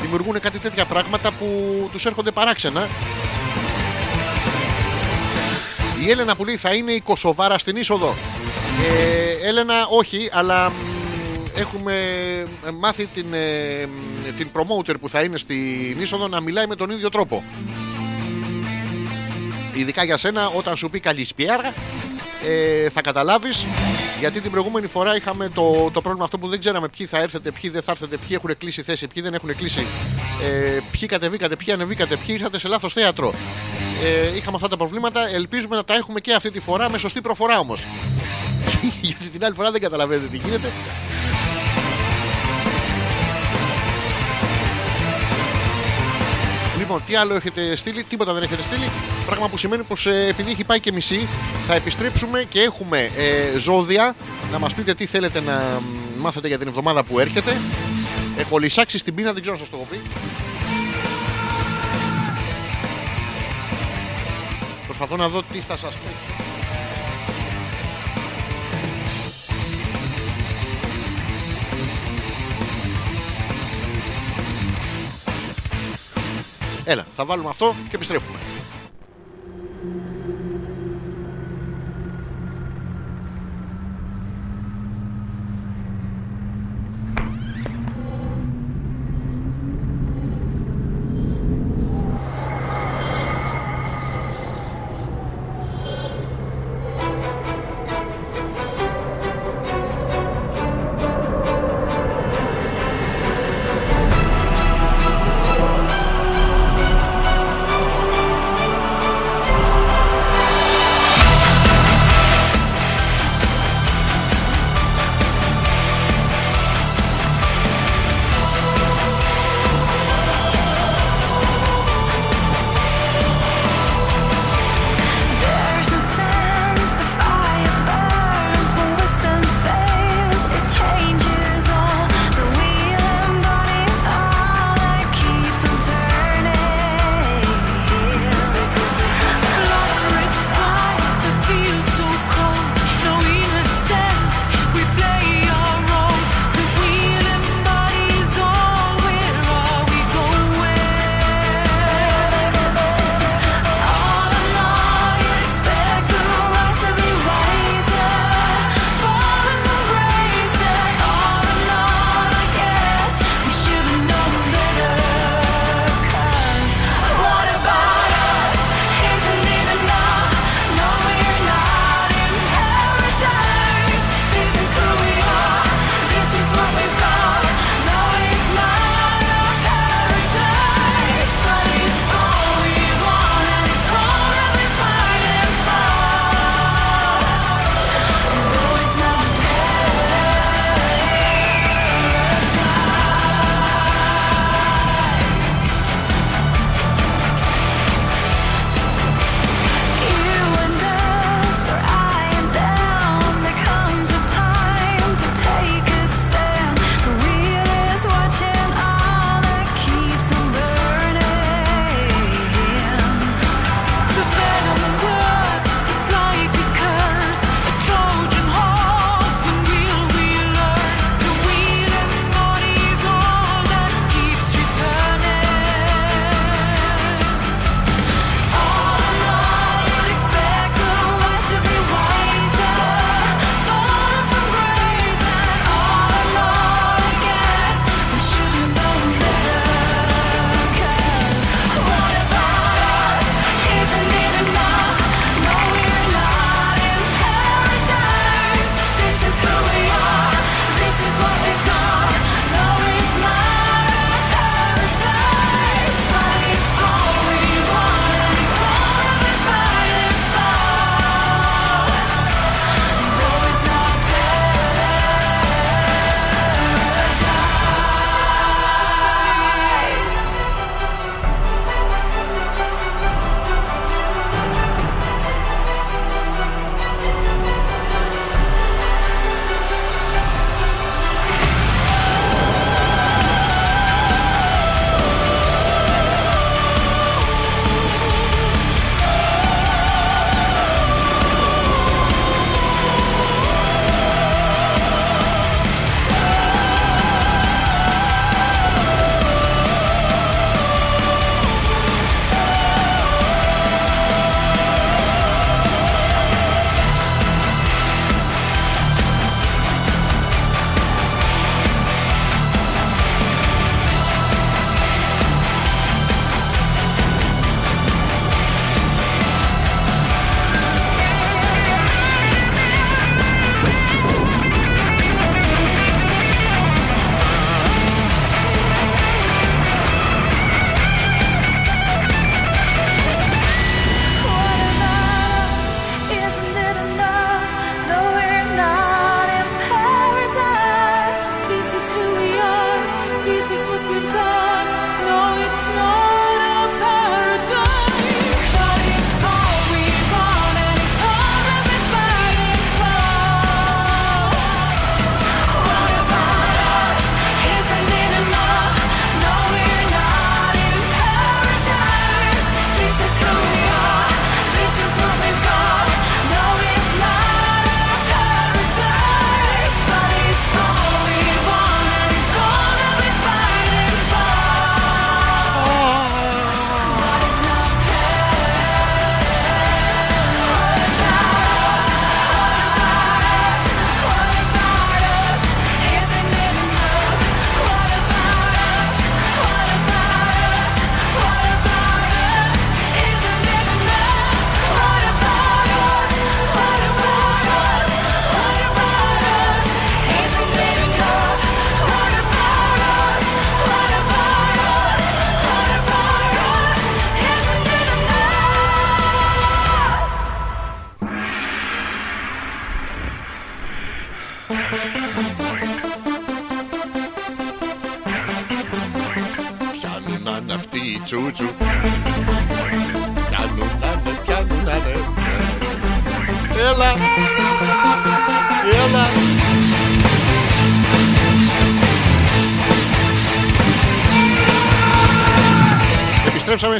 A: Δημιουργούν κάτι τέτοια πράγματα που τους έρχονται παράξενα. Η Έλενα που λέει θα είναι η Κωσοβάρα στην είσοδο. Ε, Έλενα, όχι, αλλά μ, έχουμε μάθει την, ε, μ, την promoter που θα είναι στην είσοδο να μιλάει με τον ίδιο τρόπο. Ειδικά για σένα, όταν σου πει καλησπέρα, ε, θα καταλάβεις γιατί την προηγούμενη φορά είχαμε το, το πρόβλημα αυτό που δεν ξέραμε ποιοι θα έρθετε, ποιοι δεν θα έρθετε, ποιοι έχουν κλείσει θέση, ποιοι δεν έχουν κλείσει, ε, ποιοι κατεβήκατε, ποιοι ανεβήκατε, ποιοι ήρθατε σε λάθος θέατρο. Ε, είχαμε αυτά τα προβλήματα. Ελπίζουμε να τα έχουμε και αυτή τη φορά με σωστή προφορά όμως. *laughs* Γιατί την άλλη φορά δεν καταλαβαίνετε τι γίνεται. Λοιπόν, τι άλλο έχετε στείλει, τίποτα δεν έχετε στείλει. Πράγμα που σημαίνει πως επειδή έχει πάει και μισή, θα επιστρέψουμε και έχουμε ε, ζώδια. Να μας πείτε τι θέλετε να μ, μάθετε για την εβδομάδα που έρχεται. Έχω λυσάξει στην πείνα, δεν ξέρω αν σας το έχω πει. Προσπαθώ να δω τι θα σας πω. Έλα, θα βάλουμε αυτό και επιστρέφουμε.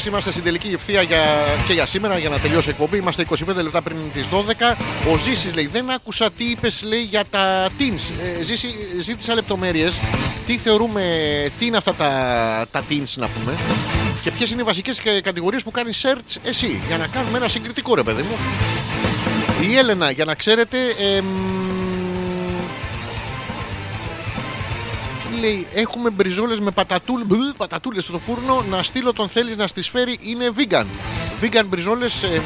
A: Είμαστε στην τελική ευθεία για, και για σήμερα για να τελειώσει η εκπομπή. Είμαστε 25 λεπτά πριν τις 12. Ο Ζήσης λέει: Δεν άκουσα τι είπες λέει, για τα teens. Ε, Ζήση, ζήτησα λεπτομέρειες. Τι θεωρούμε, τι είναι αυτά τα, τα teens να πούμε. Και ποιες είναι οι βασικές κατηγορίες που κάνει search εσύ. Για να κάνουμε ένα συγκριτικό ρε παιδί μου. Η Έλενα, για να ξέρετε. εμ, λέει, έχουμε μπριζόλες με πατατούλ, μπλ, πατατούλες στο φούρνο. Να στείλω τον θέλεις να στις φέρει. Είναι vegan. Vegan μπριζόλες. ε,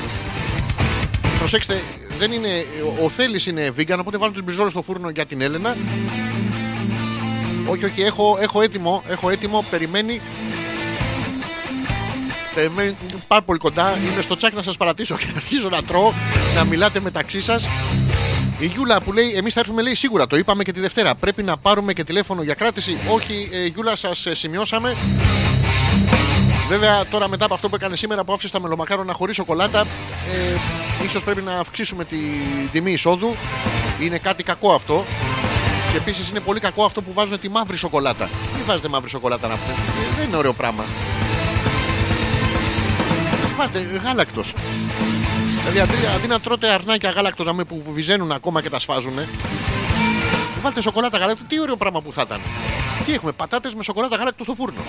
A: προσέξτε, δεν είναι, ο Θέλης είναι vegan, οπότε βάλω τις μπριζόλες στο φούρνο για την Έλενα. Όχι, όχι, έχω, έχω έτοιμο, έχω έτοιμο, περιμένει. Περιμένει πάρα πολύ κοντά. Είμαι στο τσάκ να σας παρατήσω και *laughs* αρχίζω να τρώω, να μιλάτε μεταξύ σας. Η Γιούλα που λέει: Εμείς θα έρθουμε λέει σίγουρα. Το είπαμε και τη Δευτέρα. Πρέπει να πάρουμε και τηλέφωνο για κράτηση. Όχι, ε, Γιούλα, σας σημειώσαμε. Βέβαια, τώρα μετά από αυτό που έκανε σήμερα που άφησες τα μελομακάρονα χωρί σοκολάτα, ε, ίσως πρέπει να αυξήσουμε τη τιμή εισόδου. Είναι κάτι κακό αυτό. Και επίσης είναι πολύ κακό αυτό που βάζουν τη μαύρη σοκολάτα. Μην βάζετε μαύρη σοκολάτα να πούμε. Ε, δεν είναι ωραίο πράγμα. Βάλτε γάλακτος. Δηλαδή αντί, αντί να τρώτε αρνάκια γάλακτος να με που βυζένουν ακόμα και τα σφάζουν. Βάλτε σοκολάτα γάλακτος. Τι ωραίο πράγμα που θα ήταν. Τι έχουμε, πατάτες με σοκολάτα γάλακτος στο φούρνο.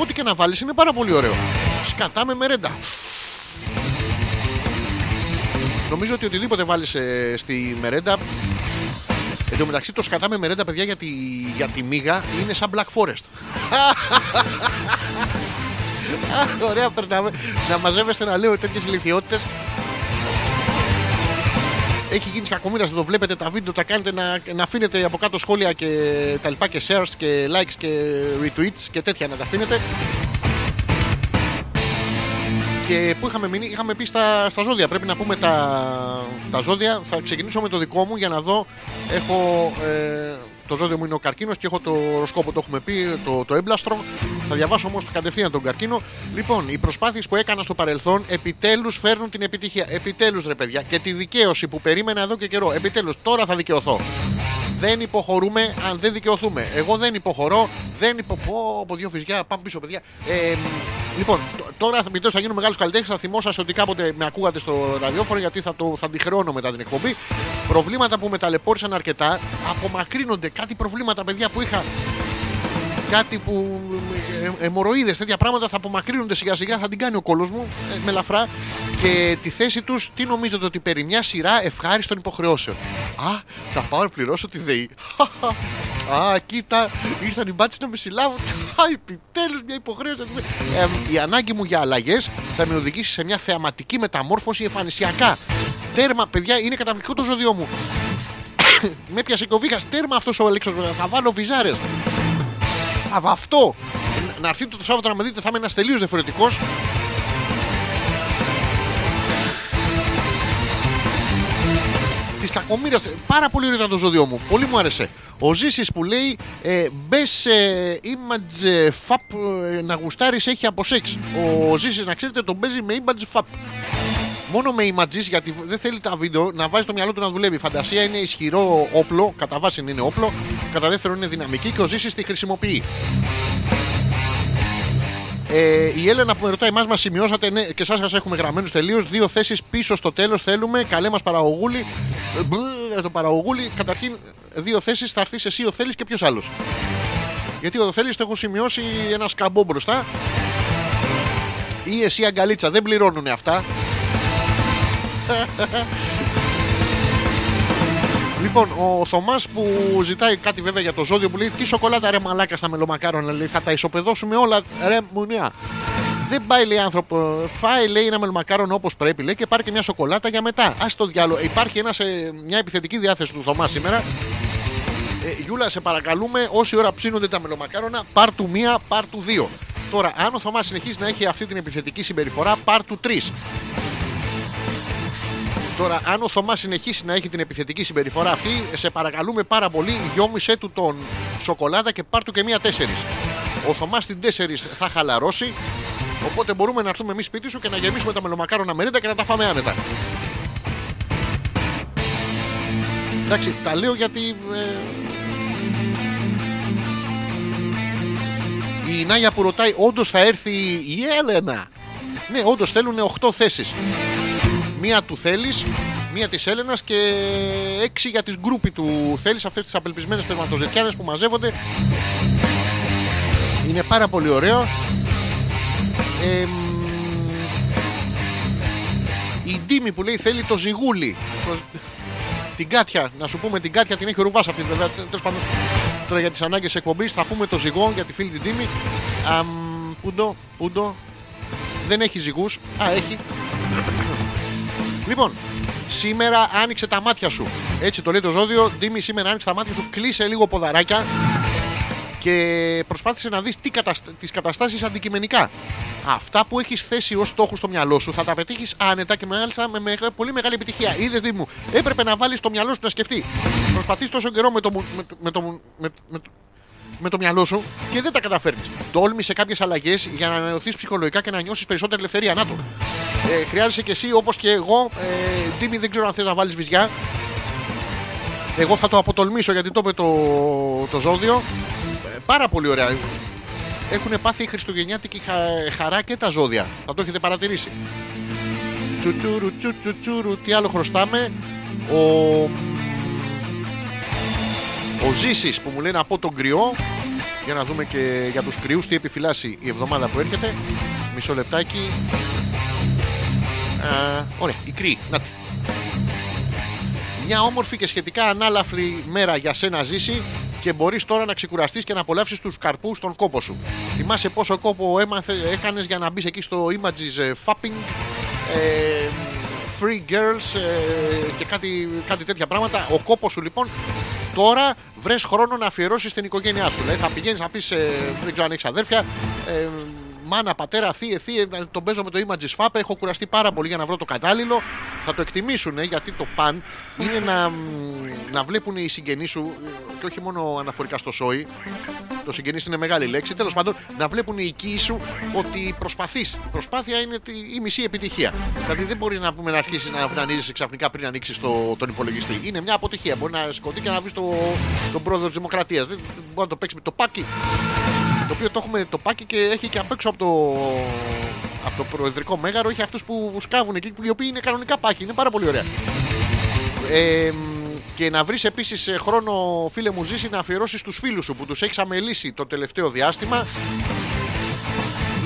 A: Ό,τι και να βάλεις είναι πάρα πολύ ωραίο. Σκατά με μερέντα. Νομίζω ότι οτιδήποτε βάλεις στη μερέντα. Εν τω μεταξύ το σκατά με μερέντα, παιδιά, για τη, για τη μίγα είναι σαν Black Forest. Αχ, *laughs* Ωραία, περνάμε. Να μαζεύεστε να λέω τέτοιες ηλικιότητες. Έχει γίνει κακομοίρα, το βλέπετε τα βίντεο, τα κάνετε να, να αφήνετε από κάτω σχόλια και τα λοιπά και shares και likes και retweets και τέτοια να τα αφήνετε. Και που είχαμε μείνει, είχαμε πει στα, στα ζώδια. Πρέπει να πούμε τα, τα ζώδια. Θα ξεκινήσω με το δικό μου για να δω. Έχω ε, το ζώδιο μου είναι ο καρκίνος και έχω το οροσκόπο, το έχουμε πει, το, το έμπλαστρο. Θα διαβάσω όμως κατευθείαν τον καρκίνο. Λοιπόν, οι προσπάθειες που έκανα στο παρελθόν επιτέλους φέρνουν την επιτυχία. Επιτέλους, ρε παιδιά, και τη δικαίωση που περίμενα εδώ και καιρό. Επιτέλους, τώρα θα δικαιωθώ. Δεν υποχωρούμε αν δεν δικαιωθούμε. Εγώ δεν υποχωρώ. Δεν υποχωρώ. Από δύο φυσικά. Πάμε πίσω, παιδιά. Ε, λοιπόν, τ- τώρα θα, επιτέλους θα γίνω μεγάλος καλλιτέχνης. Θα θυμόσαστε ότι κάποτε με ακούγατε στο ραδιόφωνο γιατί θα, το, θα τη χρεώνω μετά την εκπομπή. Προβλήματα που με ταλαιπώρησαν αρκετά απομακρύνονται. Κάτι προβλήματα, παιδιά, που είχα κάτι που ε, αιμορροίδες, τέτοια πράγματα θα απομακρύνονται σιγά σιγά, θα την κάνει ο κόλος μου ε, με ελαφρά και τη θέση τους τι νομίζετε ότι περί μια σειρά ευχάριστων υποχρεώσεων. Α, θα πάω να πληρώσω τη ΔΕΗ. *laughs* Α, κοίτα, ήρθαν οι μπάτσες να με συλλάβουν. *laughs* Α, επιτέλους μια υποχρέωση. Ε, η ανάγκη μου για αλλαγές θα με οδηγήσει σε μια θεαματική μεταμόρφωση εμφανισιακά. Τέρμα, παιδιά, είναι καταπληκτικό το ζώδιό μου. Με πιασε και ο Βίχας, τέρμα αυτός ο Αλέξος, θα βάλω βυζάρες. Θα βαφτώ. Να έρθετε το Σάββατο να με δείτε, θα είμαι ένας τελείως διαφορετικός. Της κακομοίρας. Πάρα πολύ ωραίο ήταν το ζώδιό μου. Πολύ μου άρεσε. Ο Ζήσης που λέει ε, μπες σε image ε, fap ε, να γουστάρεις έχει από σεξ. Ο Ζήσης να ξέρετε τον παίζει με image fap. Μόνο με images γιατί δεν θέλει τα βίντεο να βάζει το μυαλό του να δουλεύει. Η φαντασία είναι ισχυρό όπλο, κατά βάση είναι όπλο. Κατά δεύτερον είναι δυναμική και ο Ζήσης τη χρησιμοποιεί. Ε, η Έλενα που με ρωτάει, εμάς μας σημειώσατε ναι, και εσάς σας έχουμε γραμμένους τελείως. Δύο θέσεις πίσω στο τέλος θέλουμε. Καλέ μας παραγωγούλη. Ε, μπλ, το παραγωγούλη. Καταρχήν, δύο θέσεις θα έρθεις εσύ ο Θέλει και ποιος άλλος. Γιατί ο Θέλει το έχω σημειώσει ένα σκαμπό μπροστά. Ή εσύ αγκαλίτσα. Δεν πληρώνουν αυτά. *laughs* Λοιπόν, ο Θωμάς που ζητάει κάτι βέβαια για το ζώδιο που λέει Τι σοκολάτα ρε μαλάκα στα μελομακάρονα, λέει Θα τα ισοπεδώσουμε όλα, ρε μουνιά. Δεν πάει λέει άνθρωπο. Φάει λέει ένα μελομακάρονο όπως πρέπει λέει και πάρει και μια σοκολάτα για μετά. Α το διάλογο. Υπάρχει ένας, ε, μια επιθετική διάθεση του Θωμά σήμερα. Ε, Γιούλα, σε παρακαλούμε, όση ώρα ψήνονται τα μελομακάρονα, πάρ του μία, πάρ του δύο. Τώρα, αν ο Θωμάς συνεχίζει να έχει αυτή την επιθετική συμπεριφορά, πάρ του τρεις. Τώρα, αν ο Θωμάς συνεχίσει να έχει την επιθετική συμπεριφορά αυτή, σε παρακαλούμε πάρα πολύ, γιόμισε του τον σοκολάτα και πάρ του και μία τέσσερις. Ο Θωμάς στην τέσσερις θα χαλαρώσει Οπότε μπορούμε να έρθουμε εμείς σπίτι σου και να γεμίσουμε τα μελομακάρονα μερίδα και να τα φάμε άνετα. Εντάξει, τα λέω γιατί. ε, Η Νάγια που ρωτάει, όντως θα έρθει η Έλενα; Ναι, όντως θέλουν 8 θέσεις. Μία του θέλεις, μία της Έλενας και έξι για τις γκρούπι του θέλεις αυτές τις απελπισμένες περματοζετιάνε που μαζεύονται. Είναι πάρα πολύ ωραίο. Ε, μ, η Ντίμη που λέει θέλει το ζυγούλι. Το- Την Κάτια, να σου πούμε την Κάτια την έχει ρουβάς αυτή βέβαια. Τέλος πάντων, τώρα για τις ανάγκες εκπομπής θα πούμε το ζυγό για τη φίλη την Τίμη. Αμ, Πούντο, πούντο. Δεν έχει ζυγούς. Α, έχει. Λοιπόν, σήμερα άνοιξε τα μάτια σου. Έτσι το λέει το ζώδιο. Ντίμη, σήμερα άνοιξε τα μάτια σου. Κλείσε λίγο ποδαράκια και προσπάθησε να δεις τι καταστα... τις καταστάσεις αντικειμενικά. Αυτά που έχεις θέσει ως στόχο στο μυαλό σου θα τα πετύχεις άνετα και μάλιστα με μεγα- πολύ μεγάλη επιτυχία. Είδες Δήμου, έπρεπε να βάλεις το μυαλό σου να σκεφτεί. Προσπαθείς τόσο καιρό με το, μου- με, το- με, το, μου- με, με, το- με το μυαλό σου και δεν τα καταφέρνεις. Τόλμησε κάποιες αλλαγές για να ανανεωθείς ψυχολογικά και να νιώσεις περισσότερη ελευθερία. Να το. Ε, χρειάζεσαι και εσύ όπως και εγώ. Ε, Τίμη, δεν ξέρω αν θες να βάλεις βυζιά. Εγώ θα το αποτολμήσω γιατί το είπε το, το ζώδιο. Ε, πάρα πολύ ωραία. Έχουν πάθει η χριστουγεννιάτικη χα- χαρά και τα ζώδια. Θα το έχετε παρατηρήσει. Τσουτσούρου, τσου, τσουτσούρου. Τι άλλο χρωστάμε. Ο, ο Ζήσης που μου λέει να πω τον κρυό. Για να δούμε και για τους κρυούς τι επιφυλάσσει η εβδομάδα που έρχεται. Μισό λεπτάκι. Α, ωραία, η κρύη. Να τη. Μια όμορφη και σχετικά ανάλαφρη μέρα για σένα ζήσει και μπορείς τώρα να ξεκουραστείς και να απολαύσεις τους καρπούς στον κόπο σου. Θυμάσαι πόσο κόπο έμαθε, έκανες για να μπεις εκεί στο Images ε, Fapping, ε, Free Girls ε, και κάτι, κάτι τέτοια πράγματα. Ο κόπος σου λοιπόν τώρα βρες χρόνο να αφιερώσεις την οικογένειά σου. Δηλαδή θα πηγαίνεις να πεις, ε, δεν ξέρω αν έχεις αδέρφια, ε, μάνα, πατέρα, θύε, θύε, τον παίζω με το Images Fap. Έχω κουραστεί πάρα πολύ για να βρω το κατάλληλο. Θα το εκτιμήσουν γιατί το παν είναι να, μ, να βλέπουν οι συγγενείς σου ε, και όχι μόνο αναφορικά στο σόι. Το συγγενή είναι μεγάλη λέξη. Τέλος πάντων, να βλέπουν οι οικοί σου ότι προσπαθείς. Η προσπάθεια είναι τη- η μισή επιτυχία. Δηλαδή δεν μπορείς να πούμε να αρχίσεις να αυνανίζεσαι ξαφνικά πριν ανοίξεις το, τον υπολογιστή. Είναι μια αποτυχία. Μπορεί να σηκωθεί και να βρεις το, τον πρόεδρο της Δημοκρατίας. Δεν δεν μπορεί να το παίξεις με το πάκι. Το οποίο το έχουμε το πάκι και έχει και απ' έξω από το, από το προεδρικό μέγαρο. Έχει αυτούς που σκάβουν εκεί, οι οποίοι είναι κανονικά πάκι. Είναι πάρα πολύ ωραία. Ε, μ, και να βρεις επίσης χρόνο, φίλε μου, ζήσει να αφιερώσεις τους φίλους σου που τους έχεις αμελήσει το τελευταίο διάστημα.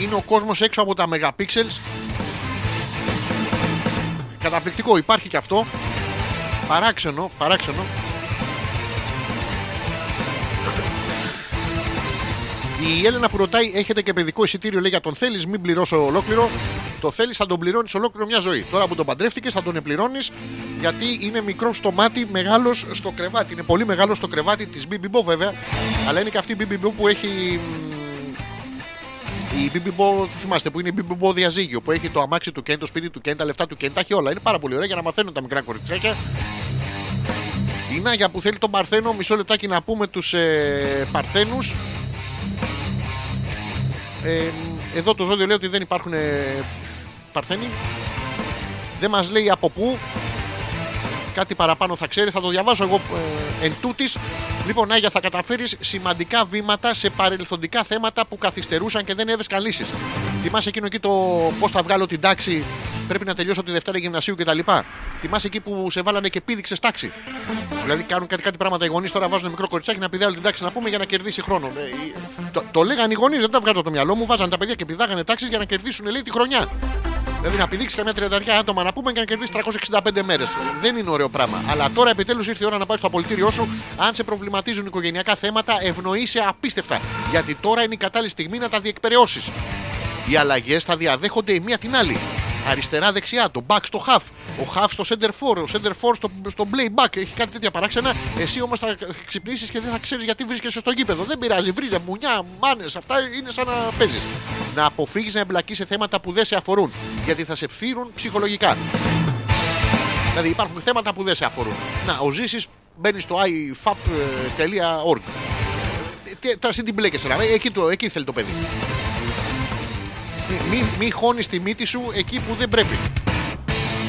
A: Είναι ο κόσμος έξω από τα megapixels. Καταπληκτικό, υπάρχει και αυτό. Παράξενο, παράξενο. Η Έλενα που ρωτάει: Έχετε και παιδικό εισιτήριο, λέει για τον θέλεις, μην πληρώσω ολόκληρο. Το θέλεις, θα τον πληρώνεις ολόκληρο μια ζωή. Τώρα που τον παντρεύτηκες, θα τον πληρώνει γιατί είναι μικρό στο μάτι, μεγάλος στο κρεβάτι. Είναι πολύ μεγάλος στο κρεβάτι της Μπιμπιμπό βέβαια. Αλλά είναι και αυτή η Μπιμπιμπό που έχει. μ, Η Μπιμπιμπό, θυμάστε, που είναι η Μπιμπιμπό διαζύγιο. Που έχει το αμάξι του Κέν, το σπίτι του Κέν, τα λεφτά του Κέν, τα έχει όλα. Είναι πάρα πολύ ωραία για να μαθαίνουν τα μικρά κοριτσάκια. Η Νάγια που θέλει τον Παρθένο, μισό λεπτάκι να πούμε τους ε, Παρθένους. Ε, εδώ το ζώδιο λέει ότι δεν υπάρχουν ε, παρθένοι. Δεν μας λέει από πού. Κάτι παραπάνω θα ξέρεις, θα το διαβάσω εγώ ε, εν τούτης. Λοιπόν, Άγια, θα καταφέρεις σημαντικά βήματα σε παρελθοντικά θέματα που καθυστερούσαν και δεν έβρισκαν λύσεις. Θυμάσαι εκείνο εκεί το πώς θα βγάλω την τάξη, πρέπει να τελειώσω τη Δευτέρα γυμνασίου κτλ. Θυμάσαι εκεί που σε βάλανε και πήδηξες τάξη; Δηλαδή κάνουν κάτι, κάτι πράγματα οι γονείς τώρα βάζουν μικρό κοριτσάκι να πηδάει όλη την τάξη να πούμε για να κερδίσει χρόνο. Ε, ε, το, το λέγανε οι γονείς, δεν τα βγάζω από το μυαλό μου. Βάζανε τα παιδιά και πηδάγανε τάξεις για να κερδίσουν λέει τη χρονιά. Δηλαδή να πηδήξεις καμιά τριανταριά άτομα να πούμε και να κερδίσεις 365 μέρες. Δεν είναι ωραίο πράγμα. Αλλά τώρα επιτέλους ήρθε η ώρα να πάεις στο απολυτήριό σου. Αν σε προβληματίζουν οικογενειακά θέματα, ευνοείσαι απίστευτα. Γιατί τώρα είναι η κατάλληλη στιγμή να τα διεκπαιρεώσεις. Οι αλλαγές θα διαδέχονται η μία την άλλη. Αριστερά-δεξιά, το back στο half. Ο half στο center for, ο center for στο, στο play back. Έχει κάτι τέτοια παράξενα. Εσύ όμως θα ξυπνήσεις και δεν θα ξέρεις γιατί βρίσκεσαι στο γήπεδο. Δεν πειράζει, βρίζε, μουνιά, μάνες. Αυτά είναι σαν να παίζεις. Να αποφύγεις να εμπλακείς σε θέματα που δεν σε αφορούν. Γιατί θα σε φθύρουν ψυχολογικά. Δηλαδή υπάρχουν θέματα που δεν σε αφορούν. Να, ο Ζήσης μπαίνει στο ifap.org. Ε, τι- Τώρα εσύ την μπλέκεσαι, δηλαδή, εκεί, το, εκεί θέλει το παιδί. Μη, μη, μη χώνεις τη μύτη σου εκεί που δεν πρέπει.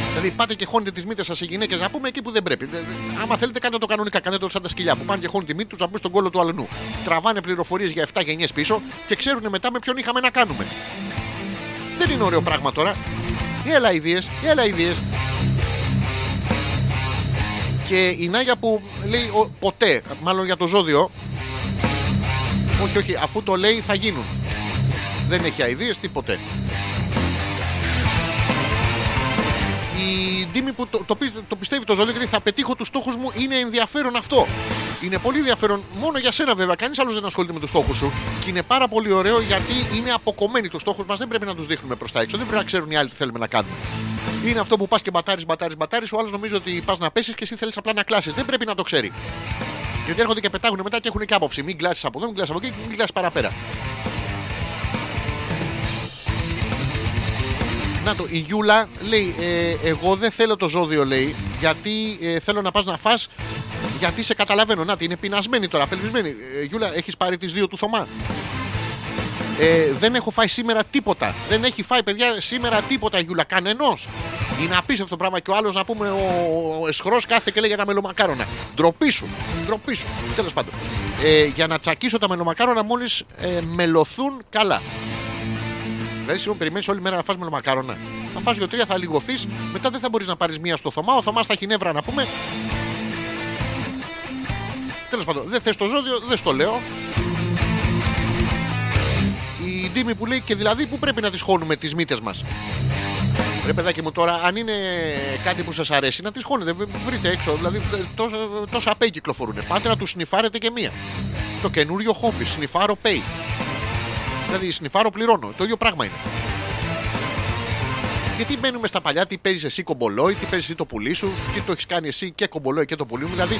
A: Δηλαδή πάτε και χώνετε τις μύτες σας οι γυναίκες να πούμε εκεί που δεν πρέπει. Δε- δε- Άμα θέλετε, κάντε το κανονικά. Κάντε το σαν τα σκυλιά που πάνε και χώνουν τη μύτη τους να μπουν στον κόλλο του αλουνού. Τραβάνε πληροφορίες για 7 γενιές πίσω και ξέρουν μετά με ποιον είχαμε να κάνουμε. Δεν είναι ωραίο πράγμα τώρα. Έλα ιδίες, έλα ιδίες. Και η Νάγια που λέει ο, ποτέ, μάλλον για το ζώδιο. Όχι, όχι, αφού το λέει θα γίνουν. Δεν έχει αειδίες, τίποτε. Η Ντίμη που το, το, πι- το πιστεύει το ζώδιο και λέει θα πετύχω τους στόχους μου είναι ενδιαφέρον αυτό. Είναι πολύ ενδιαφέρον μόνο για σένα βέβαια. Κανείς άλλος δεν ασχολείται με τους στόχους σου. Και είναι πάρα πολύ ωραίο γιατί είναι αποκομμένοι τους στόχους μας. Δεν πρέπει να τους δείχνουμε προς τα έξω. Δεν πρέπει να ξέρουν οι άλλοι τι θέλουμε να κάνουμε. Είναι αυτό που πας και μπατάρεις, μπατάρεις, μπατάρεις. Ο άλλος νομίζει ότι πας να πέσεις και εσύ θέλεις απλά να κλάσεις. Δεν πρέπει να το ξέρει. Γιατί έρχονται και πετάγουν μετά και έχουν και άποψη. Μην κλάσεις από εδώ, μην κλάσεις από εκεί, μην κλάσεις παραπέρα. Να το, η Γιούλα λέει: ε, Εγώ δεν θέλω το ζώδιο, λέει, γιατί ε, θέλω να πας να φας γιατί σε καταλαβαίνω. Να, είναι πεινασμένη τώρα, απελπισμένη. Ε, Γιούλα, έχεις πάρει τις δύο του Θωμά; Ε, δεν έχω φάει σήμερα τίποτα. Δεν έχει φάει, παιδιά, σήμερα τίποτα, Γιούλα. Κανενός. Είναι απίστευτο πράγμα. Και ο άλλος, να πούμε, ο, ο εσχρός κάθε και λέει για τα μελομακάρονα. Ντροπή σου. Ντροπή σου. Τέλος πάντων. Ε, για να τσακίσω τα μελομακάρονα μόλις ε, μελωθούν καλά. Δηλαδή, σήμερα περιμένεις όλη μέρα να φας μελομακάρονα. Θα φας δύο-τρία, θα λιγωθεί, μετά δεν θα μπορείς να πάρεις μία στο Θωμά. Ο Θωμάς θα έχει νεύρα να πούμε. Τέλος πάντων, δεν θες το ζώδιο, δεν στο λέω. Η Ντίμη που λέει και δηλαδή που πρέπει να τις χώνουμε τις μύτες μας; Ρε παιδάκι μου τώρα, αν είναι κάτι που σας αρέσει, να τις χώνετε. Β- Βρείτε έξω, δηλαδή τόσα, τόσα pay κυκλοφορούν. Πάτε να τους σνιφάρετε και μία. Το καινούριο χόμπι, σνιφάρο pay. Δηλαδή σνιφάρο πληρώνω. Το ίδιο πράγμα είναι. Γιατί μπαίνουμε στα παλιά, τι παίζεις εσύ κομπολόι, τι παίζεις εσύ το πουλί σου, τι το έχεις κάνει εσύ και κομπολόι και το πουλί μου. Δηλαδή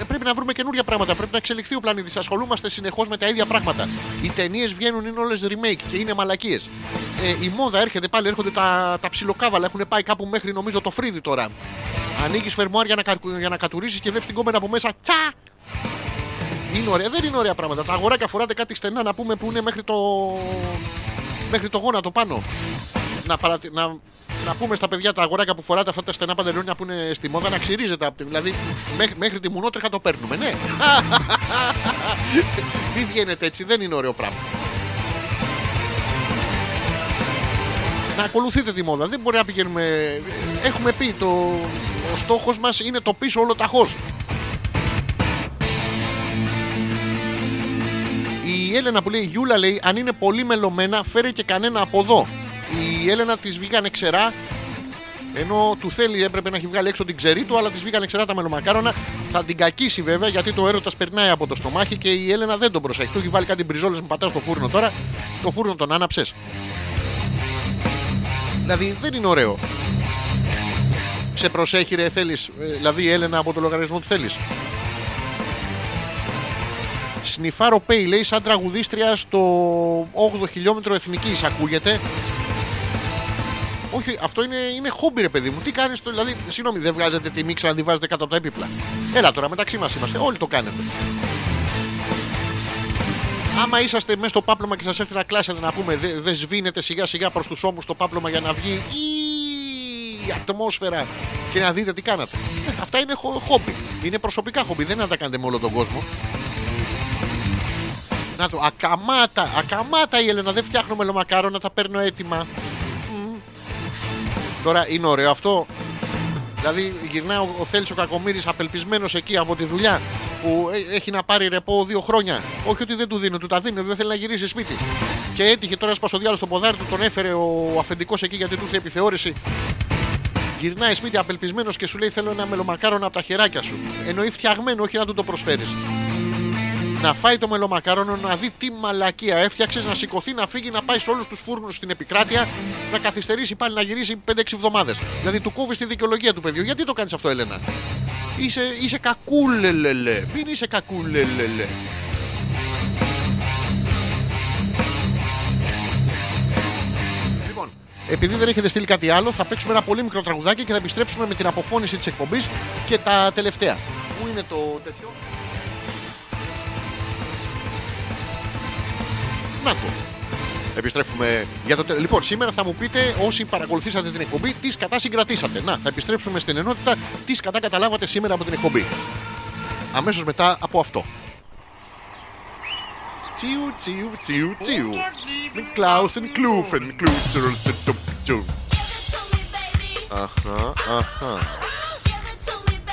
A: ε, πρέπει να βρούμε καινούργια πράγματα, πρέπει να εξελιχθεί ο πλανήτης. Ασχολούμαστε συνεχώς με τα ίδια πράγματα. Οι ταινίες βγαίνουν, είναι όλες remake και είναι μαλακίες. Ε, η μόδα έρχεται πάλι, έρχονται τα, τα ψιλοκάβαλα, έχουν πάει κάπου μέχρι νομίζω το φρύδι τώρα. Ανοίγεις φερμουάρ για να, κα- για να κατουρίσει και βλέπεις την κόμενα από μέσα. Τσα! Είναι ωραία, δεν είναι ωραία πράγματα. Τα αγοράκια φοράτε κάτι στενά να πούμε που είναι μέχρι το, μέχρι το γόνατο πάνω να, παρατη... να... να πούμε στα παιδιά τα αγοράκια που φοράτε αυτά τα στενά παντελόνια που είναι στη μόδα να ξυρίζετε. απ' τη- Δηλαδή μέχρι, μέχρι τη μουνότρεχα το παίρνουμε, ναι. *laughs* Μην βγαίνετε έτσι, δεν είναι ωραίο πράγμα. Να ακολουθείτε τη μόδα. Δεν μπορεί να πηγαίνουμε. Έχουμε πει το. Ο στόχος μας είναι το πίσω όλο ταχώς. Η Έλενα που λέει Γιούλα λέει αν είναι πολύ μελωμένα φέρε και κανένα από εδώ. Η Έλενα τη βγήκανε ξερά ενώ του θέλει έπρεπε να έχει βγάλει έξω την ξερή του, αλλά τη βγήκανε ξερά τα μελομακάρονα. Θα την κακίσει βέβαια γιατί το έρωτας περνάει από το στομάχι και η Έλενα δεν τον προσέχει. Του έχει βάλει κάτι μπριζόλες που πατάς στο φούρνο τώρα. Το φούρνο τον άναψες. Δηλαδή δεν είναι ωραίο. Σε προσέχει ρε θέλεις ε, Δηλαδή η Έλενα από το λογαριασμό του θέλεις Σνιφάρο Πέι λέει σαν τραγουδίστρια στο 8ο χιλιόμετρο εθνικής ακούγεται όχι, αυτό είναι, είναι χόμπι, ρε παιδί μου. Τι κάνεις, δηλαδή, συγγνώμη, δεν βγάζετε τη μίξα να τη βάζετε κάτω από τα έπιπλα. Έλα τώρα, μεταξύ μας είμαστε. Όλοι το κάνετε. Άμα είσαστε μέσα στο πάπλωμα και σας έρθει να κλάσετε να πούμε, δεν δε σβήνετε σιγά σιγά προς τους ώμους το πάπλωμα για να βγει η ατμόσφαιρα και να δείτε τι κάνατε. Ε, αυτά είναι χο- χόμπι. Είναι προσωπικά χόμπι. Δεν είναι να τα κάνετε με όλο τον κόσμο. Να το, ακαμάτα, ακαμάτα η Έλενα. Δεν φτιάχνω μελομακάρονα, τα παίρνω έτοιμα. Μμμ. Τώρα είναι ωραίο αυτό. Δηλαδή γυρνάει ο, ο Θέλης ο Κακομήρης απελπισμένος εκεί από τη δουλειά που ε- έχει να πάρει ρεπό δύο χρόνια. Όχι ότι δεν του δίνουν, του τα δίνουν, δεν θέλει να γυρίσει σπίτι. Και έτυχε τώρα σπασε ο διάλογο στο ποδάρι του, τον έφερε ο αφεντικός εκεί γιατί του ήρθε επιθεώρηση. Γυρνάει σπίτι απελπισμένος και σου λέει: Θέλω ένα μελομακάρονα από τα χεράκια σου. Εννοεί φτιαγμένο, όχι να του το προσφέρεις. Να φάει το μελομακάρονο, να δει τι μαλακία έφτιαξες, να σηκωθεί, να φύγει, να πάει σε όλους τους φούρνους στην επικράτεια, να καθυστερήσει πάλι να γυρίσει 5-6 εβδομάδες. Δηλαδή του κόβεις τη δικαιολογία του παιδιού. Γιατί το κάνεις αυτό, Ελένα. Είσαι, είσαι κακούλελελε. Μην είσαι κακούλελελε. Λοιπόν, επειδή δεν έχετε στείλει κάτι άλλο, θα παίξουμε ένα πολύ μικρό τραγουδάκι και θα επιστρέψουμε με την αποφώνηση της εκπομπής και τα τελευταία. Πού είναι το τέτοιο; Να το. Επιστρέφουμε για το. τε- Λοιπόν, σήμερα θα μου πείτε όσοι παρακολουθήσατε την εκπομπή, τις κατά συγκρατήσατε. Να, θα επιστρέψουμε στην ενότητα, τις κατά καταλάβατε σήμερα από την εκπομπή. Αμέσως μετά από αυτό. Τσιου, τσιου, τσιου, τσιου. Με κλάουσεν, κλούφεν, κλούστερ, τσου. Αχα, αχα.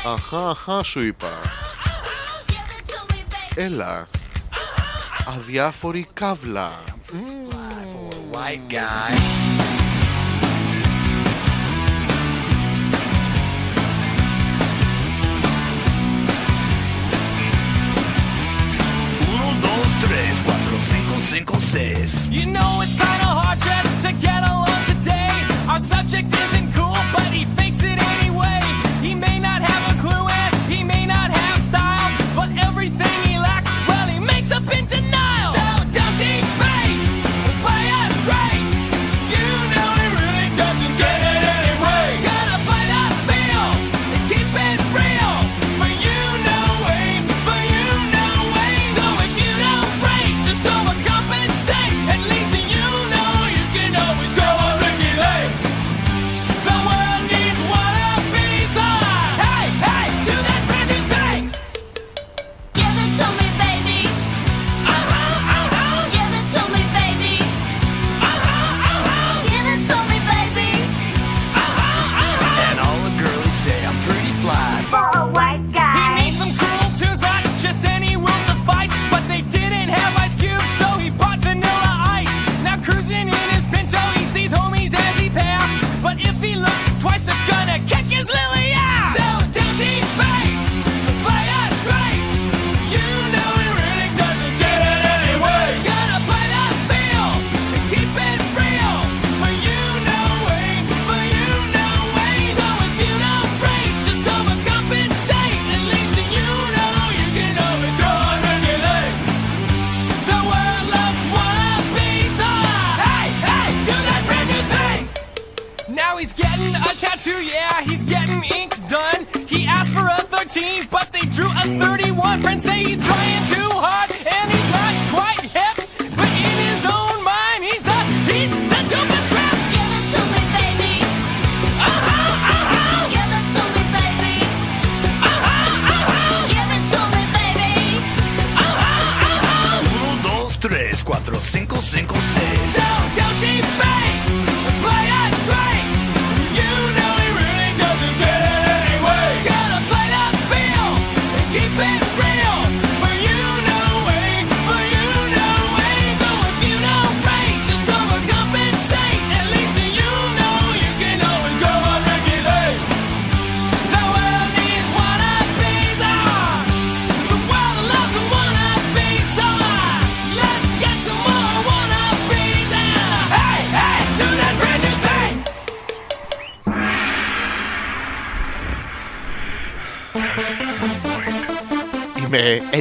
A: Αχα, αχα, σου είπα. Έλα. Αδιάφορη καύλα.
F: White guy. Uno, dos, tres, cuatro, cinco, cinco, seis.
B: You know it's kinda hard just to get along today. Our subject isn't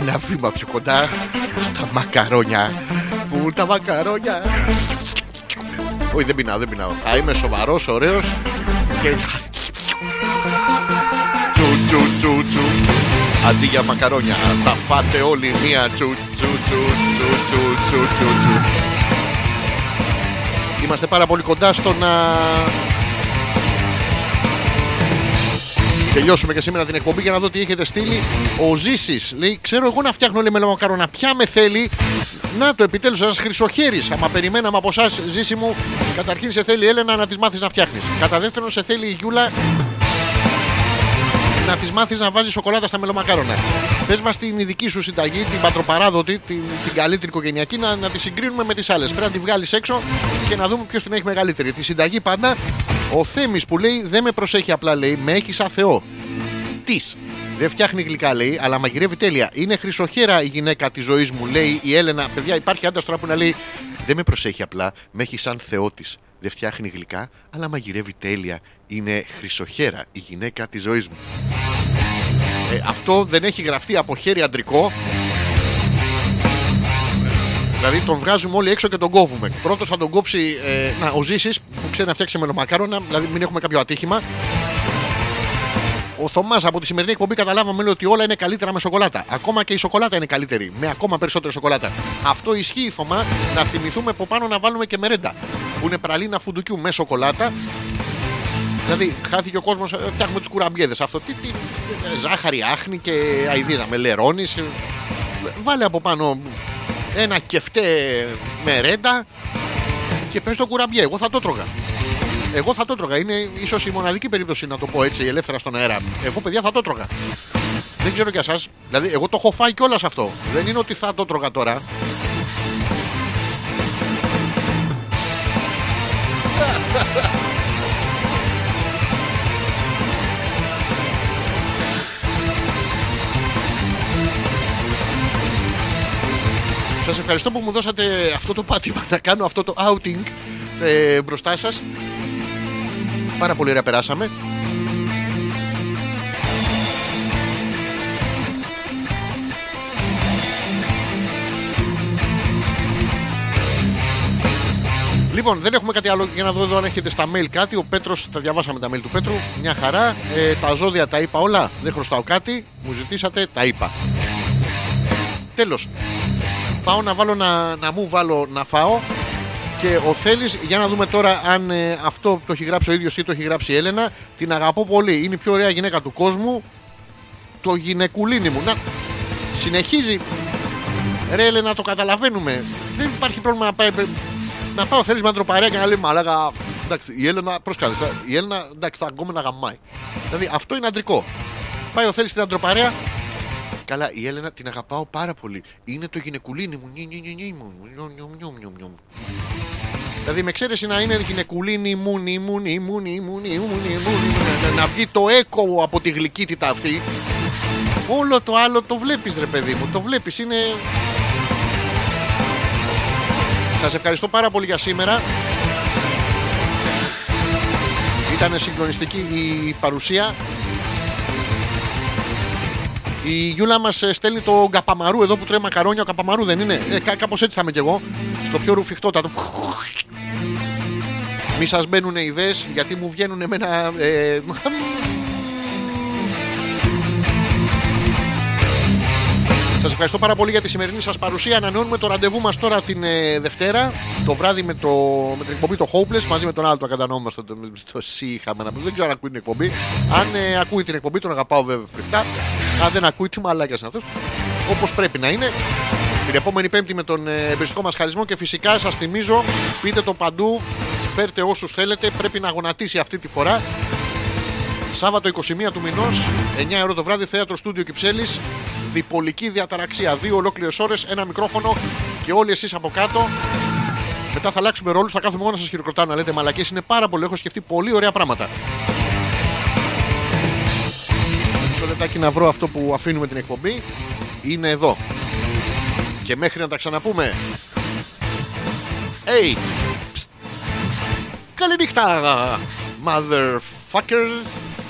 A: ένα βήμα πιο κοντά στα μακαρόνια. Πού τα μακαρόνια; Όχι, δεν πεινάω, δεν πεινάω. Θα είμαι σοβαρός, ωραίος και. Τσου, τσου, τσου, τσου. Αντί για μακαρόνια, θα φάτε όλοι μία τσου, τσου, τσου, τσου, τσου, τσου, τσου. Είμαστε πάρα πολύ κοντά στο να τελειώσουμε και σήμερα την εκπομπή για να δω τι έχετε στείλει. Ο Ζήσης λέει: Ξέρω εγώ να φτιάχνω λέει μελομακάρονα. Ποια με θέλει. Να το επιτέλους ένας χρυσοχέρι. Άμα περιμέναμε από εσάς, Ζήση μου, καταρχήν σε θέλει η Έλενα να τη μάθεις να φτιάχνεις. Κατά δεύτερον, σε θέλει η Γιούλα να τη μάθεις να βάζεις σοκολάτα στα μελομακάρονα. Πες μας την ειδική σου συνταγή, την πατροπαράδοτη, την, την καλύτερη οικογενειακή, να, να τη συγκρίνουμε με τις άλλες. Πρέπει να τη βγάλεις έξω και να δούμε ποιος την έχει μεγαλύτερη. Τη συνταγή πάντα ο Θέμης που λέει δεν με προσέχει απλά λέει, με έχει σαν Θεό. Της. Δεν φτιάχνει γλυκά λέει, αλλά μαγειρεύει τέλεια. Είναι χρυσοχέρα η γυναίκα της ζωής μου, λέει η Έλενα. Παιδιά, υπάρχει άντρας τώρα που να λέει Δεν με προσέχει απλά, με έχει σαν Θεό της. Δεν φτιάχνει γλυκά, αλλά μαγειρεύει τέλεια. Είναι χρυσοχέρα η γυναίκα της ζωής μου. Ε, αυτό δεν έχει γραφτεί από χέρι αντρικό. Δηλαδή τον βγάζουμε όλοι έξω και τον κόβουμε. Πρώτος θα τον κόψει ε, να, ο Ζήσης που ξέρει να φτιάξει μελομακάρονα, δηλαδή μην έχουμε κάποιο ατύχημα. Ο ο Θωμάς από τη σημερινή εκπομπή καταλάβαμε λέει, ότι όλα είναι καλύτερα με σοκολάτα. Ακόμα και η σοκολάτα είναι καλύτερη. Με ακόμα περισσότερη σοκολάτα. Αυτό ισχύει, Θωμά, να θυμηθούμε από πάνω να βάλουμε και μερέντα. Που είναι πραλίνα φουντουκιού με σοκολάτα. Δηλαδή, χάθηκε ο κόσμος, φτιάχνουμε τις κουραμπιέδες. Αυτό τι, τι, ε, ζάχαρη, άχνη και αηδίδα με λερώνεις. Βάλε από πάνω ένα κεφτέ μερέντα και πες το κουραμπιέ. Εγώ θα το τρώγα. Εγώ θα το τρώγα. Είναι ίσως η μοναδική περίπτωση να το πω έτσι ελεύθερα στον αέρα. Εγώ, παιδιά, θα το τρώγα. Δεν ξέρω για εσάς. Δηλαδή, εγώ το έχω φάει κιόλας αυτό. Δεν είναι ότι θα το τρώγα τώρα. Σας ευχαριστώ που μου δώσατε αυτό το πάτημα να κάνω αυτό το outing ε, μπροστά σας. Πάρα πολύ ωραία περάσαμε. Λοιπόν, δεν έχουμε κάτι άλλο για να δω εδώ αν έχετε στα mail κάτι. Ο Πέτρος, τα διαβάσαμε τα mail του Πέτρου. Μια χαρά. Ε, τα ζώδια τα είπα όλα. Δεν χρωστάω κάτι. Μου ζητήσατε, τα είπα. Τέλος. Πάω να βάλω να, να μου βάλω να φάω. Και ο Θέλεις, για να δούμε τώρα αν ε, αυτό το έχει γράψει ο ίδιος ή το έχει γράψει η Έλενα. Την αγαπώ πολύ. Είναι η πιο ωραία γυναίκα του κόσμου. Το γυναικουλίνι μου. Να, συνεχίζει. Ρε Έλενα, το καταλαβαίνουμε. Δεν υπάρχει πρόβλημα να πάει. Να πάω, θέλει με αντροπαρέα και να λέει Μαλάκα. Εντάξει, η Έλενα, προσκάλεσε. Η Έλενα, εντάξει, θα να γαμάει. Δηλαδή αυτό είναι αντρικό. Πάει ο θέλει στην αντροπαρέα. Καλά, η Έλενα την αγαπάω πάρα πολύ. Είναι το γυναικουλίνι μου. Νι, νι, νι, νι, μου. Νιου, νιου, νιου, νιου, νιου. Δηλαδή με εξαίρεση να είναι γυναικουλίνι μου, νι, μου, νι, μου, νι, μου, νι, μου, νι, μου, νι, μου, να- να βγει το έκο από τη γλυκύτητα αυτή. Όλο το άλλο το βλέπεις ρε παιδί μου, το βλέπεις, είναι... Σας ευχαριστώ πάρα πολύ για σήμερα. Ήταν συγκλονιστική η παρουσία. Η Γιούλα μας στέλνει το καπαμαρού εδώ που τρώει μακαρόνια. Ο καπαμαρού δεν είναι; Ε, Κάπως έτσι θα είμαι κι εγώ. Στο πιο ρουφιχτότατο. Μη σας μπαίνουν ιδέες γιατί μου βγαίνουν εμένα. Ε, Σας ευχαριστώ πάρα πολύ για τη σημερινή σας παρουσία. Ανανεώνουμε το ραντεβού μας τώρα την ε, Δευτέρα το βράδυ με, το, με την εκπομπή το Hopeless μαζί με τον άλλο το ακατανόμαστο το, το C είχαμε να πούμε. Δεν ξέρω αν ακούει την εκπομπή. Αν ε, ακούει την εκπομπή, τον αγαπάω βέβαια φρικτά. Αν δεν ακούει, τι μαλάκια είναι αυτός. Όπως πρέπει να είναι. Την επόμενη Πέμπτη με τον ε, εμπεριστικό μας χαρισμό και φυσικά σας θυμίζω, πείτε το παντού, φέρτε όσους θέλετε. Πρέπει να γονατίσει αυτή τη φορά. Σάββατο 21 του μηνός, 9 ώρα το βράδυ, θέατρο στούντιο Κυψέλης. Διπολική διαταραξία. Δύο ολόκληρες ώρες, ένα μικρόφωνο και όλοι εσείς από κάτω. Μετά θα αλλάξουμε ρόλους, θα κάθομαι εγώ να σας χειροκροτάω να λέτε μαλακές. Είναι πάρα πολύ, έχω σκεφτεί πολύ ωραία πράγματα. Το λεπτάκι να βρω αυτό που αφήνουμε την εκπομπή. Είναι εδώ. Και μέχρι να τα ξαναπούμε. Hey! Πστ. Καληνύχτα, motherfuckers.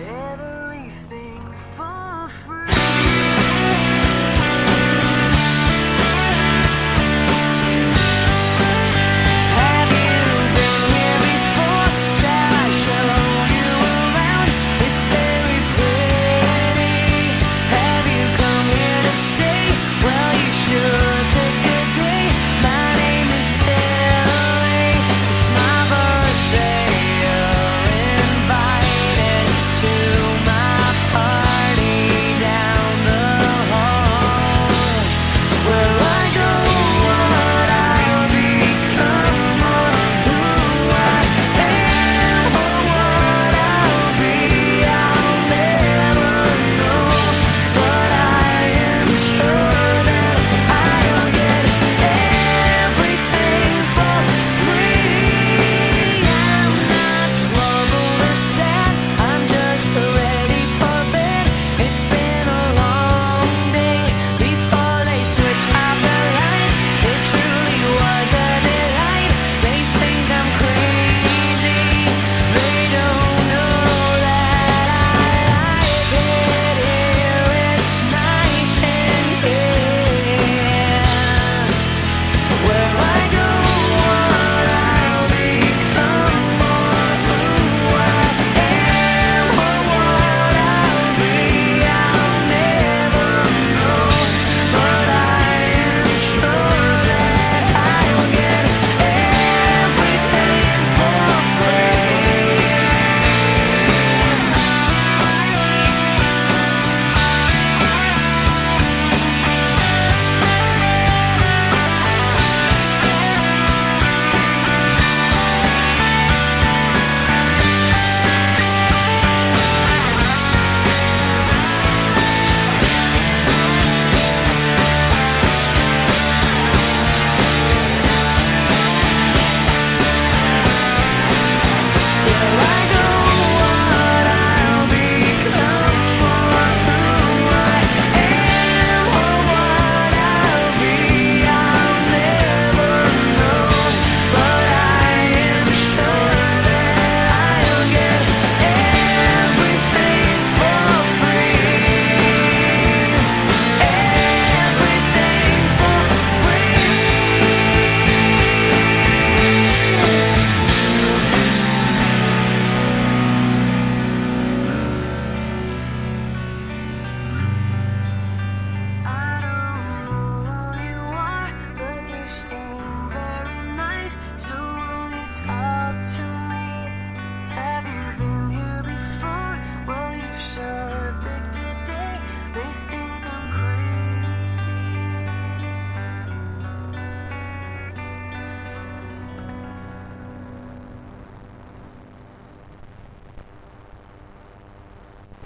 G: everything.